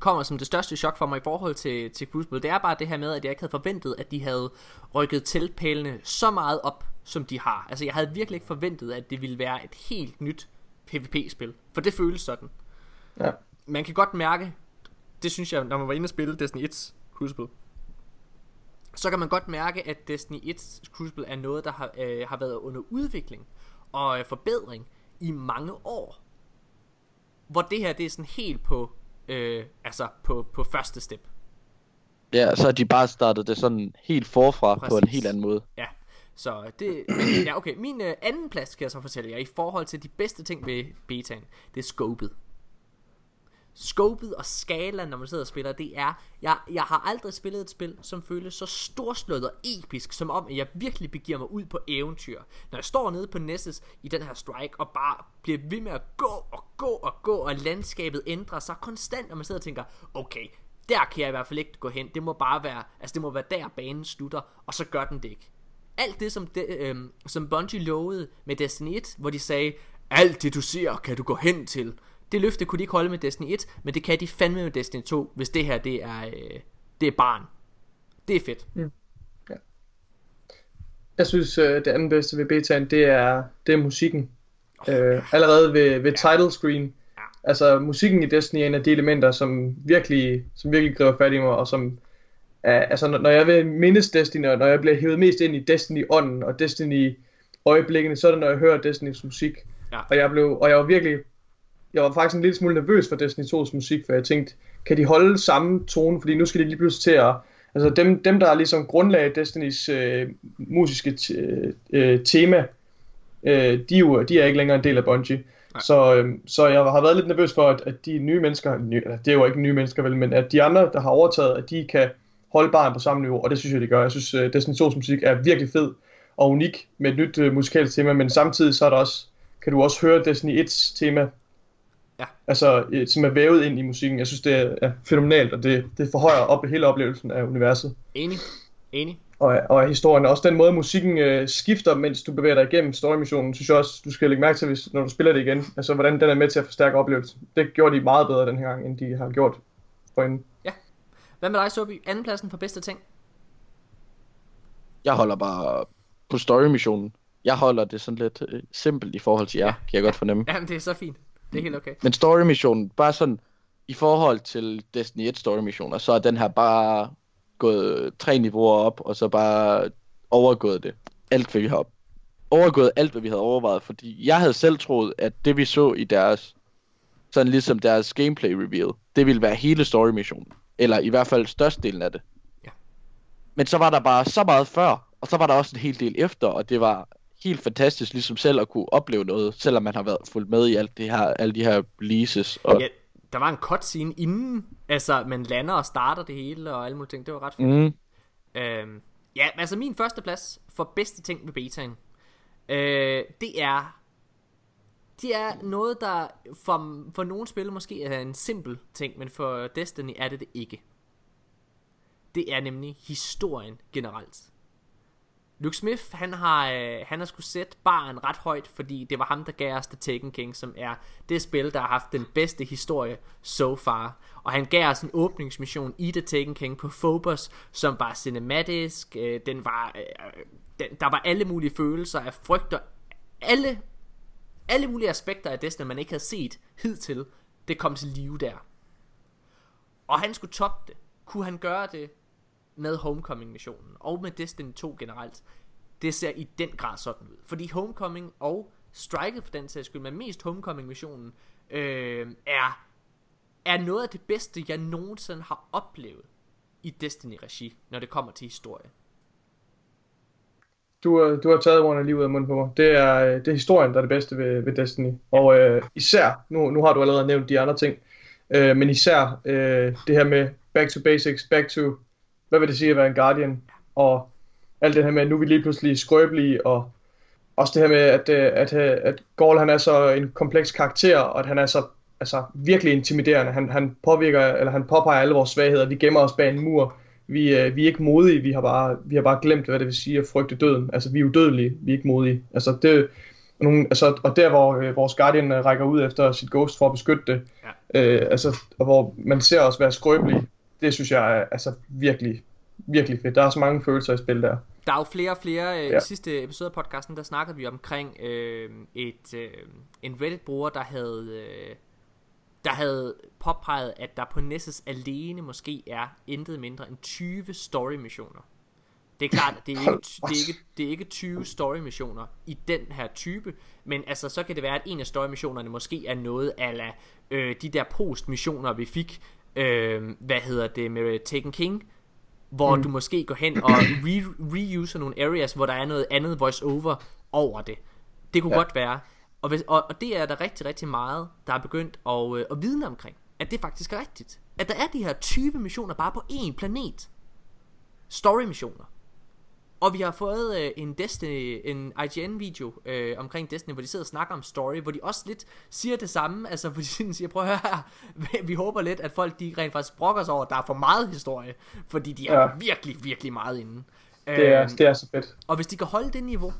kommer som det største chok for mig i forhold til, til Crucible, det er bare det her med, at jeg ikke havde forventet, at de havde rykket tilpælene så meget op, som de har. Altså, jeg havde virkelig ikke forventet, at det ville være et helt nyt PvP-spil, for det føles sådan. Ja. Man kan godt mærke, det synes jeg, når man var inde og spille Destiny 1 Crucible, så kan man godt mærke, at Destiny 1 Crucible er noget, der har, øh, har været under udvikling og øh, forbedring i mange år. Hvor det her, det er sådan helt på, øh, altså på, på første step. Ja, så har de bare startet det sådan helt forfra Præcis. på en helt anden måde. Ja, så det, men, ja okay, min øh, anden plads kan jeg så fortælle jer, i forhold til de bedste ting ved betaen, det er scopet. Scopet og skalaen, når man sidder og spiller, det er, jeg, jeg har aldrig spillet et spil, som føles så storslået og episk, som om, at jeg virkelig begiver mig ud på eventyr. Når jeg står nede på Nessus i den her strike, og bare bliver ved med at gå og gå og gå, og landskabet ændrer sig konstant, og man sidder og tænker, okay, der kan jeg i hvert fald ikke gå hen. Det må bare være, altså det må være der banen slutter, og så gør den det ikke. Alt det, som, de, øh, som Bungie lovede med Destiny 1, hvor de sagde, alt det du ser, kan du gå hen til. Det løfte kunne de ikke holde med Destiny 1, men det kan de fandme med Destiny 2, hvis det her, det er, øh, det er barn. Det er fedt. Jeg synes, øh, det andet bedste ved betaen, det er, det er musikken. Øh, allerede ved, ved title screen. Altså, musikken i Destiny er en af de elementer, som virkelig, som virkelig griber fat i mig, og som er, altså, når når jeg vil mindes Destiny, og når jeg bliver hævet mest ind i Destiny-ånden og Destiny-øjeblikkene, så er det, når jeg hører Destinys musik. Ja. Og jeg blev, og jeg var virkelig, jeg var faktisk en lille smule nervøs for Destiny 2's musik, for jeg tænkte, kan de holde samme tone, fordi nu skal de lige pludselig til at, altså dem, dem der er ligesom grundlag Destinys øh, musiske t- øh, tema, øh, de, er jo, de er ikke længere en del af Bungie. Så, øh, så jeg har været lidt nervøs for, at, at de nye mennesker, nye, eller det er jo ikke nye mennesker vel, men at de andre, der har overtaget, at de kan holde barn på samme niveau, og det synes jeg, de gør. Jeg synes, uh, Destiny 2's musik er virkelig fed og unik med et nyt uh, musikalsk tema, men samtidig så er der også, kan du også høre Destiny 1's tema, Ja. altså, øh, som er vævet ind i musikken. Jeg synes, det er, fænomenalt, og det, det forhøjer op hele oplevelsen af universet Enig. Enig. og, og af historien. Også den måde, musikken øh, skifter, mens du bevæger dig igennem storymissionen, synes jeg også, du skal lægge mærke til, hvis, når du spiller det igen. Altså, hvordan den er med til at forstærke oplevelsen. Det gjorde de meget bedre den her gang, end de har gjort forinden. Hvad med dig, Sobi? Andenpladsen for bedste ting? Jeg holder bare på story-missionen. Jeg holder det sådan lidt øh, simpelt i forhold til jer, kan jeg godt fornemme. Jamen, det er så fint. Det er helt okay. Men story-missionen, bare sådan i forhold til Destiny 1 story-missioner, så er den her bare gået tre niveauer op, og så bare overgået det. alt, hvad vi har overgået alt, hvad vi havde overvejet, fordi jeg havde selv troet, at det vi så i deres, sådan ligesom deres gameplay reveal, det ville være hele story missionen. Eller i hvert fald størstedelen af det. Ja. Men så var der bare så meget før, og så var der også en hel del efter, og det var helt fantastisk ligesom selv at kunne opleve noget, selvom man har været fuldt med i alt det her, alle de her releases. Og, Ja, der var en cutscene inden, altså man lander og starter det hele og alle mulige ting. Det var ret fedt. mm, Øhm, ja, men altså min første plads for bedste ting ved betaen, øh, det er, det er noget, der for, for nogle spil måske er en simpel ting, men for Destiny er det det ikke. Det er nemlig historien generelt. Luke Smith, han har, øh, han har skulle sætte baren ret højt, fordi det var ham, der gav os The Taken King, som er det spil, der har haft den bedste historie so far. Og han gav os en åbningsmission i The Taken King på Phobos, som var cinematisk, øh, den var, øh, den, der var alle mulige følelser af frygt og alle, alle mulige aspekter af Destiny, man ikke havde set hidtil, det kom til live der. Og han skulle toppe det. Kunne han gøre det med Homecoming-missionen og med Destiny 2 generelt? Det ser i den grad sådan ud. Fordi Homecoming og Striket for den sags skyld, men mest Homecoming-missionen, øh, er, er noget af det bedste, jeg nogensinde har oplevet i Destiny-regi, når det kommer til historie. Du, øh, du har taget ordene lige ud af munden på mig. Det er, øh, det er historien, der er det bedste ved, ved Destiny. Og øh, især, nu, nu har du allerede nævnt de andre ting, øh, men især øh, det her med back to basics, back to, hvad vil det sige at være en Guardian, og alt det her med, at nu er vi lige pludselig skrøbelige, og også det her med, at, øh, at, at, at Gaul han er så en kompleks karakter, og at han er så altså, virkelig intimiderende. Han, han påvirker, eller han påpeger alle vores svagheder. Vi gemmer os bag en mur. Vi, øh, vi er ikke modige, vi har, bare, vi har bare glemt, hvad det vil sige at frygte døden. Altså, vi er udødelige, vi er ikke modige. Altså, det, nogle, altså, og der, hvor øh, vores Guardian øh, rækker ud efter sit ghost for at beskytte det, ja. øh, altså, og hvor man ser os være skrøbelige, det synes jeg er altså, virkelig, virkelig fedt. Der er så mange følelser i spil der. Der er jo flere og flere, øh, Ja. i sidste episode af podcasten, der snakkede vi omkring øh, et, øh, en Reddit-bruger, der havde, øh, der havde påpeget, at der på Nessus alene måske er intet mindre end 20 story-missioner. Det er klart, det er ikke, det er ikke, det er ikke 20 story-missioner i den her type, men altså, så kan det være, at en af story-missionerne måske er noget ala øh, de der post-missioner, vi fik, øh, hvad hedder det, med Taken King, hvor mm. du måske går hen og re- reuser nogle areas, hvor der er noget andet voice-over over det. Det kunne ja. Godt være. Og, hvis, og, og det er der rigtig, rigtig meget, der er begyndt at, øh, at vidne omkring. At det faktisk er rigtigt. At der er de her 20 missioner bare på én planet. Story-missioner. Og vi har fået øh, en Destiny, en IGN-video øh, omkring Destiny, hvor de sidder og snakker om story, hvor de også lidt siger det samme, altså hvor de sådan siger, prøv at høre her, vi håber lidt, at folk de rent faktisk brokker sig over, at der er for meget historie, fordi de er ja. Virkelig, virkelig meget inde. Det er, Øhm, det er så fedt. og hvis de kan holde det niveau,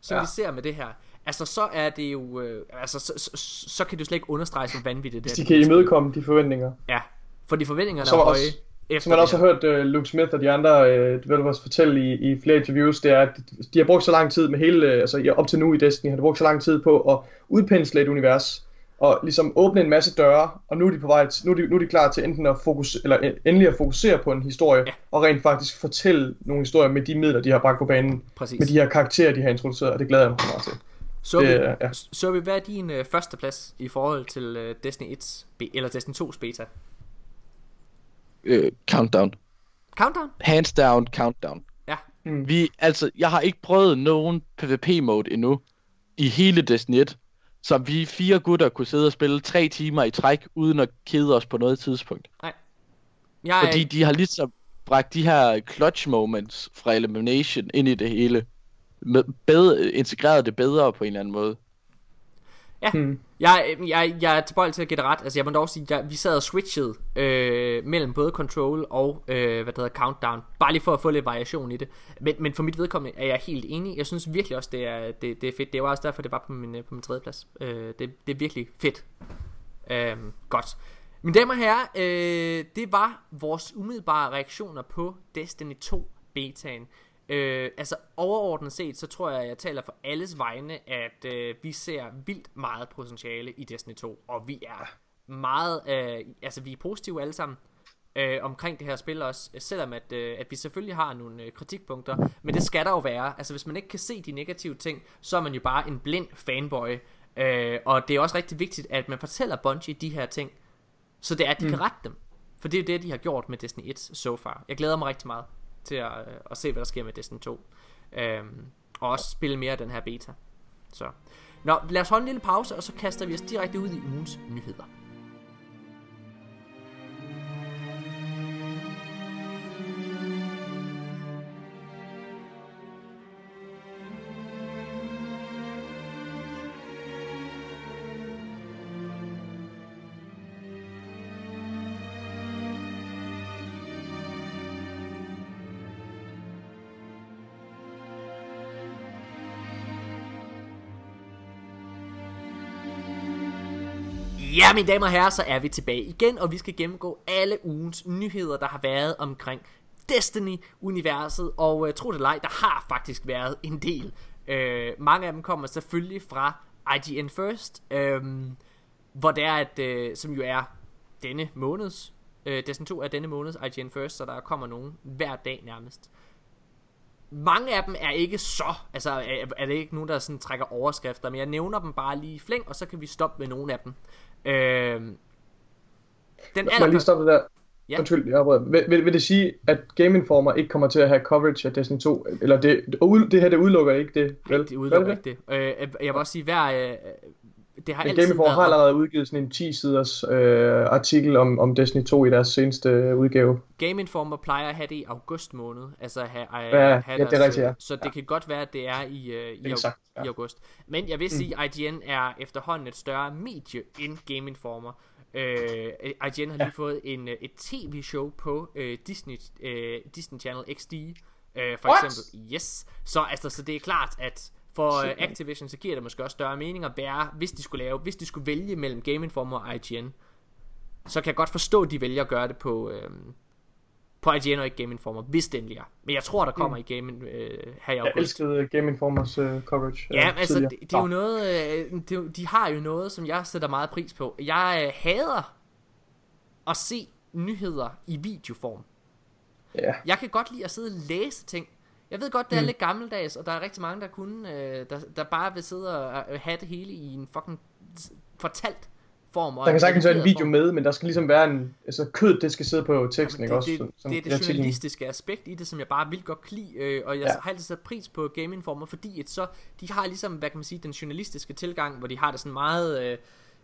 som ja. Vi ser med det her, altså så er det jo, øh, altså så, så, så, så kan jo slet ikke understrege, hvor vanvittigt det Hvis er. de kan imødekomme de forventninger. Ja, fordi forventningerne Så er høje. også- efter Som man også har hørt uh, Luke Smith og de andre uh, developers fortælle i, i flere interviews, det er, at de har brugt så lang tid med hele, uh, altså op til nu i Destiny, har de brugt så lang tid på at udpensle et univers, og ligesom åbne en masse døre, og nu er de på vej, til, nu er de, nu er de klar til enten at fokus, eller en- endelig at fokusere på en historie, Ja. og rent faktisk fortælle nogle historier med de midler, de har bragt på banen, Præcis. med de her karakterer, de har introduceret, og det glæder jeg mig meget til. Så vi, Det ja. så vi hvad er din øh, første plads i forhold til øh, Destiny 1 be- eller Destiny 2's beta? Øh, countdown. Countdown? Hands down, countdown. Ja. Mm. Vi, altså, jeg har ikke prøvet nogen PvP-mode endnu i hele Destiny 1, så vi fire gutter kunne sidde og spille tre timer i træk, uden at kede os på noget tidspunkt. Jeg, Fordi de har ligesom bragt de her clutch moments fra Elimination ind i det hele. Med bedre, integreret det bedre på en eller anden måde. Hmm. Jeg, jeg, jeg er tilbøjelig til at gætte ret. Altså, jeg må dog sige, at vi sad og switchede øh, mellem både Control og øh, hvad det hedder, Countdown. Bare lige for at få lidt variation i det. Men, men for mit vedkommende er jeg helt enig. Jeg synes virkelig også, det er, det, det er fedt. Det var også derfor, det var på min, øh, på min tredje plads. Øh, det, det er virkelig fedt. Øh, godt. Mine damer og herrer, øh, det var vores umiddelbare reaktioner på Destiny 2 betaen. Øh, altså overordnet set, så tror jeg, at jeg taler for alles vegne, at øh, vi ser vildt meget potentiale i Destiny 2, og vi er meget, øh, altså vi er positive alle sammen. øh, omkring det her spil også, selvom at, øh, at vi selvfølgelig har nogle øh, kritikpunkter, men det skal der jo være. Altså hvis man ikke kan se de negative ting, så er man jo bare en blind fanboy. Øh, og det er også rigtig vigtigt, at man fortæller Bungie de her ting, så det er, at de mm. kan rette dem. For det er det, de har gjort med Destiny 1 so far. Jeg glæder mig rigtig meget til at, øh, at se, hvad der sker med Destiny 2. Øhm, og også spille mere af den her beta. Så. Nå, lad os holde en lille pause, og så kaster vi os direkte ud i ugens nyheder. Ja, mine damer og herrer, så er vi tilbage igen, og vi skal gennemgå alle ugens nyheder, der har været omkring Destiny-universet. Og uh, tro det eller ej, der har faktisk været en del. Uh, mange af dem kommer selvfølgelig fra IGN First, um, hvor det er, at, uh, som jo er denne måneds, uh, Destiny 2 er denne måneds IGN First, så der kommer nogen hver dag nærmest. Mange af dem er ikke så, altså er, er det ikke nogen, der sådan trækker overskrifter, men jeg nævner dem bare lige i flæng, og så kan vi stoppe med nogle af dem. Øh, den Må jeg lige stoppe der? Ja. Undskyld, jeg afbryder. Vil, vil, vil det sige, at Game Informer ikke kommer til at have coverage af Destiny 2? Eller det, det, det her, det udelukker ikke det, vel? Nej, det udelukker Gør ikke det. Øh, jeg vil også sige, hver... Øh, det har Men Game Informer har allerede udgivet sådan en 10-siders øh, artikel om, om Destiny 2 i deres seneste øh, udgave. Game Informer plejer at have det i august måned. Altså have, at Ja, have ja, det er rigtigt, ja. Så det kan godt være, at det er i, uh, i, Exakt, ja. ja. i august. Men jeg vil sige, at IGN er efterhånden et større medie end Game Informer. Uh, IGN har lige fået en, et tv-show på uh, Disney, uh, Disney Channel XD. Uh, for What? eksempel. Yes. Så, altså, så det er klart, at for uh, Activision, så giver det måske også større mening at være, hvis de skulle lave, hvis de skulle vælge mellem Game Informer og IGN, så kan jeg godt forstå, at de vælger at gøre det på, øhm, på IGN og ikke Game Informer, hvis det endelig er. Men jeg tror, der kommer mm. i Game øh, her i Jeg august. elskede Game Informers øh, coverage. Ja, øh, altså, det, det er jo noget, øh, det, de har jo noget, som jeg sætter meget pris på. Jeg øh, hader at se nyheder i videoform. Ja. Jeg kan godt lide at sidde og læse ting. Jeg ved godt, det er Mm. lidt gammeldags, og der er rigtig mange, der kunne, øh, der, der bare vil sidde og have det hele i en fucking fortalt form. Og Der kan sagtens være en video form. med, men der skal ligesom være en... Altså kød, det skal sidde på teksten, ikke det, også? det, Som- som det er det journalistiske aspekt i det, som jeg bare vil godt lide, øh, og jeg Ja. har altid sat pris på Game Informer, fordi at så, de har ligesom, hvad kan man sige, den journalistiske tilgang, hvor de har det sådan meget, øh,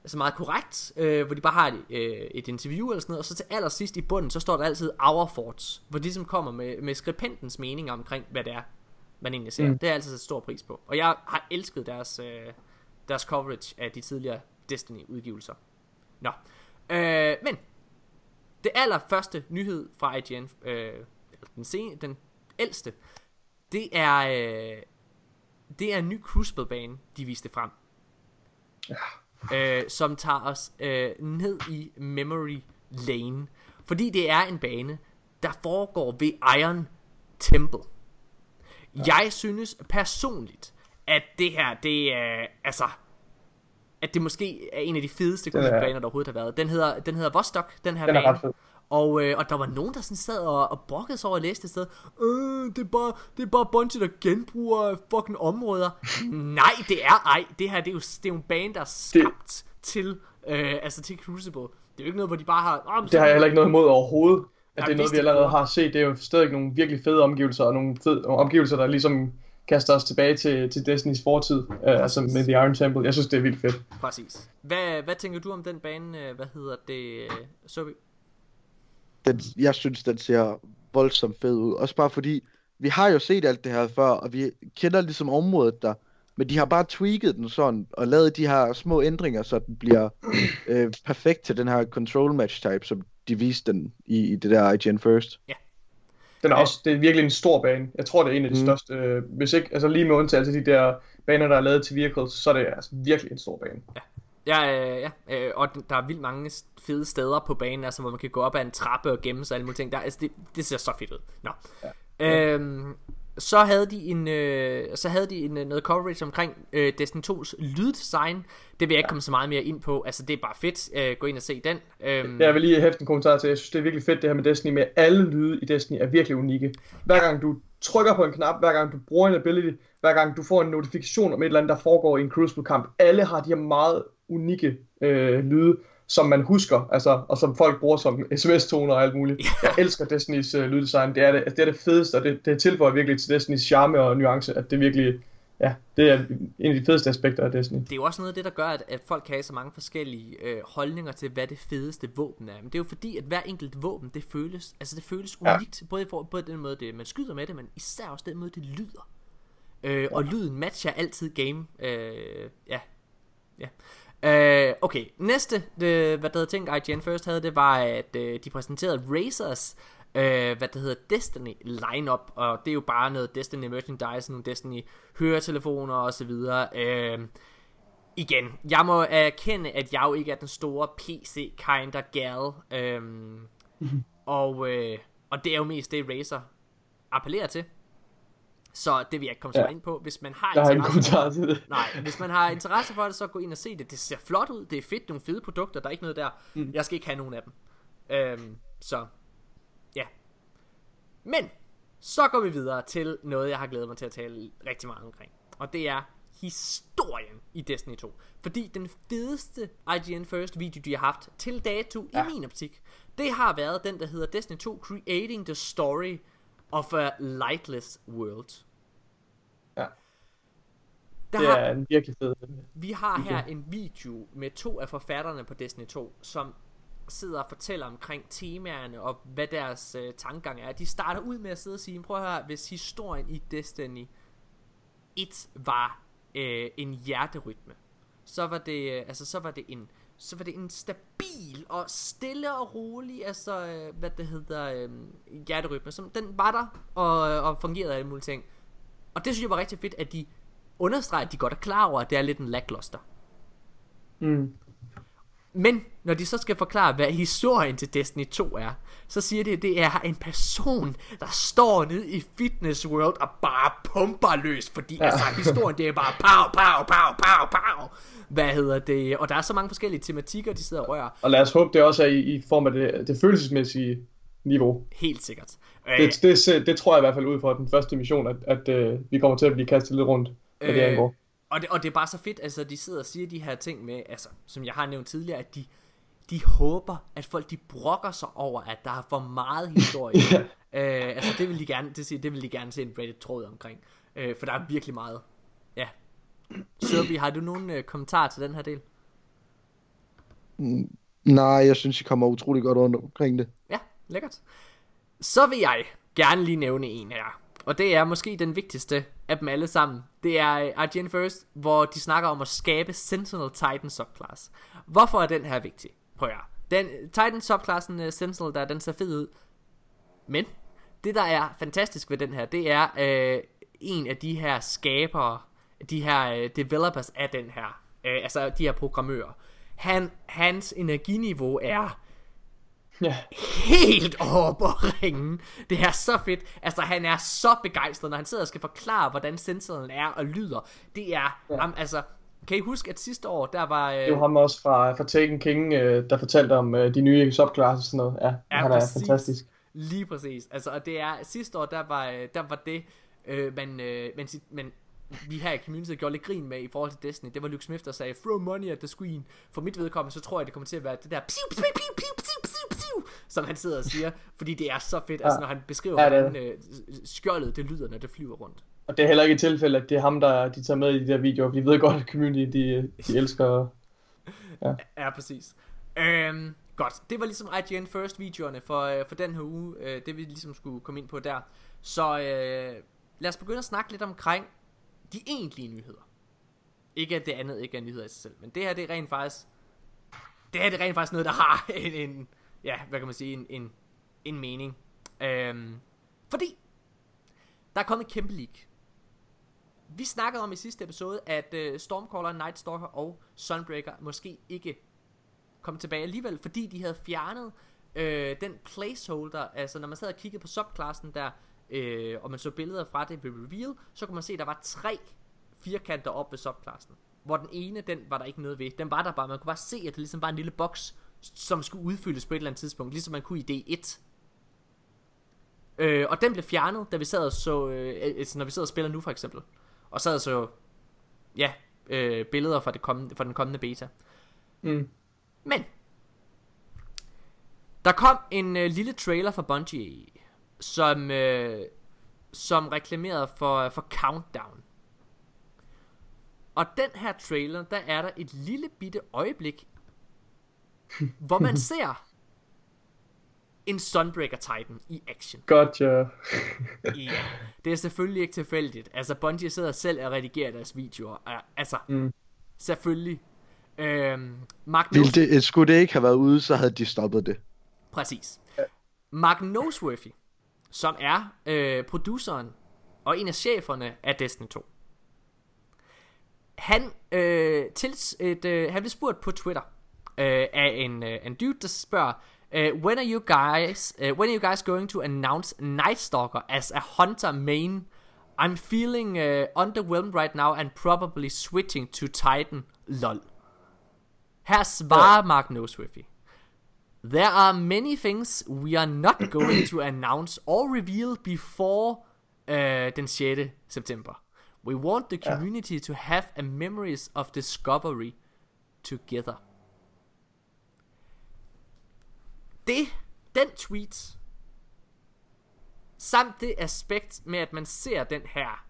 altså meget korrekt, øh, hvor de bare har et, øh, et interview eller sådan noget, og så til allersidst i bunden, så står der altid our thoughts, hvor de ligesom kommer med, med skribentens mening omkring, hvad det er, man egentlig ser. Mm. Det er altid sat stor pris på. Og jeg har elsket deres, øh, deres coverage af de tidligere Destiny-udgivelser. Nå. Øh, men, det allerførste nyhed fra IGN, øh, den, sen, den ældste, det er, øh, det er en ny Crucible-bane, de viste frem. Øh, som tager os øh, ned i Memory Lane. Fordi det er en bane, der foregår ved Iron Temple. Jeg synes personligt, at det her, det er, altså, at det måske er en af de fedeste er- Crucible-baner, der overhovedet har været. Den hedder, den hedder Vostok, den her Den bane. Og, øh, og der var nogen, der sådan sad og, og brokkede sig over at læse det sted. Øh, det er bare, det er bare Bungie, der genbruger fucking områder. Nej, det er ej. Det her, det er jo, det er jo en bane, der er skabt til, øh, altså til Crucible. Det er jo ikke noget, hvor de bare har... Oh, Det har jeg heller ikke noget imod overhovedet. At det er noget, vi allerede det har set. Det er jo stadig nogle virkelig fede omgivelser, og nogle, fede, omgivelser, der ligesom kaster os tilbage til, til Destinys fortid. Uh, altså med The Iron Temple. Jeg synes, det er vildt fedt. Præcis. Hvad, hvad tænker du om den bane? øh, Hvad hedder det? øh, Sobi? Den, jeg synes, den ser voldsomt fed ud. Også bare fordi, vi har jo set alt det her før, og vi kender ligesom området der. Men de har bare tweaked den sådan, og lavet de her små ændringer, så den bliver øh, perfekt til den her control match type, som de viste den i, i det der IGN First. Den er Ja. også, det er virkelig en stor bane. Jeg tror, det er en af de Mm. største. Øh, hvis ikke, altså lige med undtagelse af de der baner, der er lavet til vehicles, så er det altså virkelig en stor bane. Ja, øh, ja. Øh, og der er vildt mange fede steder på banen, altså hvor man kan gå op ad en trappe og gemme sig og alle mulige ting. Der, altså, det, det ser så fedt ud. Nå. Ja. Øhm, så havde de en, øh, så havde de en, øh, noget coverage omkring øh, Destiny 2's lyddesign. Det vil jeg ikke komme så meget mere ind på. Altså, det er bare fedt. Øh, gå ind og se den. Øhm, Jeg vil lige hæfte en kommentar til. Jeg synes, det er virkelig fedt det her med Destiny, med alle lyde i Destiny er virkelig unikke. Hver gang du trykker på en knap, hver gang du bruger en ability, hver gang du får en notifikation om et eller andet, der foregår i en Crucible-kamp, alle har de her meget unikke øh, lyde, som man husker, altså, og som folk bruger som sms-toner og alt muligt. Jeg elsker Destinys øh, lyddesign. Det er det, altså, det er det fedeste, og det, det tilføjer virkelig til Destinys charme og nuance, at det virkelig, ja, det er en af de fedeste aspekter af Destiny. Det er jo også noget af det, der gør, at, at folk kan have så mange forskellige øh, holdninger til, hvad det fedeste våben er. Men det er jo fordi, at hver enkelt våben, det føles, altså det føles Ja. unikt, både, for, både den måde, det, man skyder med det, men især også den måde, det lyder. Øh, og lyden matcher altid game. Øh, ja. ja. Øh, okay, næste, det, hvad der hedder ting, IGN First havde, det var, at øh, de præsenterede Razers, øh, hvad der hedder Destiny lineup, og det er jo bare noget Destiny merchandise, nogle Destiny høretelefoner og så videre. Øh, igen, jeg må erkende, at jeg jo ikke er den store PC kinder gal. Øhm, og, øh, og det er jo mest det, Razer appellerer til. Så det vil jeg ikke komme så Ja. ind på. Hvis man har en interesse til det. Nej, hvis man har interesse for det, så gå ind og se det. Det ser flot ud, det er fedt, nogle fede produkter, der er ikke noget der. Mm. Jeg skal ikke have nogen af dem. Øhm, så, ja. Men, så går vi videre til noget, jeg har glædet mig til at tale rigtig meget omkring. Og det er historien i Destiny 2. Fordi den fedeste IGN First video, de har haft til dato ja. i min optik, det har været den, der hedder Destiny 2 Creating the Story of a Lightless World. Der Det har, er en virkelig fed. vi har her en video med to af forfatterne på Destiny 2, som sidder og fortæller omkring temaerne og hvad deres øh, tankegang er. De starter ud med at sidde og sige, prøv at høre, hvis historien i Destiny 1 var øh, en hjerterytme, så var det, øh, altså så var det en så var det en stabil og stille og rolig, altså, øh, hvad det hedder, øh, hjerterytme, som den var der, og, og fungerede alle mulige ting. Og det synes jeg var rigtig fedt, at de understreger, at de godt er klar over, at det er lidt en lackluster. Mm. Men når de så skal forklare, hvad historien til Destiny 2 er, så siger de, at det er en person, der står nede i Fitness World og bare pumper løs, fordi ja. altså, historien det er bare pow, pow, pow, pow, pow. Hvad hedder det? Og der er så mange forskellige tematikker, de sidder og rører. Og lad os håbe, det også er i, i form af det, det følelsesmæssige niveau. Helt sikkert. Det, det, det, det tror jeg i hvert fald ud fra den første mission, at, at øh, vi kommer til at blive kastet lidt rundt, hvad det Øh, angår. Og det, og det er bare så fedt, altså de sidder og siger de her ting med, altså som jeg har nævnt tidligere, at de, de håber, at folk de brokker sig over, at der er for meget historie. øh, altså det vil de gerne, det, det vil de gerne se en Reddit-tråd omkring. Øh, for der er virkelig meget. Ja. Sørby, har du nogen øh, kommentar til den her del? Nej, jeg synes, I kommer utrolig godt rundt omkring det. Ja, lækkert. Så vil jeg gerne lige nævne en her. Og det er måske den vigtigste af dem alle sammen. Det er øh, IGN First, hvor de snakker om at skabe Sentinel Titan subclass. Hvorfor er den her vigtig? Prøv at. Den Titan subklassen uh, øh, Sentinel der, den ser fed ud. Men det der er fantastisk ved den her, det er øh, en af de her skabere, de her øh, developers af den her, øh, altså de her programmører. Han, hans energiniveau er Ja. helt over på ringen. Det er så fedt. Altså, han er så begejstret, når han sidder og skal forklare, hvordan sensoren er og lyder. Det er, ja. am, altså, kan I huske, at sidste år, der var... Øh, Det var ham også fra, fra Taken King, øh, der fortalte om øh, de nye subclasses og sådan noget. Ja, Ja, han er præcis. fantastisk. Lige præcis. Altså, og det er, sidste år, der var, øh, der var det, øh, man, øh, man, man, vi her i community gjorde lidt grin med i forhold til Destiny. Det var Luke Smith, der sagde, throw money at the screen. For mit vedkommende, så tror jeg, det kommer til at være det der, piu, piu, piu, piu, piu, piu, som han sidder og siger. Fordi det er så fedt, altså når han beskriver, Ja, det hvordan øh, skjoldet det lyder, når det flyver rundt. Og det er heller ikke et tilfælde, at det er ham, der de tager med i de der videoer. Vi ved godt, at community, de, de elsker... Ja, præcis. Øhm, godt. Det var ligesom IGN First videoerne for, øh, for den her uge. Øh, det vi ligesom skulle komme ind på der. Så øh, lad os begynde at snakke lidt omkring de egentlige nyheder. Ikke at det andet ikke er nyheder i sig selv, men det her det er rent faktisk det her det er rent faktisk noget der har en, en ja, hvad kan man sige, en, en, en mening. Øhm, fordi der er kommet en kæmpe leak. Vi snakkede om i sidste episode, at øh, Stormcaller, Nightstalker og Sunbreaker måske ikke kom tilbage alligevel, fordi de havde fjernet øh, den placeholder, altså når man sad og kiggede på subklassen der, øh, og man så billeder fra det ved reveal, så kunne man se, at der var tre firkanter op ved subklassen. Hvor den ene, den var der ikke noget ved. Den var der bare, man kunne bare se, at det ligesom var en lille boks, som skulle udfyldes på et eller andet tidspunkt, ligesom man kunne i D1. Øh, og den blev fjernet, da vi sad og så, øh, altså, når vi sidder og spiller nu for eksempel. Og sad og så, ja, øh, billeder fra, det kommende, fra den kommende beta. Mm. Men, der kom en øh, lille trailer fra Bungie, som, øh, som reklamerede for, for Countdown. Og den her trailer, der er der et lille bitte øjeblik, hvor man ser en Sunbreaker Titan i action. Gotcha. Ja, det er selvfølgelig ikke tilfældigt. Altså, Bungie sidder selv og redigerer deres videoer. Altså, Mm. selvfølgelig. Øhm, Mark Ville det, skulle det ikke have været ude, så havde de stoppet det. Præcis. Mark Noseworthy, som er øh, produceren og en af cheferne af Destiny 2. Han, øh, til et, øh, han blev spurgt på Twitter øh, af en, øh, en dude, der spørger, øh, when are you guys, uh, when are you guys going to announce Night Stalker as a hunter main? I'm feeling uh, underwhelmed right now and probably switching to Titan. Lol. Her svarer Mark Noseworthy. There are many things we are not going to announce or reveal before uh, den 6. september. We want the community to have a memories of discovery together. Det, den tweet, samt det aspekt med, at man ser den her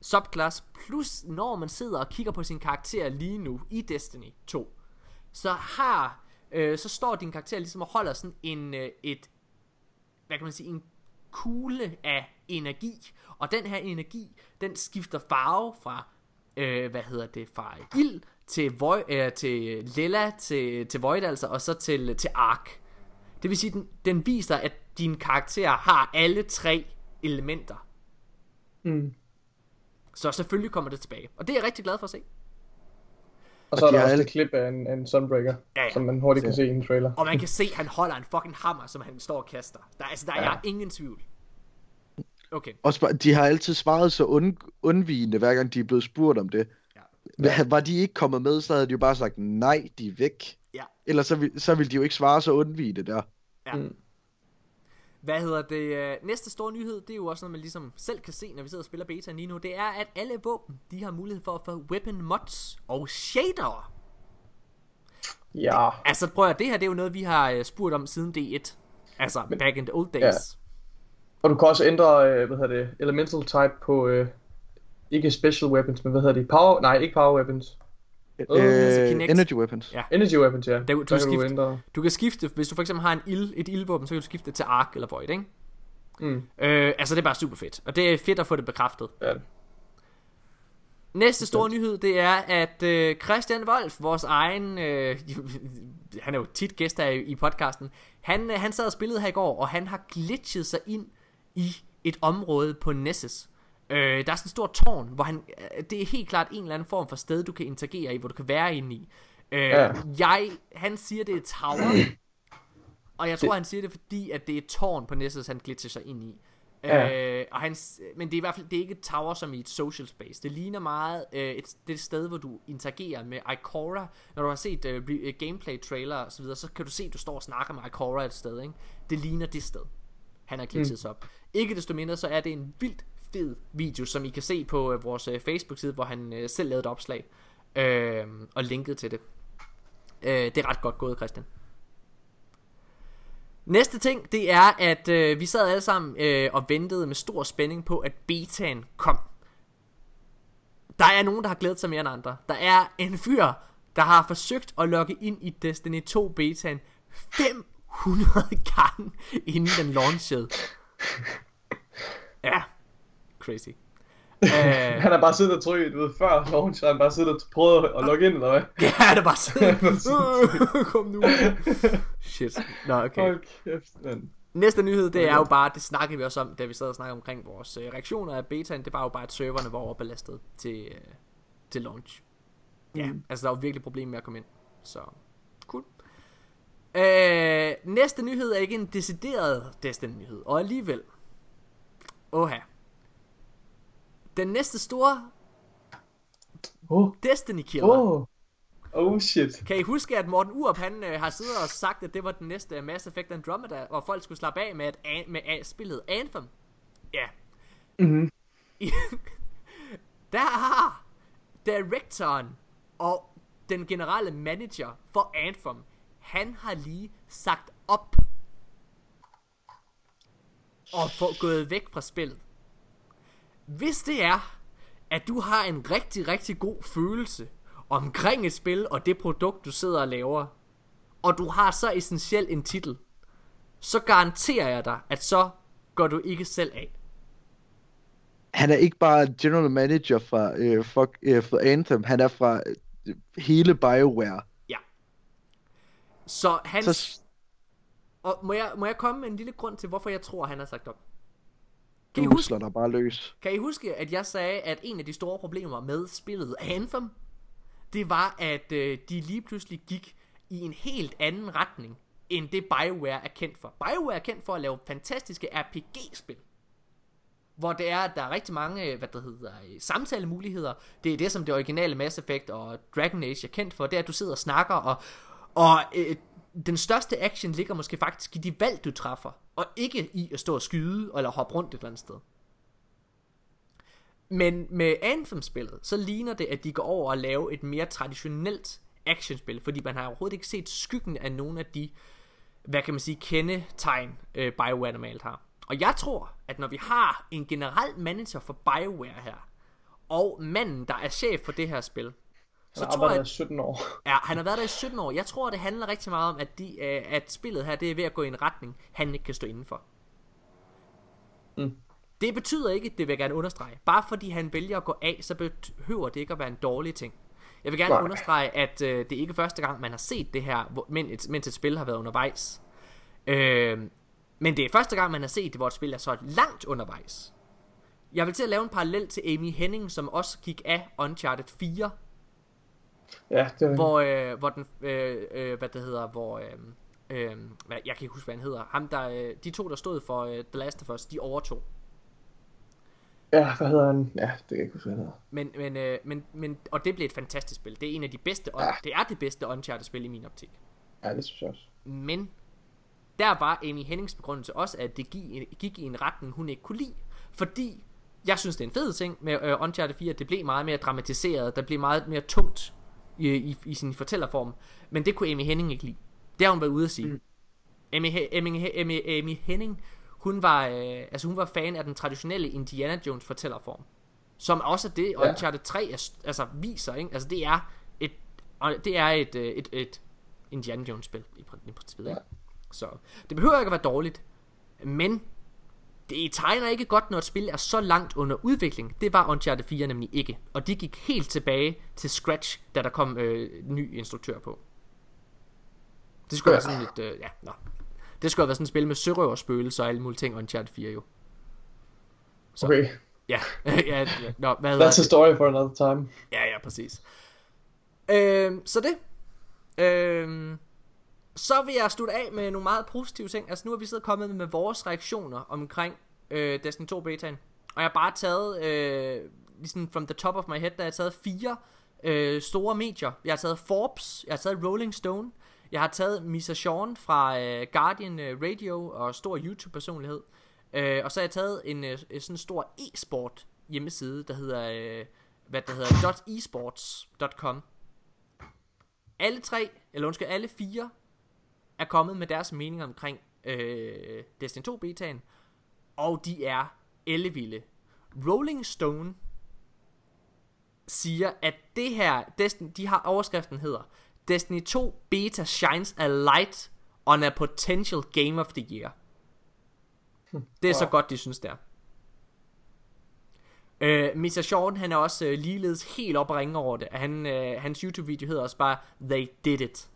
subclass, plus når man sidder og kigger på sin karakter lige nu i Destiny 2, så har øh, så står din karakter ligesom og holder sådan en øh, et hvad kan man sige en kugle af energi. Og den her energi den skifter farve fra øh, hvad hedder det fra ild til void, øh, til lilla til til void altså og så til til ark. Det vil sige den den viser at din karakter har alle tre elementer. Mm. Så selvfølgelig kommer det tilbage. Og det er jeg rigtig glad for at se. Og så er de der også alle- et klip af en, en Sunbreaker, Ja, ja. som man hurtigt kan se i en trailer. Og man kan se, at han holder en fucking hammer, som han står og kaster. Der, altså, der er Ja. ja. ingen tvivl. Okay. Bare- de har altid svaret så und, undvigende, hver gang de er blevet spurgt om det. Ja. Var de ikke kommet med, så havde de jo bare sagt, nej, de er væk. Ja. Ellers så, vil, så ville de jo ikke svare så undvigende der. Hvad hedder det? øh, Næste store nyhed, det er jo også noget, man ligesom selv kan se, når vi sidder og spiller beta lige nu. Det er, at alle våben, de har mulighed for at få weapon mods og shader. Ja, Altså prøv at det her, det er jo noget, vi har øh, spurgt om siden D1. Altså, back in the old days. og du kan også ændre, øh, hvad hedder det, elemental type på, ikke special weapons, men hvad hedder det, power, nej, ikke power weapons. Øh, altså Kinect. energy weapons. Ja. Energy weapons, ja. du Der kan du skifte- ændre. Du kan skifte, hvis du for eksempel har en ild, et ildvåben, så kan du skifte det til ark eller void, ikke? Mm. Øh, altså det er bare super fedt. Og det er fedt at få det bekræftet. Ja. Næste store nyhed, det er, at øh, Christian Wolf, vores egen, øh, han er jo tit gæst her i, i podcasten, han, øh, han sad og spillede her i går, og han har glitchet sig ind i et område på Nessus. Øh, der er sådan et stort tårn, hvor han, øh, det er helt klart en eller anden form for sted, du kan interagere i, hvor du kan være inde i. Øh, Ja. jeg, han siger, det er tower, og jeg tror, han siger det, fordi at det er et tårn på Nessus, han glitcher sig ind i. Ja. Øh, og han, men det er i hvert fald det er ikke et tower som i et social space. Det ligner meget øh, et, det et sted, hvor du interagerer med Ikora. Når du har set øh, øh, gameplay trailer og så videre, så kan du se, at du står og snakker med Ikora et sted. Ikke? Det ligner det sted, han har glitchet sig op. Ikke desto mindre, så er det en vildt fed video, som I kan se på øh, vores øh, Facebook-side, hvor han øh, selv lavede et opslag øh, og linket til det. Øh, det er ret godt gået, Christian. Næste ting, det er, at øh, vi sad alle sammen øh, og ventede med stor spænding på, at betaen kom. Der er nogen, der har glædet sig mere end andre. Der er en fyr, der har forsøgt at logge ind i Destiny 2 betaen 500 gange, inden den launchede. Ja, crazy. Øh, Han har bare siddet og trykket, du ved, før launch, han bare siddet og prøvet at logge ind, eller hvad? ja, det er bare sådan. Kom nu. Shit. Nå, okay. Hold kæft, mand. Næste nyhed, det er jo bare, det snakkede vi også om, da vi sad og snakkede omkring vores øh, reaktioner af betaen. Det var jo bare, at serverne var overbelastet til, øh, til launch. Ja, mm. altså der var virkelig problemer med at komme ind. Så, cool. Øh, næste nyhed er ikke en decideret Destiny-nyhed, og alligevel. Oha. Den næste store Oh, Destiny Killer. oh. Oh shit. Kan I huske, at Morten Urup, han øh, har siddet og sagt, at det var den næste Mass Effect Andromeda, og folk skulle slappe af med, at an- med at spillet Anthem? Ja. Mhm. Der har directoren og den generelle manager for Anthem, han har lige sagt op og få gået væk fra spillet. Hvis det er, at du har en rigtig, rigtig god følelse omkring et spil og det produkt, du sidder og laver, og du har så essentiel en titel, så garanterer jeg dig, at så går du ikke selv af. Han er ikke bare general manager fra, øh, for, øh, for Anthem, han er fra øh, hele BioWare. Ja. Så hans... Så, Så... Og må jeg, må jeg komme med en lille grund til, hvorfor jeg tror, han har sagt op? Kan I, du huske, slår dig bare løs. kan I huske, at jeg sagde, at en af de store problemer med spillet Anthem, det var, at øh, de lige pludselig gik i en helt anden retning, end det BioWare er kendt for. BioWare er kendt for at lave fantastiske RPG-spil. Hvor det er, at der er rigtig mange, øh, hvad der hedder, øh, samtalemuligheder. Det er det, som det originale Mass Effect og Dragon Age er kendt for. Det er, at du sidder og snakker, og, og øh, den største action ligger måske faktisk i de valg, du træffer. Og ikke i at stå og skyde, eller hoppe rundt et eller andet sted. Men med Anthem-spillet, så ligner det, at de går over og lave et mere traditionelt actionspil, fordi man har overhovedet ikke set skyggen af nogle af de, hvad kan man sige, kendetegn, øh, BioWare normalt har. Og jeg tror, at når vi har en generel manager for BioWare her, og manden, der er chef for det her spil, så Han har tror jeg, der i 17 år. Ja, han har været der i 17 år. Jeg tror, det handler rigtig meget om, at, de, øh, at spillet her, det er ved at gå i en retning, han ikke kan stå indenfor. Mm. Det betyder ikke, det vil jeg gerne understrege. Bare fordi han vælger at gå af, så behøver det ikke at være en dårlig ting. Jeg vil gerne Nej. understrege, at øh, det er ikke første gang, man har set det her, hvor, men et, mens et spil har været undervejs. Øh, men det er første gang, man har set det, hvor et spil er så langt undervejs. Jeg vil til at lave en parallel til Amy Henning, som også gik af Uncharted 4, Ja, det er hvor, øh, hvor den, øh, øh, hvad det hedder, hvor, øh, øh, jeg kan ikke huske, hvad han hedder, ham der, øh, de to, der stod for øh, The Last of Us, de overtog. Ja, hvad hedder han? Ja, det kan jeg ikke huske, hvad han hedder. Men, men, øh, men, men, og det blev et fantastisk spil. Det er en af de bedste, Ja. det er det bedste Uncharted-spil i min optik. Ja, det synes jeg også. Men der var Amy Hennings begrundelse også, at det gik, gik i en retning, hun ikke kunne lide. Fordi jeg synes, det er en fed ting med øh, Uncharted 4, at det blev meget mere dramatiseret, der blev meget mere tungt i, i, i sin fortællerform. Men det kunne Amy Henning ikke lide. Det har hun været ude at sige. Mm. Amy, Amy, Amy, Amy Henning, hun var, øh, altså hun var fan af den traditionelle Indiana Jones fortællerform. Som også det, Ja. Uncharted 3 er, altså, viser, ikke? Altså det er et, det er et, øh, et, et Indiana Jones spil i prin- i princippet, ikke? Så det behøver ikke at være dårligt, men det tegner ikke godt, når et spil er så langt under udvikling. Det var Uncharted 4 nemlig ikke. Og de gik helt tilbage til scratch, da der kom øh, ny instruktør på. Det skulle Ja. være sådan lidt, øh, ja, nå. Det skulle have været sådan et spil med sørøverspøgelser og alle mulige ting, Uncharted 4 jo. Så. Okay, Ja, ja, ja. Nå, hvad that's a story for another time. Ja, ja, præcis. Øhm, så det. Øhm, så vil jeg slutte af med nogle meget positive ting. Altså nu er vi siddet kommet med vores reaktioner omkring øh, Destiny 2 betaen. Og jeg har bare taget, øh, ligesom from the top of my head, der har jeg taget fire øh, store medier. Jeg har taget Forbes, jeg har taget Rolling Stone, jeg har taget Misa Sean fra øh, Guardian øh, Radio og stor YouTube-personlighed. Øh, og så har jeg taget en øh, sådan en stor e-sport hjemmeside, der hedder, øh, hvad der hedder, .esports.com. Alle tre, eller undskyld, alle fire er kommet med deres mening omkring øh, Destiny 2 betaen, og de er ellevilde. Rolling Stone siger, at det her, Destiny, de har overskriften hedder, Destiny 2 beta shines a light on a potential game of the year. Det er så godt, de synes det er. Øh, Mr. Sean, han er også øh, ligeledes helt op og ringe over det. Han, øh, hans YouTube-video hedder også bare, They Did It.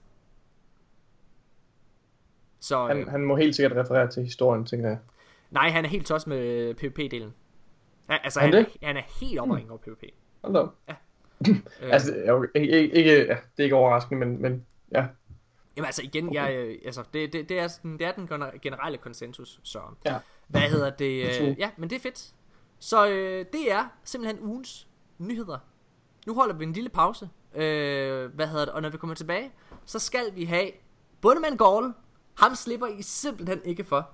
Så øh, Han, han må helt sikkert referere til historien, tænker jeg. nej, han er helt tosset med PvP-delen. Ja, altså, han, han er, han er helt op og ringe over PvP. Hold da. op. Øh, Altså, jo ikke, ikke, ja, det er ikke overraskende, men, men ja. Jamen altså igen, okay. jeg, øh, altså, det, det, det, er, sådan, det er den gener- generelle konsensus, så... Ja. Hvad hedder det? Øh, ja, men det er fedt. Så øh, det er simpelthen ugens nyheder. Nu holder vi en lille pause. Øh, hvad hedder det? Og når vi kommer tilbage, så skal vi have Bundemand Gaul. Ham slipper I simpelthen ikke for.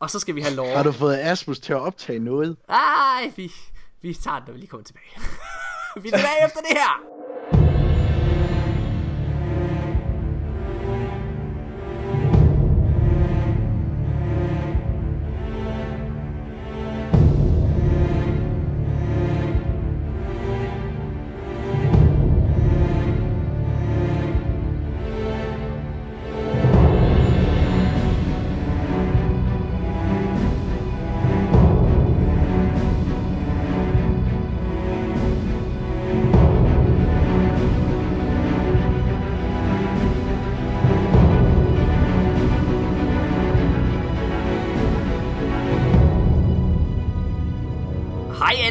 Og så skal vi have lov. Har du fået Asmus til at optage noget? Ej, vi, vi tager det, når vi lige kommer tilbage. vi er tilbage efter det her.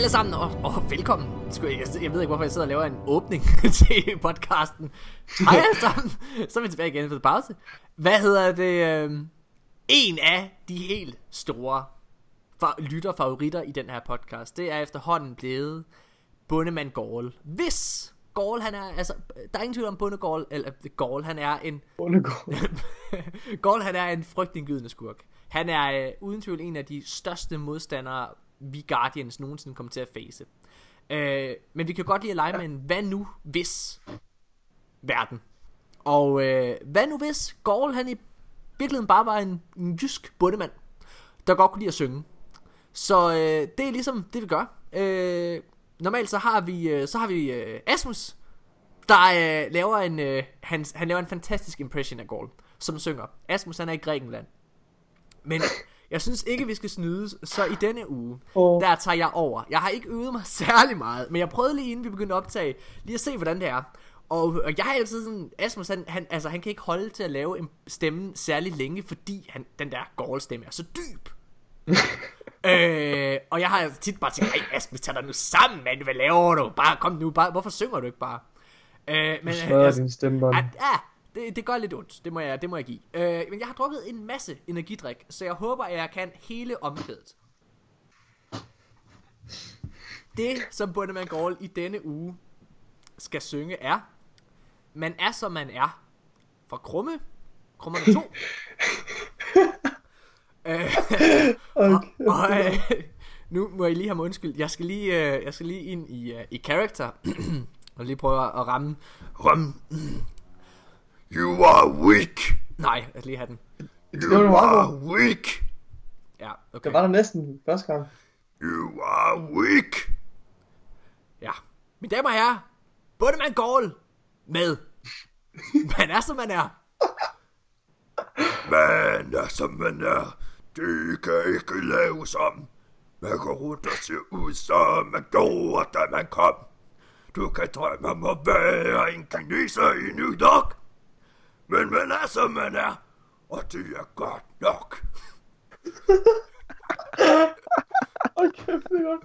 Alle sammen, og, og velkommen. Jeg, jeg ved ikke, hvorfor jeg sidder og laver en åbning til podcasten. Hej alle sammen. Så er vi tilbage igen efter pause. Hvad hedder det? Øh, en af de helt store fa- lytterfavoritter i den her podcast, det er efterhånden blevet Bundemand Gaul. Hvis Gaul, han er, altså, der er ingen tvivl om Bunde Gaul, eller Gaul, han er en Bundegård. Gold han er en frygtindgydende skurk. Han er øh, uden tvivl en af de største modstandere, vi Guardians nogensinde kommer til at face. Øh, men vi kan godt lide at lege med en hvad nu hvis verden. Og øh, hvad nu hvis Gaul han i virkeligheden bare var en, en jysk bundemand, der godt kunne lide at synge. Så øh, det er ligesom det vi gør. Øh, normalt så har vi øh, så har vi øh, Asmus, der øh, laver en øh, han, han laver en fantastisk impression af Gaul, som synger. Asmus han er i Grækenland. Men jeg synes ikke vi skal snydes, så i denne uge, Åh. der tager jeg over. Jeg har ikke øvet mig særlig meget, men jeg prøvede lige inden vi begyndte at optage, lige at se hvordan det er. Og, og jeg har altid sådan, Asmus han, han, altså, han kan ikke holde til at lave en stemme særlig længe, fordi han, den der Gaul stemme er så dyb. øh, og jeg har altså tit bare tænkt, ej Asmus, tag dig nu sammen, mand, hvad laver du? Bare kom nu, bare, hvorfor synger du ikke bare? Øh, men, Smadrer altså- din stemmebånd. Ja, ja det, det gør lidt ondt. Det må jeg, det må jeg give. Øh, men jeg har drukket en masse energidrik, så jeg håber, at jeg kan hele omkvædet. Det, som Bundeman Gaul i denne uge skal synge er, Man er, som man er. Fra Krumme. Krummerne 2. øh, og, og øh, nu må I lige have undskyld. Jeg skal lige, øh, jeg skal lige ind i, øh, i character. og lige prøve at at ramme. ramme. You are weak. Nej, jeg skal lige have den. Det var meget godt. weak. Ja, okay. Det var der næsten første gang. You are weak. Ja. Mine damer og herrer, Bundemann Gaul med Man er, som man er. Man er som man er. Det kan ikke laves om. Man går rundt og ser ud som man gjorde, da man kom. Du kan drømme om at være en kineser i New York. Men man er som man er. Og det er godt nok. Okay, det er godt.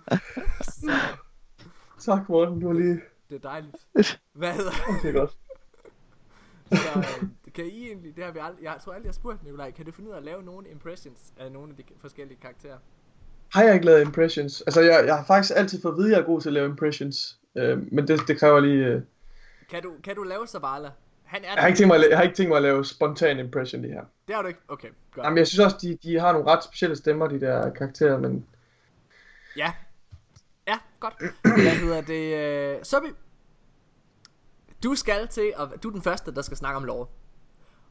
Tak, Morten. Du var lige... Det er dejligt. Hvad hedder Det er godt. så, øh, Kan I egentlig, det har vi aldrig, jeg tror aldrig, jeg har spurgt Nikolaj, kan du finde ud af at lave nogle impressions af nogle af de forskellige karakterer? Har jeg ikke lavet impressions? Altså, jeg, jeg har faktisk altid fået at vide, at jeg er god til at lave impressions. Øh, men det, det kræver lige... Øh, Kan du, kan du lave Zavala? Han er jeg, har ikke tænkt mig, at jeg har ikke tænkt mig at lave spontan impression lige her. Det har du ikke? Okay, godt. Jamen, jeg synes også, de, de har nogle ret specielle stemmer, de der karakterer, men... Ja. Ja, godt. Hvad hedder det? Øh, Sobi, du skal til, og du er den første, der skal snakke om lov.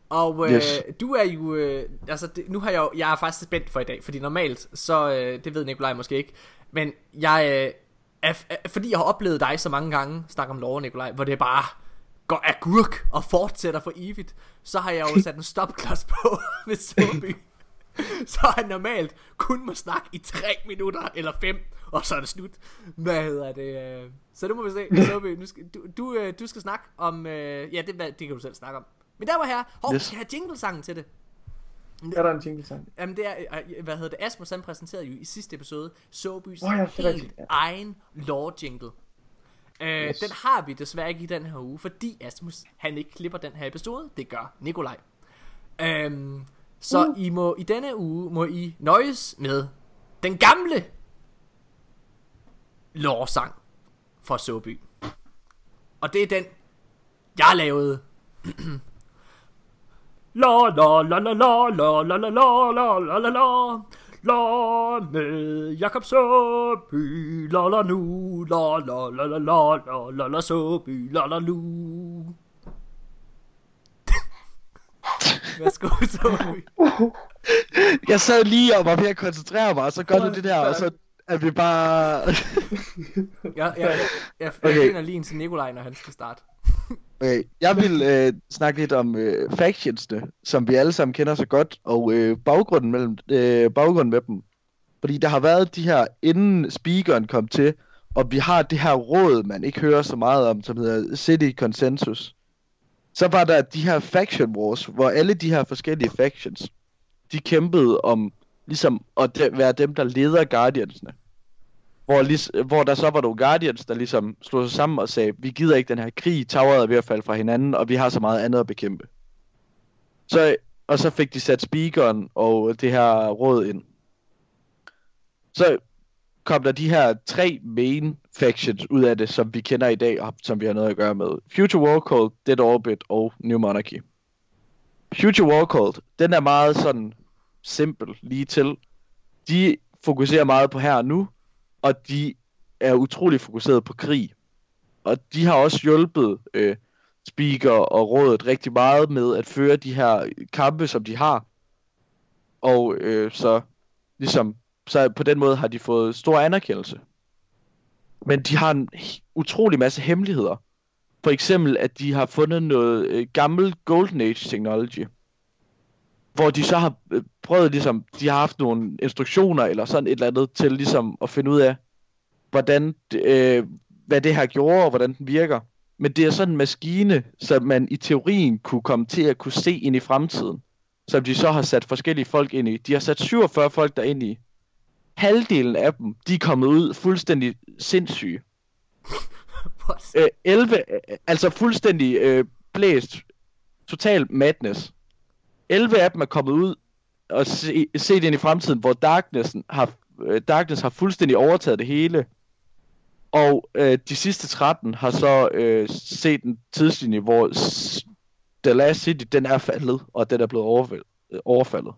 Og øh, Yes. du er jo, øh, altså det, nu har jeg jo, jeg er faktisk spændt for i dag, fordi normalt, så, øh, det ved Nikolaj måske ikke, men jeg, øh, er, er, fordi jeg har oplevet dig så mange gange, snakke om lov, Nikolaj, hvor det bare går agurk og fortsætter for evigt, så har jeg jo sat en stopklods på ved Sobi. så han normalt kun må snakke i 3 minutter eller 5, og så er det slut. Hvad hedder det? øh, Så det må vi se. Nu skal, du, du, øh, du skal snakke om... øh, Ja, det, det kan du selv snakke om. Men der var her. Hov, yes. skal have jinglesangen til det. Er der en jingle sang? Jamen det er, hvad hedder det, Asmus han præsenterede jo i sidste episode Sobys Åh ja, helt rigtigt, ja. egen lore jingle. Øh, Yes. Den har vi desværre ikke i den her uge, fordi Asmus han ikke klipper den her episode. Det gør Nikolaj. Øhm, Så uh. I må i denne uge må I nøjes med den gamle lårsang fra Såby. Og det er den, jeg lavede. La la la la la la la la la la la la la med Jakob Søby La la nu La la la la la la la la Søby La la nu. Værsgo Søby Jeg sad lige og var ved at koncentrere mig, og så gør du det der, og så er vi bare... Jeg, jeg, jeg, jeg, jeg Okay. finder lige en til Nikolaj, når han skal starte Okay, jeg vil øh, snakke lidt om øh, factionsne, som vi alle sammen kender så godt, og øh, baggrunden, mellem, øh, baggrunden med dem. Fordi der har været de her, inden speakeren kom til, og vi har det her råd, man ikke hører så meget om, som hedder City Consensus. Så var der de her faction wars, hvor alle de her forskellige factions, de kæmpede om ligesom at de, være dem, der leder Guardiansne. Hvor, lige, hvor der så var nogle Guardians, der ligesom slog sig sammen og sagde, vi gider ikke den her krig, toweret er ved at falde fra hinanden, og vi har så meget andet at bekæmpe. Så, og så fik de sat speakeren og det her råd ind. Så kom der de her tre main factions ud af det, som vi kender i dag, og som vi har noget at gøre med. Future War Cult, Dead Orbit og New Monarchy. Future War Cult, den er meget sådan simpel, lige til. De fokuserer meget på her og nu, og de er utrolig fokuseret på krig. Og de har også hjulpet øh, speaker og rådet rigtig meget med at føre de her kampe, som de har. Og øh, så ligesom så på den måde har de fået stor anerkendelse. Men de har en utrolig masse hemmeligheder. For eksempel, at de har fundet noget øh, gammel Golden Age technology. Hvor de så har øh, prøvet ligesom, de har haft nogle instruktioner eller sådan et eller andet til ligesom at finde ud af, hvordan, øh, hvad det her gjorde og hvordan den virker. Men det er sådan en maskine, som man i teorien kunne komme til at kunne se ind i fremtiden. Som de så har sat forskellige folk ind i. De har sat 47 folk der ind i. Halvdelen af dem, de er kommet ud fuldstændig sindssyge. Øh, 11, øh, altså fuldstændig øh, blæst. Total madness. 11 af dem er kommet ud og se, set ind i fremtiden, hvor Darknessen har, øh, Darkness har fuldstændig overtaget det hele. Og øh, de sidste 13 har så øh, set en tidslinje, hvor The Last City, den er faldet, og den er blevet overfaldet. Øh, overfaldet.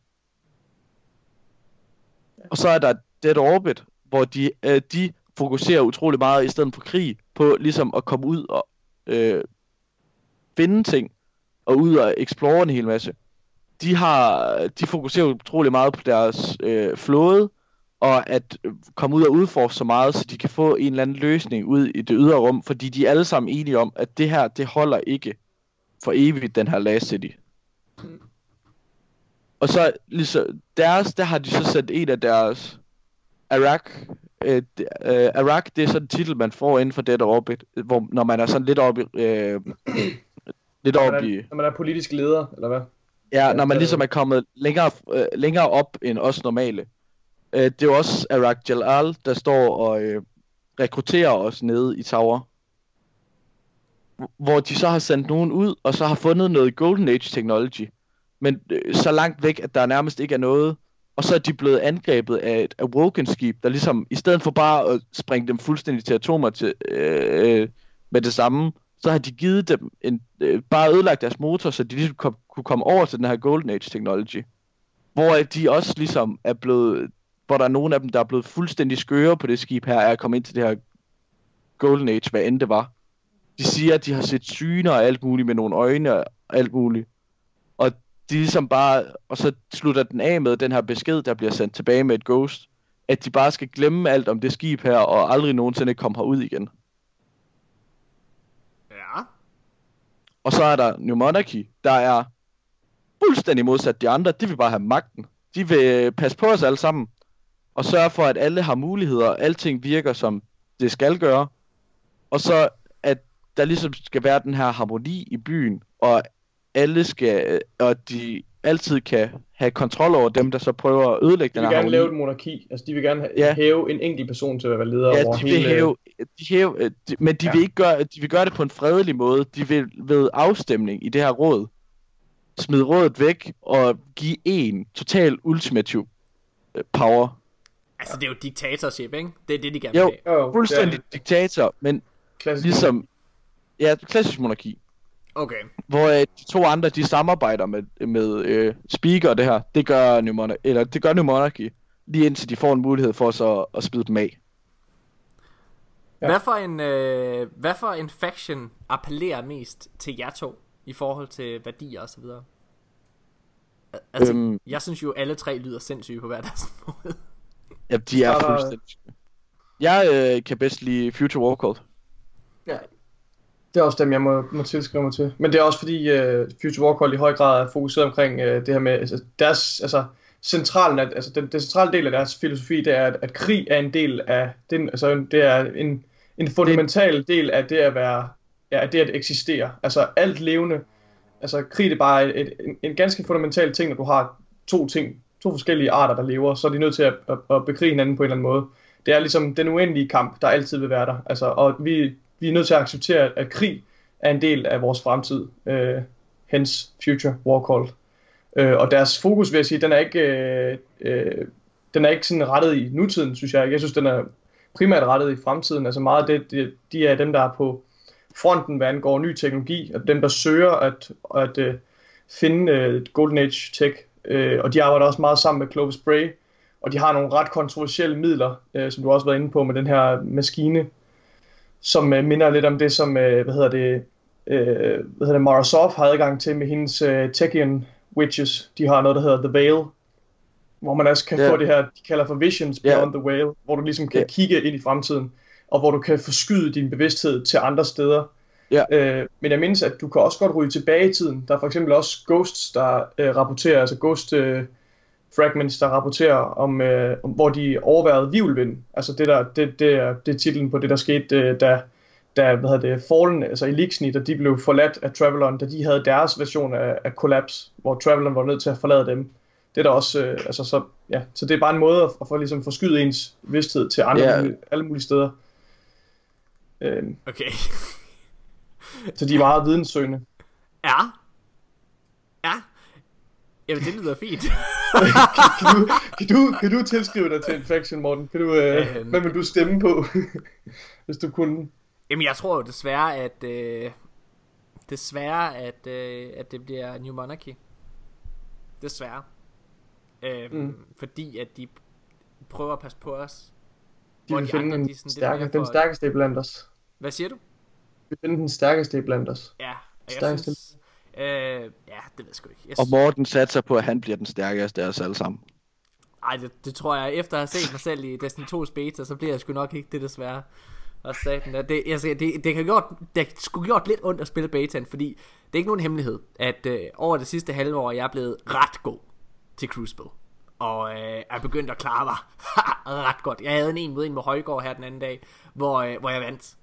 Og så er der Dead Orbit, hvor de, øh, de fokuserer utrolig meget i stedet for krig, på ligesom at komme ud og øh, finde ting, og ud og explore en hel masse. De har, de fokuserer utrolig meget på deres øh, flåde, og at øh, komme ud og udforske så meget, så de kan få en eller anden løsning ud i det ydre rum, fordi de er alle sammen enige om, at det her, det holder ikke for evigt, den her Last City. Og så ligesom deres, der har de så sendt en af deres Arak. Øh, øh, Arak, det er sådan en titel, man får inden for Dead Orbit, hvor når man er sådan lidt oppe i, øh, lidt oppe i, når man er politisk leder, eller hvad? Ja, når man øh, ligesom er kommet længere, øh, længere op end os normale. Øh, det er jo også Arak Jalal, der står og øh, rekrutterer os nede i Tower. Hvor de så har sendt nogen ud, og så har fundet noget Golden Age technology. Men øh, så langt væk, at der nærmest ikke er noget. Og så er de blevet angrebet af et Awoken-skib, der ligesom, i stedet for bare at springe dem fuldstændig til atomer til, øh, øh, med det samme, så har de givet dem en, øh, bare ødelagt deres motor, så de ligesom kom, kunne komme over til den her Golden Age technology. Hvor at de også ligesom er blevet, hvor der er nogen af dem, der er blevet fuldstændig skøre på det skib her, er at komme ind til det her Golden Age, hvad end det var. De siger, at de har set syner og alt muligt med nogle øjne og alt muligt. Og de ligesom bare, og så slutter den af med den her besked, der bliver sendt tilbage med et ghost, at de bare skal glemme alt om det skib her, og aldrig nogensinde komme herud igen. Ja. Og så er der New Monarchy, der er fuldstændig modsat de andre. De vil bare have magten. De vil øh, passe på os alle sammen. Og sørge for, at alle har muligheder, og alting virker, som det skal gøre. Og så, at der ligesom skal være den her harmoni i byen, og alle skal, øh, og de altid kan have kontrol over dem, der så prøver at ødelægge De den vil her gerne lave et monarki. Altså, de vil gerne Ja. hæve en enkelt person til at være leder Ja, over de vil hele... hæve, de hæve, øh, de, men de Ja. vil ikke gøre, de vil gøre det på en fredelig måde. De vil ved afstemning i det her råd. smide rådet væk og give en total ultimativ øh, power. Altså, det er jo diktatorship, ikke? Det er det, de gerne vil Jo, have. Jo, fuldstændig er diktator, men klassisk. ligesom, ja, klassisk monarki. Okay. Hvor øh, de to andre, de samarbejder med, med øh, Speaker og det her. Det gør New Monarchy, eller det gør New Monarchy. Lige indtil de får en mulighed for så at smide dem af. Ja. Hvad for en, øh, hvad for en faction appellerer mest til jer to i forhold til værdier og så videre? Al- Altså, øhm, jeg synes jo, alle tre lyder sindssyge på hver deres måde. Ja, de er fuldstændig... Jeg øh, kan bedst lide Future Warcraft. Det er også dem, jeg må, må tilskrive mig til. Men det er også fordi uh, Future Warcraft i høj grad er fokuseret omkring uh, det her med altså, deres, altså, centralen, at, altså den, den centrale del af deres filosofi, det er, at, at krig er en del af, den, altså det er en, en fundamental del af det at være, ja, af det at eksistere. Altså alt levende, altså krig det er bare et, et, en, en ganske fundamental ting, når du har to ting, to forskellige arter, der lever, så er de nødt til at, at, at bekrige hinanden på en eller anden måde. Det er ligesom den uendelige kamp, der altid vil være der. Altså, og vi, vi er nødt til at acceptere, at krig er en del af vores fremtid. Øh, hence Future War Call. Øh, og deres fokus, vil jeg sige, den er ikke, øh, øh, den er ikke sådan rettet i nutiden, synes jeg. Jeg synes, den er primært rettet i fremtiden. Altså meget af det, de, de er dem, der er på fronten, hvad angår ny teknologi, og dem, der søger at, at øh, finde øh, Golden Age tech. Øh, og de arbejder også meget sammen med Clovis Bray, og de har nogle ret kontroversielle midler, øh, som du også har været inde på med den her maskine, som øh, minder lidt om det, som, øh, hvad hedder det, øh, hvad hedder det, Mara Sof har adgang til med hendes øh, Techian Witches. De har noget, der hedder The Veil, hvor man også kan Ja. få det her, de kalder for Visions. Beyond the Veil, hvor du ligesom kan Ja. kigge ind i fremtiden, og hvor du kan forskyde din bevidsthed til andre steder. Ja. Øh, men jeg mindes, at du kan også godt ryge tilbage i tiden. Der er for eksempel også ghosts, der øh, rapporterer, altså ghost øh, fragments, der rapporterer om, øh, om hvor de overværede vivlvind. Altså det, der, det, det, er, det er titlen på det, der skete, øh, da, da hvad hedder det, Fallen, altså Elixni, da de blev forladt af Travelon, da de havde deres version af, af Collapse, hvor Travelon var nødt til at forlade dem. Det er der også, øh, altså så, ja, så det er bare en måde at, at få ligesom forskyde ens vidsthed til andre, mulige, alle mulige steder. Øh, Okay. så de er meget videnssøgende. Ja. Ja. Jamen, det lyder fint. kan, du, kan, du, kan du tilskrive dig til en faction, Morten? Kan du, øh, Øhm. hvad vil du stemme på, hvis du kunne? Jamen, jeg tror jo desværre, at... Øh, desværre, at, øh, at det bliver New Monarchy. Desværre. Øhm, Mm. Fordi at de prøver at passe på os. De vil de finde andre, den, de sådan stærke, den stærkeste blandt os. Hvad siger du? De vil finde den stærkeste blandt os. Ja, og jeg Stærkeste. synes... Øh, ja, det ved jeg sgu ikke. Jeg Og Morten satser på, at han bliver den stærkeste af os alle sammen. Ej, det, det tror jeg, efter at have set mig selv i Destiny 2's beta, så bliver jeg sgu nok ikke det desværre. Og satan, det, altså, det, det, kan gjort, det sgu gjort lidt ondt at spille betaen, fordi det er ikke nogen hemmelighed, at øh, over det sidste halve år, jeg er blevet ret god til Crucible. Og øh, er begyndt at klare mig ret godt. Jeg havde en en mod en med Højgaard her den anden dag, hvor, øh, hvor jeg vandt.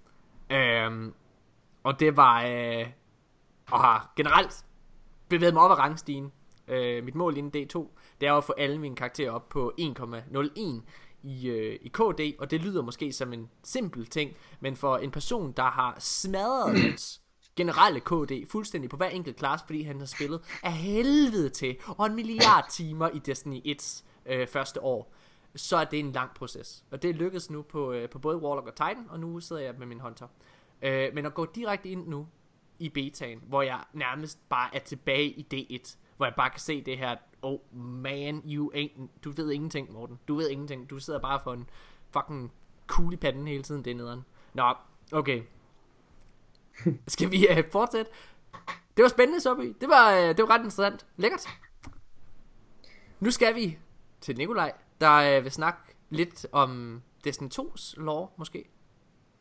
Øhm, og det var... Øh, og har generelt bevæget mig op ad rangstigen. Øh, mit mål inden D2, det er at få alle mine karakterer op på 1,01 i, øh, i KD, og det lyder måske som en simpel ting, men for en person, der har smadret hans generelle KD fuldstændig på hver enkelt klasse, fordi han har spillet af helvede til, og en milliard timer i Destiny 1's øh, første år, så er det en lang proces. Og det lykkedes nu på, øh, på både Warlock og Titan, og nu sidder jeg med min Hunter. Øh, men at gå direkte ind nu i betaen, hvor jeg nærmest bare er tilbage i D1, hvor jeg bare kan se det her, oh man, you ain't, du ved ingenting, Morten. Du ved ingenting. Du sidder bare for en fucking kugle i panden hele tiden, det er nederen. Nå, okay. Skal vi uh, fortsætte? Det var spændende, Sobi. Det var, uh, det var ret interessant. Lækkert. Nu skal vi til Nikolaj, der uh, vil snakke lidt om Destiny 2's lore, måske.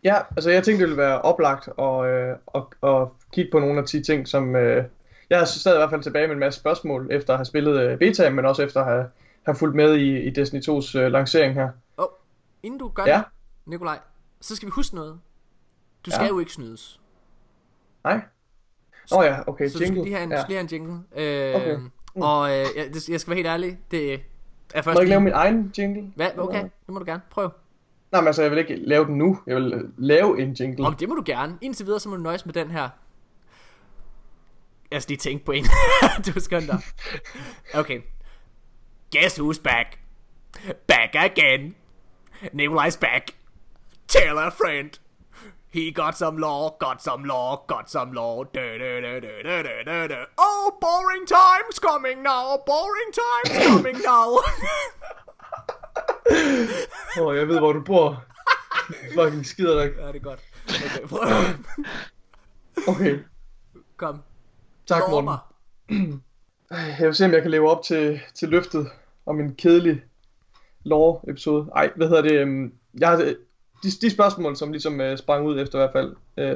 Ja, altså jeg tænkte, det ville være oplagt at, øh, at, at kigge på nogle af de ting, som... Øh, jeg er stadig i hvert fald tilbage med en masse spørgsmål, efter at have spillet øh, beta, men også efter at have, have fulgt med i, i Destiny 2's øh, lancering her. Åh, oh, inden du gør Ja. det, Nikolaj, så skal vi huske noget. Du skal Ja. jo ikke snydes. Nej? Åh oh, ja, okay, Så du skal jingle. lige have en, ja. lige have en jingle. Øh, Okay. Mm. Og øh, jeg, det, jeg skal være helt ærlig, det er først Må jeg ikke lave min egen jingle? Hvad? Okay, det må du gerne. Prøv. Nej, men altså, jeg vil ikke lave den nu. Jeg vil øh, lave en jingle. Om det må du gerne. Indtil videre, så må du nøjes med den her. Jeg skal lige tænke på en. du skal der. Okay. Guess who's back? Back again. Nikolaj's back. Tell a friend. He got some law, got some law, got some law. Da, da, da, da, da, da, da, da. Oh, boring times coming now. Boring times coming now. Åh, oh, jeg ved, hvor du bor. Fucking skider dig. ja, det er godt. Okay, prøv. Okay, Kom. tak Lov Morten. mig. Jeg vil se, om jeg kan leve op til, til løftet om en kedelig lore-episode. Ej, hvad hedder det? øhm, Jeg har, de, de spørgsmål, som ligesom uh, sprang ud efter i hvert fald,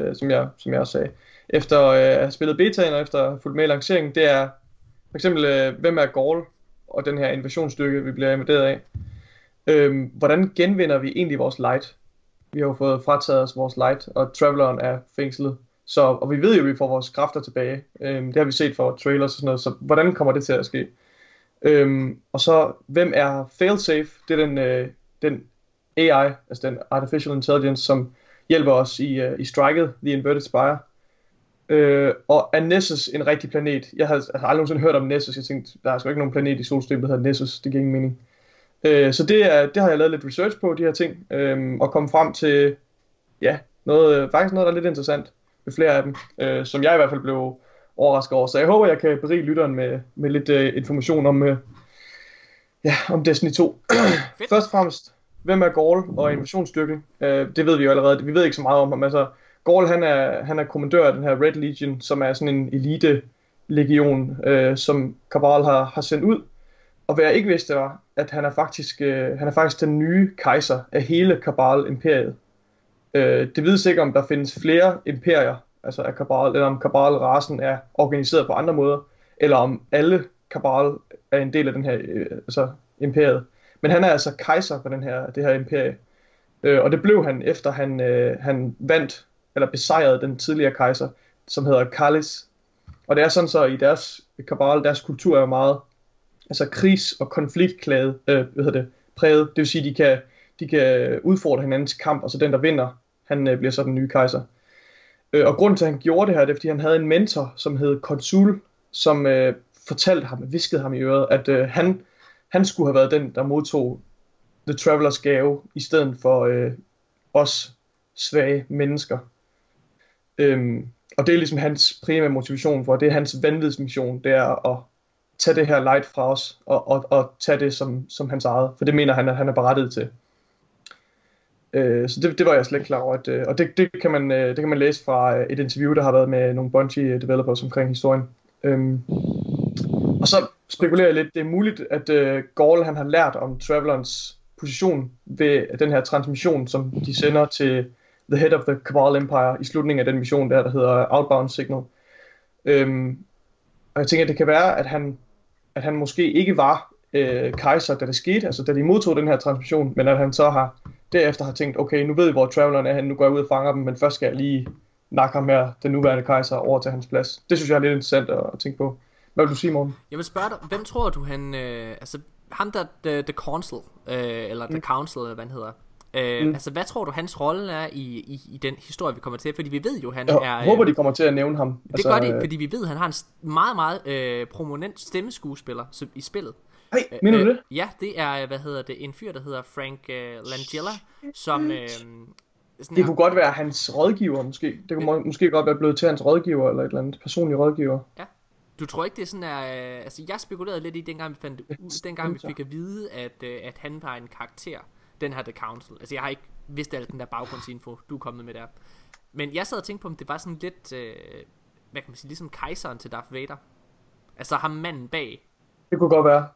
uh, som, jeg, som jeg også sagde, efter at have spillet betaen og efter at have fulgt med i lanceringen, det er for eksempel, uh, hvem er Gaul og den her invasionsstyrke, vi bliver invaderet af. Øhm, hvordan genvinder vi egentlig vores light? Vi har jo fået frataget os vores light, og Traveleren er fængslet. Så, og vi ved jo, at vi får vores kræfter tilbage. Øhm, det har vi set for trailers og sådan noget, så hvordan kommer det til at ske? Øhm, og så, hvem er failsafe? Det er den, øh, den AI, altså den Artificial Intelligence, som hjælper os i, øh, i striket, The Inverted Spire. Øh, og er Nessus en rigtig planet? Jeg havde aldrig nogensinde hørt om Nessus. Jeg tænkte, der er sgu ikke nogen planet i solsystemet, der hedder Nessus. Det giver ingen mening. Øh, så det, er, det har jeg lavet lidt research på, de her ting, øh, og kommet frem til, ja, noget, øh, faktisk noget, der er lidt interessant med flere af dem, øh, som jeg i hvert fald blev overrasket over. Så jeg håber, jeg kan berige lytteren med, med lidt øh, information om, øh, ja, om Destiny 2. Først og fremmest, hvem er Gaul og invasionsstyrken? Øh, det ved vi jo allerede. Vi ved ikke så meget om ham. Altså, Gaul, han er, han er kommandør af den her Red Legion, som er sådan en elite legion, øh, som Cabal har, har sendt ud. Og hvad jeg ikke vidste var, at han er faktisk, øh, han er faktisk den nye kejser af hele Kabal-imperiet. Øh, det vides ikke, om der findes flere imperier, altså af Kabal, eller om Kabal-rasen er organiseret på andre måder, eller om alle Kabal er en del af den her øh, altså imperiet. Men han er altså kejser på den her, det her imperie. Øh, og det blev han, efter han, øh, han vandt, eller besejrede den tidligere kejser, som hedder Kalis. Og det er sådan så, i deres kabal, deres kultur er meget altså krigs- og konfliktklæde, øh, hvad hedder det, præget. Det vil sige, de kan, de kan udfordre hinandens kamp, og så den, der vinder, han øh, bliver så den nye kejser. Øh, og grunden til, at han gjorde det her, det er, fordi han havde en mentor, som hed Konsul, som øh, fortalte ham, viskede ham i øret, at øh, han, han skulle have været den, der modtog The Travelers gave, i stedet for øh, os svage mennesker. Øhm, og det er ligesom hans primære motivation for, det er hans vanvidsmission, det er at tage det her light fra os, og, og, og tage det som, som hans eget, for det mener han, at han er berettiget til. Øh, så det, det var jeg slet ikke klar over, at, øh, og det, det, kan man, øh, det kan man læse fra øh, et interview, der har været med nogle Bungie developers omkring historien. Øhm, og så spekulerer jeg lidt, det er muligt, at øh, Gaul han har lært om Travelerens position ved den her transmission, som de sender til The Head of the Cabal Empire i slutningen af den mission der, der hedder Outbound Signal. Øhm, og jeg tænker, at det kan være, at han, at han måske ikke var øh, kejser, da det skete, altså da de modtog den her transmission, men at han så har derefter har tænkt, okay, nu ved vi, hvor Traveleren er, nu går jeg ud og fanger dem, men først skal jeg lige nakke ham her, den nuværende kejser, over til hans plads. Det synes jeg er lidt interessant at, tænke på. Hvad vil du sige, Morten? Jeg vil spørge dig, hvem tror du han, øh, altså ham der, the, the Council, øh, eller The Council, eller hvad han hedder, øh, Mm. altså hvad tror du hans rolle er i, i, i den historie, vi kommer til? Fordi vi ved jo, han Jeg er... øh, håber, de kommer til at nævne ham. det gør de, fordi vi ved, at han har en meget, meget øh, prominent stemmeskuespiller i spillet. Hey, mener du det? Ja, det er, hvad hedder det, en fyr, der hedder Frank øh, Langella, som... Øh, sådan Det kunne godt være hans rådgiver, måske. Det kunne må, måske godt være blevet til hans rådgiver, eller et eller andet personlig rådgiver. Du tror ikke, det er sådan er... Øh, altså, jeg spekulerede lidt i, dengang vi fandt ud, dengang vi fik at vide, at, øh, at han var en karakter, den her The Council. Altså, jeg har ikke vidst al den der baggrundsinfo, du er kommet med der. Men jeg sad og tænkte på, om det var sådan lidt, øh, hvad kan man sige, ligesom kejseren til Darth Vader. Altså ham manden bag. Det kunne godt være.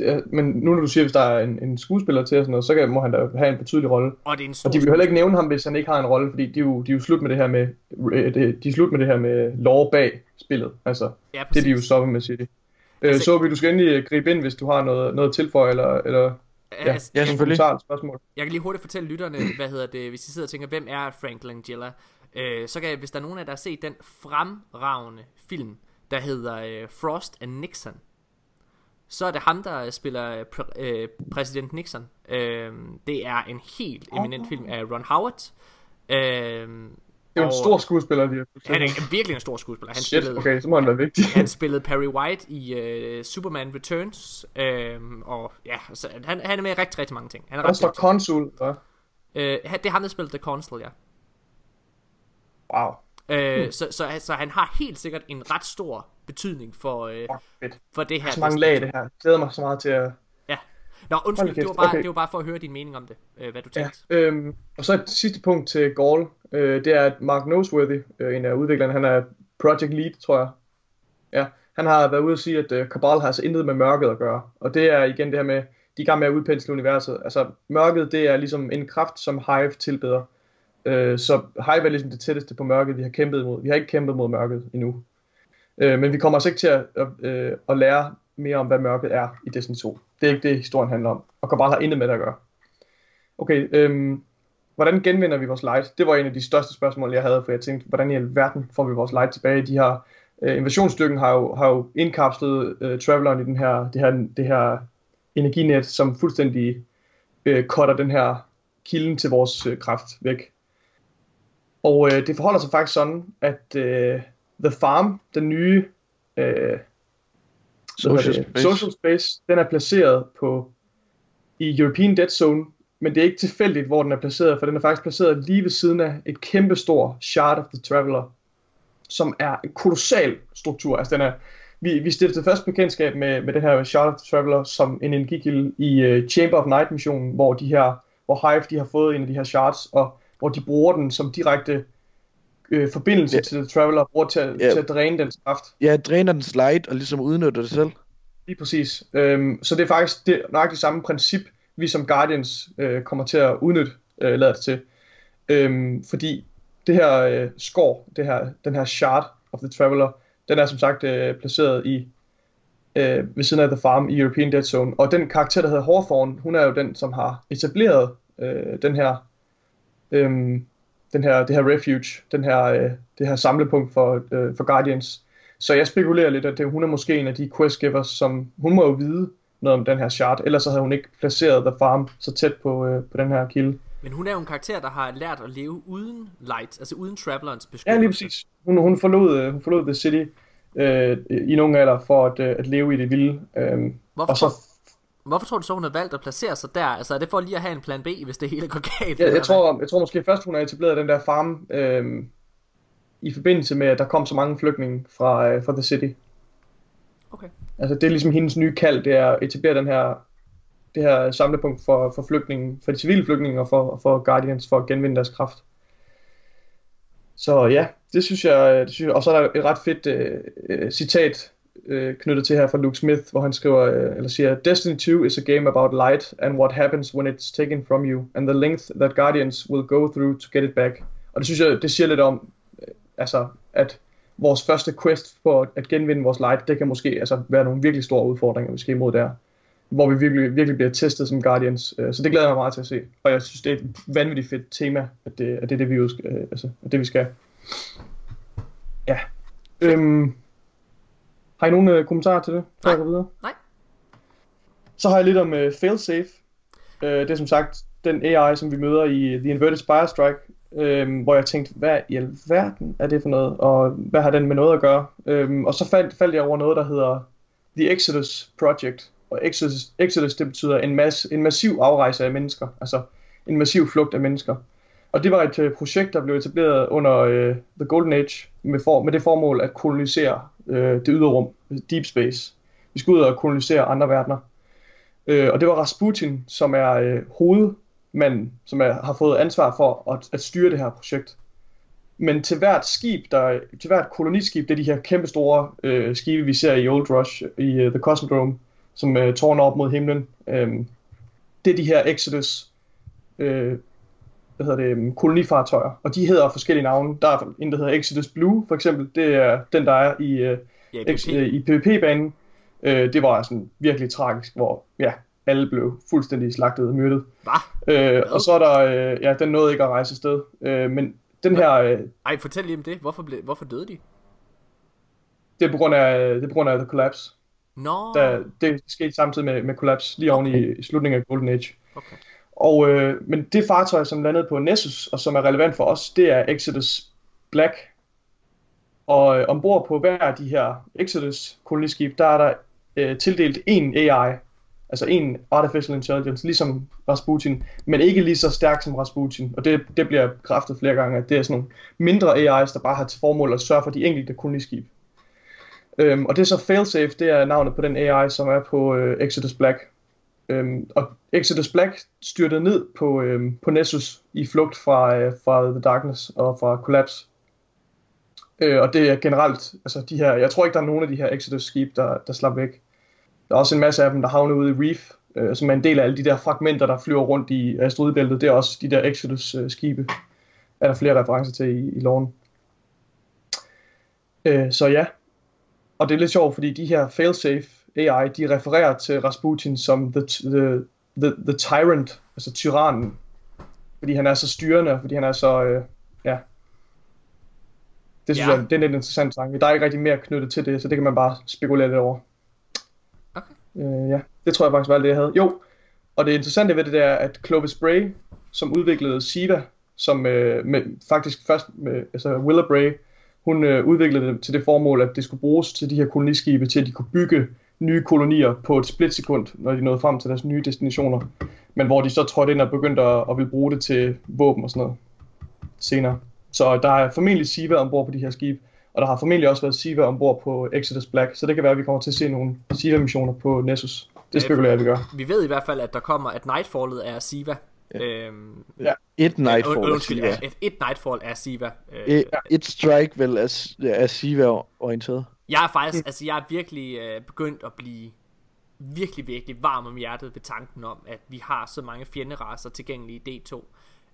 Øh, Men nu når du siger, hvis der er en, en skuespiller til og sådan noget, så kan, må han da have en betydelig rolle. Og det er en stor... Og de vil heller ikke nævne ham, hvis han ikke har en rolle, fordi de er jo, de er jo slut med det her med, øh, de er slut med det her med lore bag spillet. Altså, ja, det er de jo stoppet med, siger de. Øh, Altså- så vil du skal endelig gribe ind, hvis du har noget, noget tilføje, eller, eller ja, Altså, Ja, selvfølgelig. et spørgsmål. Jeg kan lige hurtigt fortælle lytterne, hvad hedder det, hvis I sidder og tænker, hvem er Frank Langella? Øh, så kan jeg, hvis der er nogen af jer, der har set den fremragende film, der hedder øh, Frost and Nixon, så er det ham, der spiller øh, præ- øh, præsident Nixon. Øh, det er en helt eminent film af Ron Howard. Øh, er jo en stor skuespiller, har Han er virkelig en stor skuespiller. Han Shit, spillede, okay, så må han være vigtig. han spillede Perry White i uh, Superman Returns. Øhm, og ja, så han, han er med i rigtig, rigtig mange ting. Han er Der står konsul, og Øh, det er ham, der spillede The Constable, ja. wow. Øh, så, så, så han har helt sikkert en ret stor betydning for, øh, fedt. for det her. Så mange lag det her. Jeg glæder mig så meget til at... Ja. Nå, undskyld, det var, bare, okay. det var bare for at høre din mening om det, øh, hvad du Ja, tænkte. øhm, og så et sidste punkt til Gaul. Øh, det er, at Mark Noseworthy, øh, en af udviklerne, han er project lead, tror jeg. Ja, han har været ude og sige, at øh, Cabal har altså intet med mørket at gøre. Og det er igen det her med, de er i gang med at udpensle universet. Altså, mørket, det er ligesom en kraft, som Hive tilbeder. Øh, så Hive er ligesom det tætteste på mørket, vi har kæmpet imod. Vi har ikke kæmpet mod mørket endnu. Øh, men vi kommer altså ikke til at, at, øh, at lære mere om, hvad mørket er i Destiny 2. Det er ikke det, historien handler om. Og Cabal har intet med det at gøre. Okay, øhm, hvordan genvinder vi vores light? Det var en af de største spørgsmål, jeg havde, for jeg tænkte, hvordan i alverden får vi vores light tilbage? De her øh, invasionsstyrken har jo, har jo indkapslet øh, Traveleren i den her, det, her, det her energinet, som fuldstændig øh, cutter den her kilden til vores øh, kraft væk. Og øh, det forholder sig faktisk sådan, at øh, The Farm, den nye øh, Social det? space. social space, den er placeret på i European Dead Zone, men det er ikke tilfældigt, hvor den er placeret, for den er faktisk placeret lige ved siden af et kæmpe stor Shard of the Traveler, som er en kolossal struktur. Altså den er, vi, vi stiftede først bekendtskab med, med den her Shard of the Traveler som en energikilde i uh, Chamber of Night missionen, hvor de her, hvor Hive de har fået en af de her shards, og hvor de bruger den som direkte øh, forbindelse Ja. til The Traveler, bruger til, at- Ja. til at dræne dens kraft. Ja, dræner den slide og ligesom udnytter det selv. Lige præcis. Øhm, så det er faktisk det nøjagtigt samme princip, vi som Guardians øh, kommer til at udnytte, øh, lader det til. Øhm, fordi det her øh, skår, det her, den her shard of the Traveler, den er som sagt øh, placeret i øh, ved siden af The Farm i European Dead Zone. Og den karakter, der hedder Hawthorne, hun er jo den, som har etableret øh, den her, øh, den her, det her refuge, den her, øh, det her samlepunkt for, øh, for Guardians. Så jeg spekulerer lidt, at det, hun er måske en af de questgivers, som hun må jo vide noget om den her shard, ellers så havde hun ikke placeret The Farm så tæt på, øh, på den her kilde. Men hun er jo en karakter, der har lært at leve uden light, altså uden Travelerens beskyttelse. Ja, lige præcis. Hun, hun, forlod, øh, hun forlod The City øh, i nogen alder for at, øh, at leve i det vilde. Øh, Hvorfor, og så, hvorfor tror du så, hun har valgt at placere sig der? Altså er det for lige at have en plan B, hvis det hele går galt? jeg, eller jeg, tror, jeg tror måske først, hun har etableret den der farm øh, i forbindelse med, at der kom så mange flygtninge fra, øh, fra The City. Okay. Altså det er ligesom hendes nye kald, det er at etablere den her, det her samlepunkt for, for flygtninge, for de civile flygtninge og for, for Guardians for at genvinde deres kraft. Så ja, det synes jeg, det synes jeg. og så er der et ret fedt øh, øh, citat øh, knyttet til her fra Luke Smith, hvor han skriver, øh, eller siger, Destiny 2 is a game about light and what happens when it's taken from you, and the length that Guardians will go through to get it back. Og det synes jeg, det siger lidt om, øh, altså, at vores første quest for at genvinde vores light, det kan måske altså, være nogle virkelig store udfordringer, vi skal imod der. Hvor vi virkelig, virkelig bliver testet som Guardians. Øh, Så det glæder jeg mig meget til at se. Og jeg synes, det er et vanvittigt fedt tema, at det, at det er det, vi, øh, altså, at det, vi skal. Ja. Øhm, har I nogle øh, kommentarer til det, før jeg går videre? Nej. Så har jeg lidt om uh, failsafe. Uh, det er som sagt den AI, som vi møder i The Inverted Spire Strike, øhm, hvor jeg tænkte, hvad i alverden er det for noget, og hvad har den med noget at gøre? Øhm, og så faldt, faldt jeg over noget, der hedder The Exodus Project. Og Exodus, Exodus det betyder en, mass, en massiv afrejse af mennesker, altså en massiv flugt af mennesker. Og det var et øh, projekt, der blev etableret under øh, The Golden Age med, for, med det formål at kolonisere øh, det ydre rum, Deep Space. Vi skulle ud og kolonisere andre verdener. Øh, og det var Rasputin, som er øh, hovedmanden, som er, har fået ansvar for at, at styre det her projekt. Men til hvert skib, der, til hvert koloniskib, det er de her kæmpe store øh, skibe, vi ser i Old Rush, i uh, The Cosmodrome, som øh, tårner op mod himlen. Øh, det er de her Exodus øh, hvad hedder det, øhm, kolonifartøjer, og de hedder forskellige navne. Der er en, der hedder Exodus Blue, for eksempel. Det er den, der er i, øh, Ja, i X, PvP. øh, i PvP-banen. Øh, det var sådan virkelig tragisk, hvor ja, alle blev fuldstændig slagtet og myrdet. Hva? Øh, og så er der, øh, ja, den nåede ikke at rejse afsted. Øh, men den her, øh, Ej, fortæl lige om det. Hvorfor, ble, hvorfor døde de? det er på grund af, det er på grund af The Collapse. Nå, Der, det skete samtidig med, med Collapse, lige oven i, i slutningen af Golden Age. okay. Og, øh, men det fartøj, som landede på Nessus, og som er relevant for os, det er Exodus Black. Og øh, ombord på hver af de her Exodus koloniskib, der er der øh, tildelt en AI, altså en Artificial Intelligence, ligesom Rasputin, men ikke lige så stærk som Rasputin. Og det, det bliver bekræftet flere gange, at det er sådan nogle mindre AI's, der bare har til formål at sørge for de enkelte koloniskib. Øhm, og det er så Failsafe, det er navnet på den AI, som er på øh, Exodus Black. Øhm, og Exodus Black styrtede ned på, øhm, på Nessus i flugt fra, øh, fra The Darkness og fra Collapse. Øh, og det er generelt, altså de her, jeg tror ikke, der er nogen af de her Exodus-skib, der, der slap væk. Der er også en masse af dem, der havner ude i Reef, øh, som er en del af alle de der fragmenter, der flyver rundt i asteroidebæltet. Det er også de der Exodus-skibe, er der flere referencer til i, i loven. Øh, så ja, og det er lidt sjovt, fordi de her failsafe AI, de refererer til Rasputin som the, the, the, the tyrant, altså tyrannen. Fordi han er så styrende, fordi han er så, øh, ja. Det synes Ja. jeg, det er en lidt interessant tanke. Der er ikke rigtig mere knyttet til det, så det kan man bare spekulere lidt over. Øh, ja, det tror jeg faktisk var alt det, jeg havde. Jo, og det interessante ved det der er, at Clovis Bray, som udviklede Siva, som øh, med, faktisk først med, altså Willa Bray, hun øh, udviklede det til det formål, at det skulle bruges til de her koloniskibe, til at de kunne bygge nye kolonier på et splitsekund, når de nåede frem til deres nye destinationer. Men hvor de så trådte ind og begyndte at, at ville bruge det til våben og sådan noget senere. Så der er formentlig Siva ombord på de her skibe, og der har formentlig også været Siva ombord på Exodus Black, så det kan være, at vi kommer til at se nogle Siva-missioner på Nessus. Det spekulerer jeg, vi gør. Vi ved i hvert fald, at der kommer, at Nightfallet er Siva. Øhm, Et Nightfall er Siva. ja, et, et Nightfall er Siva. Øh, Et, et strike vel er, er Siva-orienteret. Jeg er faktisk, altså jeg er virkelig øh, begyndt at blive virkelig, virkelig varm om hjertet ved tanken om, at vi har så mange fjenderaser tilgængelige i D2.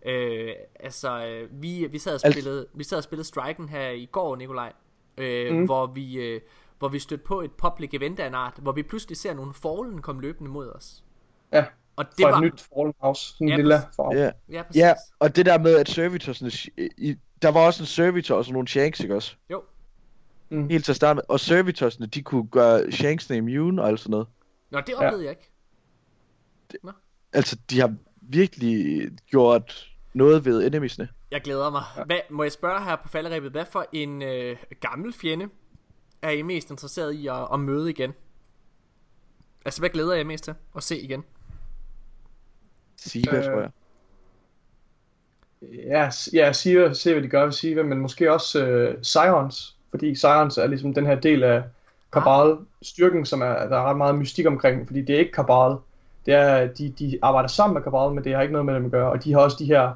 Øh, altså, øh, vi, vi, sad og spillede, vi sad og spillede Striken her i går, Nikolaj, øh, mm. hvor vi... Øh, hvor vi stødte på et public event af en art, hvor vi pludselig ser nogle Fallen komme løbende mod os. Ja, Og det fra var... et nyt Fallen House. Sådan en Ja, lille farve. Ja. Ja, præcis. ja, og det der med, at servitorsne... I, der var også en servitor og sådan nogle shanks, ikke også? Jo. Helt til at starte med. Og servitorsne, de kunne gøre shanksene immune og alt sådan noget. Nå, det oplevede jeg ikke. Altså, de har virkelig gjort noget ved enemiesne. Jeg glæder mig. Hvad, må jeg spørge her på falderæbet, hvad for en øh, gammel fjende er I mest interesseret i at, at møde igen? Altså, hvad glæder jeg mest til at se igen? Siva, Øh, tror jeg. Ja, ja Siva, se hvad de gør ved Siva, men måske også øh, Sirens, fordi Sirens er ligesom den her del af Kabal, styrken, som er, der er ret meget mystik omkring, fordi det er ikke Kabal, det er, de, de arbejder sammen med Cabral, men det har ikke noget med dem at gøre, og de har også de her,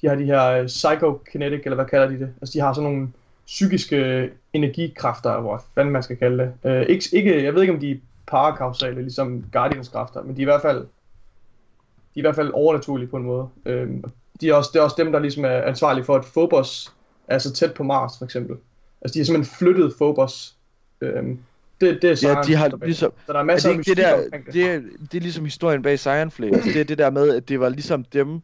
de har de her øh, psychokinetic, eller hvad kalder de det, altså de har sådan nogle psykiske øh, energikræfter, hvor fanden man skal kalde det. Øh, ikke, ikke, jeg ved ikke, om de er parakausale, ligesom Guardians kræfter, men de er i hvert fald, de er i hvert fald overnaturlige på en måde. Øhm, de er også, det er også dem, der ligesom er ansvarlige for, at Phobos er så tæt på Mars, for eksempel. Altså, de har simpelthen flyttet Phobos. Øhm, det, det er Ja, de har ligesom... Så der er Er masser det af det der... det. Det er, det er ligesom historien bag Cyan Flame. Altså, det er det der med, at det var ligesom dem,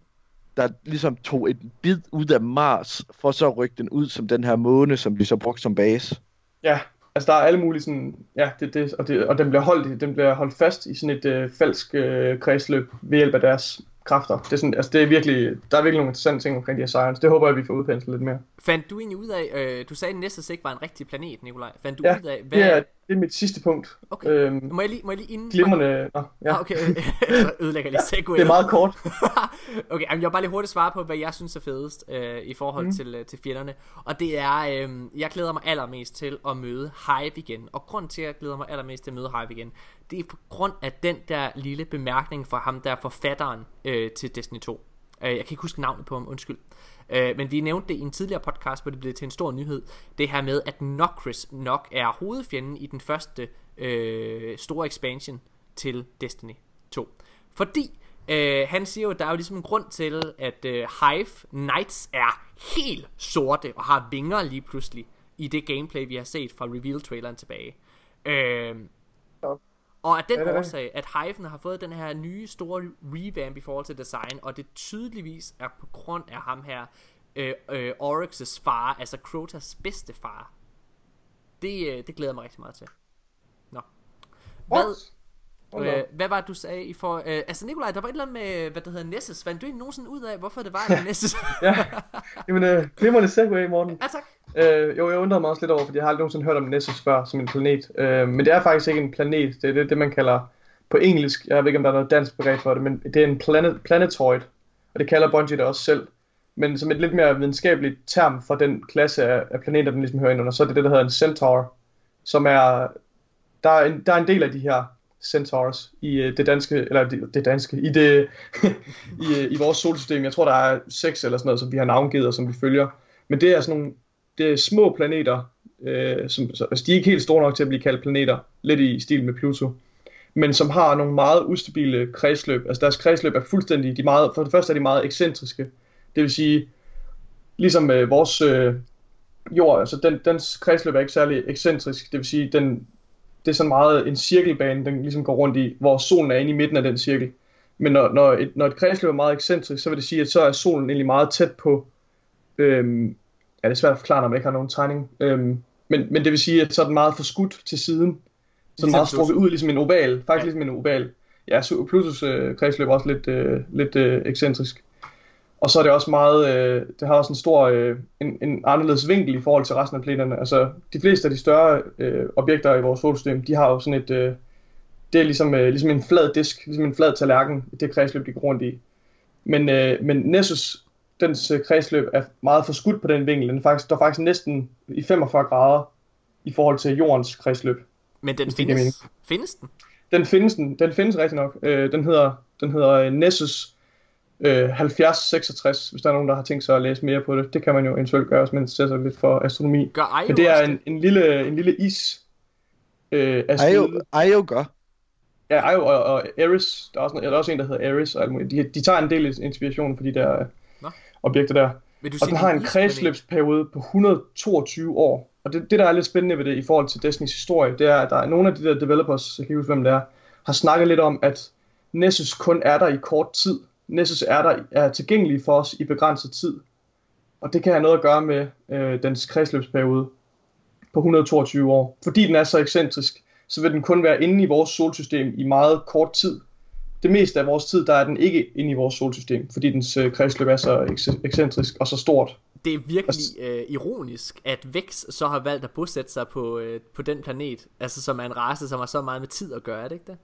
der ligesom tog et bid ud af Mars, for så at rykke den ud som den her måne, som de så brugte som base. Ja, altså der er alle mulige sådan, ja, det, det, og, det, og den bliver holdt, den bliver holdt fast i sådan et øh, falsk øh, kredsløb ved hjælp af deres kræfter. Det er, sådan, altså det er virkelig, der er virkelig nogle interessante ting omkring de her science. Det håber jeg, vi får udpenslet lidt mere. Fandt du egentlig ud af, øh, du sagde, at Nessus ikke var en rigtig planet, Nikolaj. Fandt du Ja, ud af, hvad... det er, det er mit sidste punkt. Okay. Øhm, Må jeg lige, må jeg lige inden... glimrende, nå, ja. Ah, okay, så ødelægger lige segwayen. Det er meget kort. okay, jeg vil bare lige hurtigt svare på, hvad jeg synes er fedest øh, i forhold mm. til, øh, til fjenderne. Og det er, øh, jeg glæder mig allermest til at møde Hive igen. Og grund til, at jeg glæder mig allermest til at møde Hive igen, det er på grund af den der lille bemærkning fra ham, der er forfatteren øh, til Destiny 2. Øh, jeg kan ikke huske navnet på ham, undskyld. Øh, Øh, men vi nævnte det i en tidligere podcast, hvor det blev til en stor nyhed. Det her med, at Nokris nok er hovedfjenden i den første øh, store expansion til Destiny 2. Fordi øh, han siger jo, at der er jo ligesom en grund til, at øh, Hive Knights er helt sorte og har vinger lige pludselig i det gameplay, vi har set fra reveal-traileren tilbage. Øh, og af den Ja, det årsag, at Hiven har fået den her nye store revamp i forhold til design, og det tydeligvis er på grund af ham her, øh, øh, Oryx's far, altså Crotas bedste far. Det, øh, det glæder jeg mig rigtig meget til. Nå. Hvad, øh, hvad var det, du sagde i for... Øh, altså Nikolaj, der var et eller andet med, hvad der hedder Nessus. Fandt du ikke nogensinde ud af, hvorfor det var en Nessus? Ja, jamen, øh, glimrende segway, Morten. ja, tak. Øh, jo, jeg undrede mig også lidt over, fordi jeg har aldrig nogensinde hørt om Nessus før som en planet. Øh, men det er faktisk ikke en planet. Det er det, det, man kalder på engelsk. Jeg ved ikke, om der er noget dansk begreb for det, men det er en planet, planetoid. Og det kalder Bungie det også selv. Men som et lidt mere videnskabeligt term for den klasse af, af planeter, den ligesom hører ind under, så er det det, der hedder en centaur. Som er... Der er en, der er en del af de her centaurs i øh, det danske, eller det, det danske, i det, i, øh, i vores solsystem. Jeg tror, der er seks eller sådan noget, som vi har navngivet og som vi følger. Men det er sådan nogle det er små planeter, øh, som, så, altså de er ikke helt store nok til at blive kaldt planeter, lidt i stil med Pluto, men som har nogle meget ustabile kredsløb. Altså deres kredsløb er fuldstændig, de er meget, for det første er de meget ekscentriske. Det vil sige, ligesom øh, vores øh, jord, altså den, dens kredsløb er ikke særlig ekscentrisk. Det vil sige, den, det er sådan meget en cirkelbane, den ligesom går rundt i, hvor solen er inde i midten af den cirkel. Men når, når, et, når et kredsløb er meget ekscentrisk, så vil det sige, at så er solen egentlig meget tæt på, øhm, ja, det er svært at forklare, når man ikke har nogen tegning. Øhm, men, men det vil sige, at så er den meget forskudt til siden. Så den er meget strukket ud, ligesom en oval. Faktisk ja. ligesom en oval. Ja, så Plutos øh, kredsløb er også lidt, øh, lidt øh, ekscentrisk. Og så er det også meget, øh, det har også en stor, øh, en, en anderledes vinkel i forhold til resten af planeterne. Altså, de fleste af de større øh, objekter i vores solsystem, de har jo sådan et, øh, det er ligesom, øh, ligesom en flad disk, ligesom en flad tallerken, det kredsløb, de går rundt i. Men, øh, men Nessus, dens øh, kredsløb er meget forskudt på den vinkel. Den er faktisk, der er faktisk næsten i 45 grader i forhold til jordens kredsløb. Men den findes, findes den? Den findes, den, den findes rigtig nok. Øh, den hedder, den hedder øh, Nessus øh, 7066, hvis der er nogen, der har tænkt sig at læse mere på det. Det kan man jo eventuelt gøre, hvis man ser sig lidt for astronomi. Gør Io Men det er en, en, lille, en lille is øh. Io, Io gør. Ja, Io og, og Eris. Der er, også, der er også en, der hedder Eris. Og alt muligt. de, de tager en del inspiration for de der øh. Objekter der. Vil du Og den har en kredsløbsperiode på 122 år. Og det, det, der er lidt spændende ved det i forhold til Destinys historie, det er, at der er nogle af de der developers, jeg kan ikke huske, hvem det er, har snakket lidt om, at Nessus kun er der i kort tid. Nessus er der er tilgængelig for os i begrænset tid. Og det kan have noget at gøre med øh, dens kredsløbsperiode på 122 år. Fordi den er så ekscentrisk, så vil den kun være inde i vores solsystem i meget kort tid. Det meste af vores tid, der er den ikke inde i vores solsystem, fordi dens øh, kredsløb er så eks- ekscentrisk og så stort. Det er virkelig øh, ironisk, at Vex så har valgt at bosætte sig på, øh, på den planet, altså som er en race, som har så meget med tid at gøre, er det ikke det?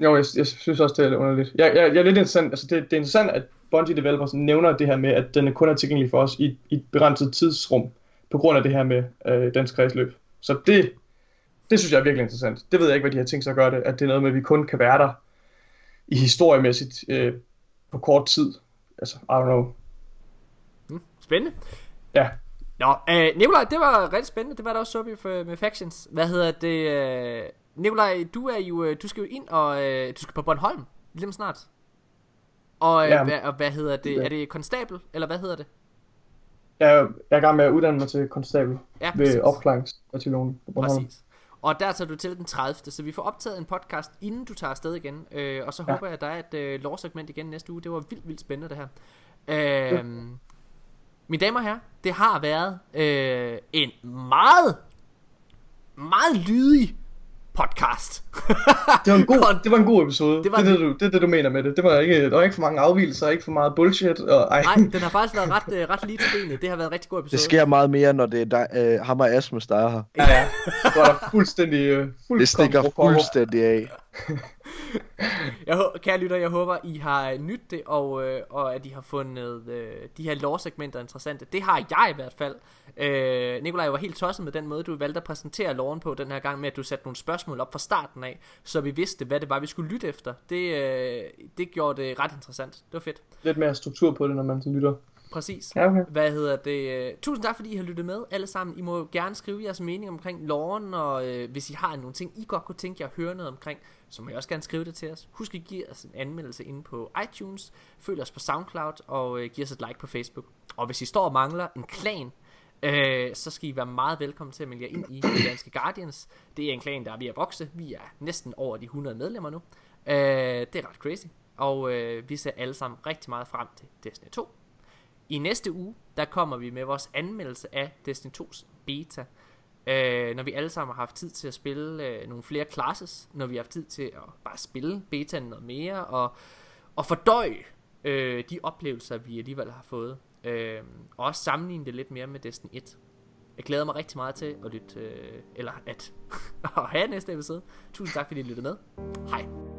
Jo, jeg, jeg synes også, det er lidt underligt. Jeg, jeg, jeg er lidt interessant, altså det, det er interessant, at Bungie Developers nævner det her med, at den kun er tilgængelig for os i, i et begrænset tidsrum, på grund af det her med øh, dens kredsløb. Så det, det synes jeg er virkelig interessant. Det ved jeg ikke, hvad de har tænkt sig at gøre det, at det er noget med, at vi kun kan være der i historiemæssigt øh, på kort tid. Altså, I don't know. Spændende. Ja, Nå, øh, Nikolaj, det var rigtig spændende. Det var der også så med Factions. Hvad hedder det? Øh, Nikolaj, du er jo, øh, du skal jo ind og øh, du skal på Bornholm lige snart. Og, øh, Ja. hvad, og hvad hedder det? Er det konstabel, eller hvad hedder det? jeg, jeg er i gang med at uddanne mig til konstabel Ja, ved opklaringsbataljonen på Bornholm. Præcis. Og der tager du til den 30. Så vi får optaget en podcast, inden du tager afsted igen. Øh, og så Ja. håber jeg, at der er et øh, lovsegment igen næste uge. Det var vildt, vildt spændende det her. Øh, Mine damer og herrer, det har været øh, en meget, meget lydig podcast. Det var en god, det var en god episode. Det var det, er det. du, det er det, du mener med det. Det var ikke, der var ikke for mange afvielser, ikke for meget bullshit. Og, ej. Nej, den har faktisk været ret, øh, ret lige til benet. Det har været en rigtig god episode. Det sker meget mere, når det er dig, øh, ham og Asmus, der er her. Ja, ja. Så er der fuldstændig... Øh, fuldkommen Det stikker fuldstændig af. Jeg, hå- kære lytter, jeg håber, I har nyt det, og, øh, og at I har fundet øh, de her lore-segmenter interessante. Det har jeg i hvert fald. Øh, Nikolaj, jeg var helt tosset med den måde, du valgte at præsentere loven på den her gang, med at du satte nogle spørgsmål op fra starten af, så vi vidste, hvad det var, vi skulle lytte efter. Det, øh, det gjorde det ret interessant. Det var fedt. Lidt mere struktur på det, når man så lytter. Præcis. Ja, okay. Hvad hedder det? øh, Tusind tak, fordi I har lyttet med alle sammen. I må gerne skrive jeres mening omkring loven, og øh, hvis I har nogle ting, I godt kunne tænke jer at høre noget omkring, så må I også gerne skrive det til os. Husk at give os en anmeldelse inde på iTunes, følg os på SoundCloud, og øh, giv os et like på Facebook. Og hvis I står og mangler en klan, øh, så skal I være meget velkommen til at melde jer ind i The danske Guardians. Det er en klan, der er ved at vokse. Vi er næsten over de 100 medlemmer nu. Øh, det er ret crazy. Og øh, vi ser alle sammen rigtig meget frem til Destiny 2. I næste uge, der kommer vi med vores anmeldelse af Destiny 2's beta. Øh, når vi alle sammen har haft tid til at spille øh, nogle flere classes, når vi har haft tid til at bare spille betaen noget mere, og, og fordøje øh, de oplevelser, vi alligevel har fået. Øh, og også sammenligne det lidt mere med Destiny 1. Jeg glæder mig rigtig meget til at lytte, øh, eller at, at have næste episode. Tusind tak, fordi I lyttede med. Hej.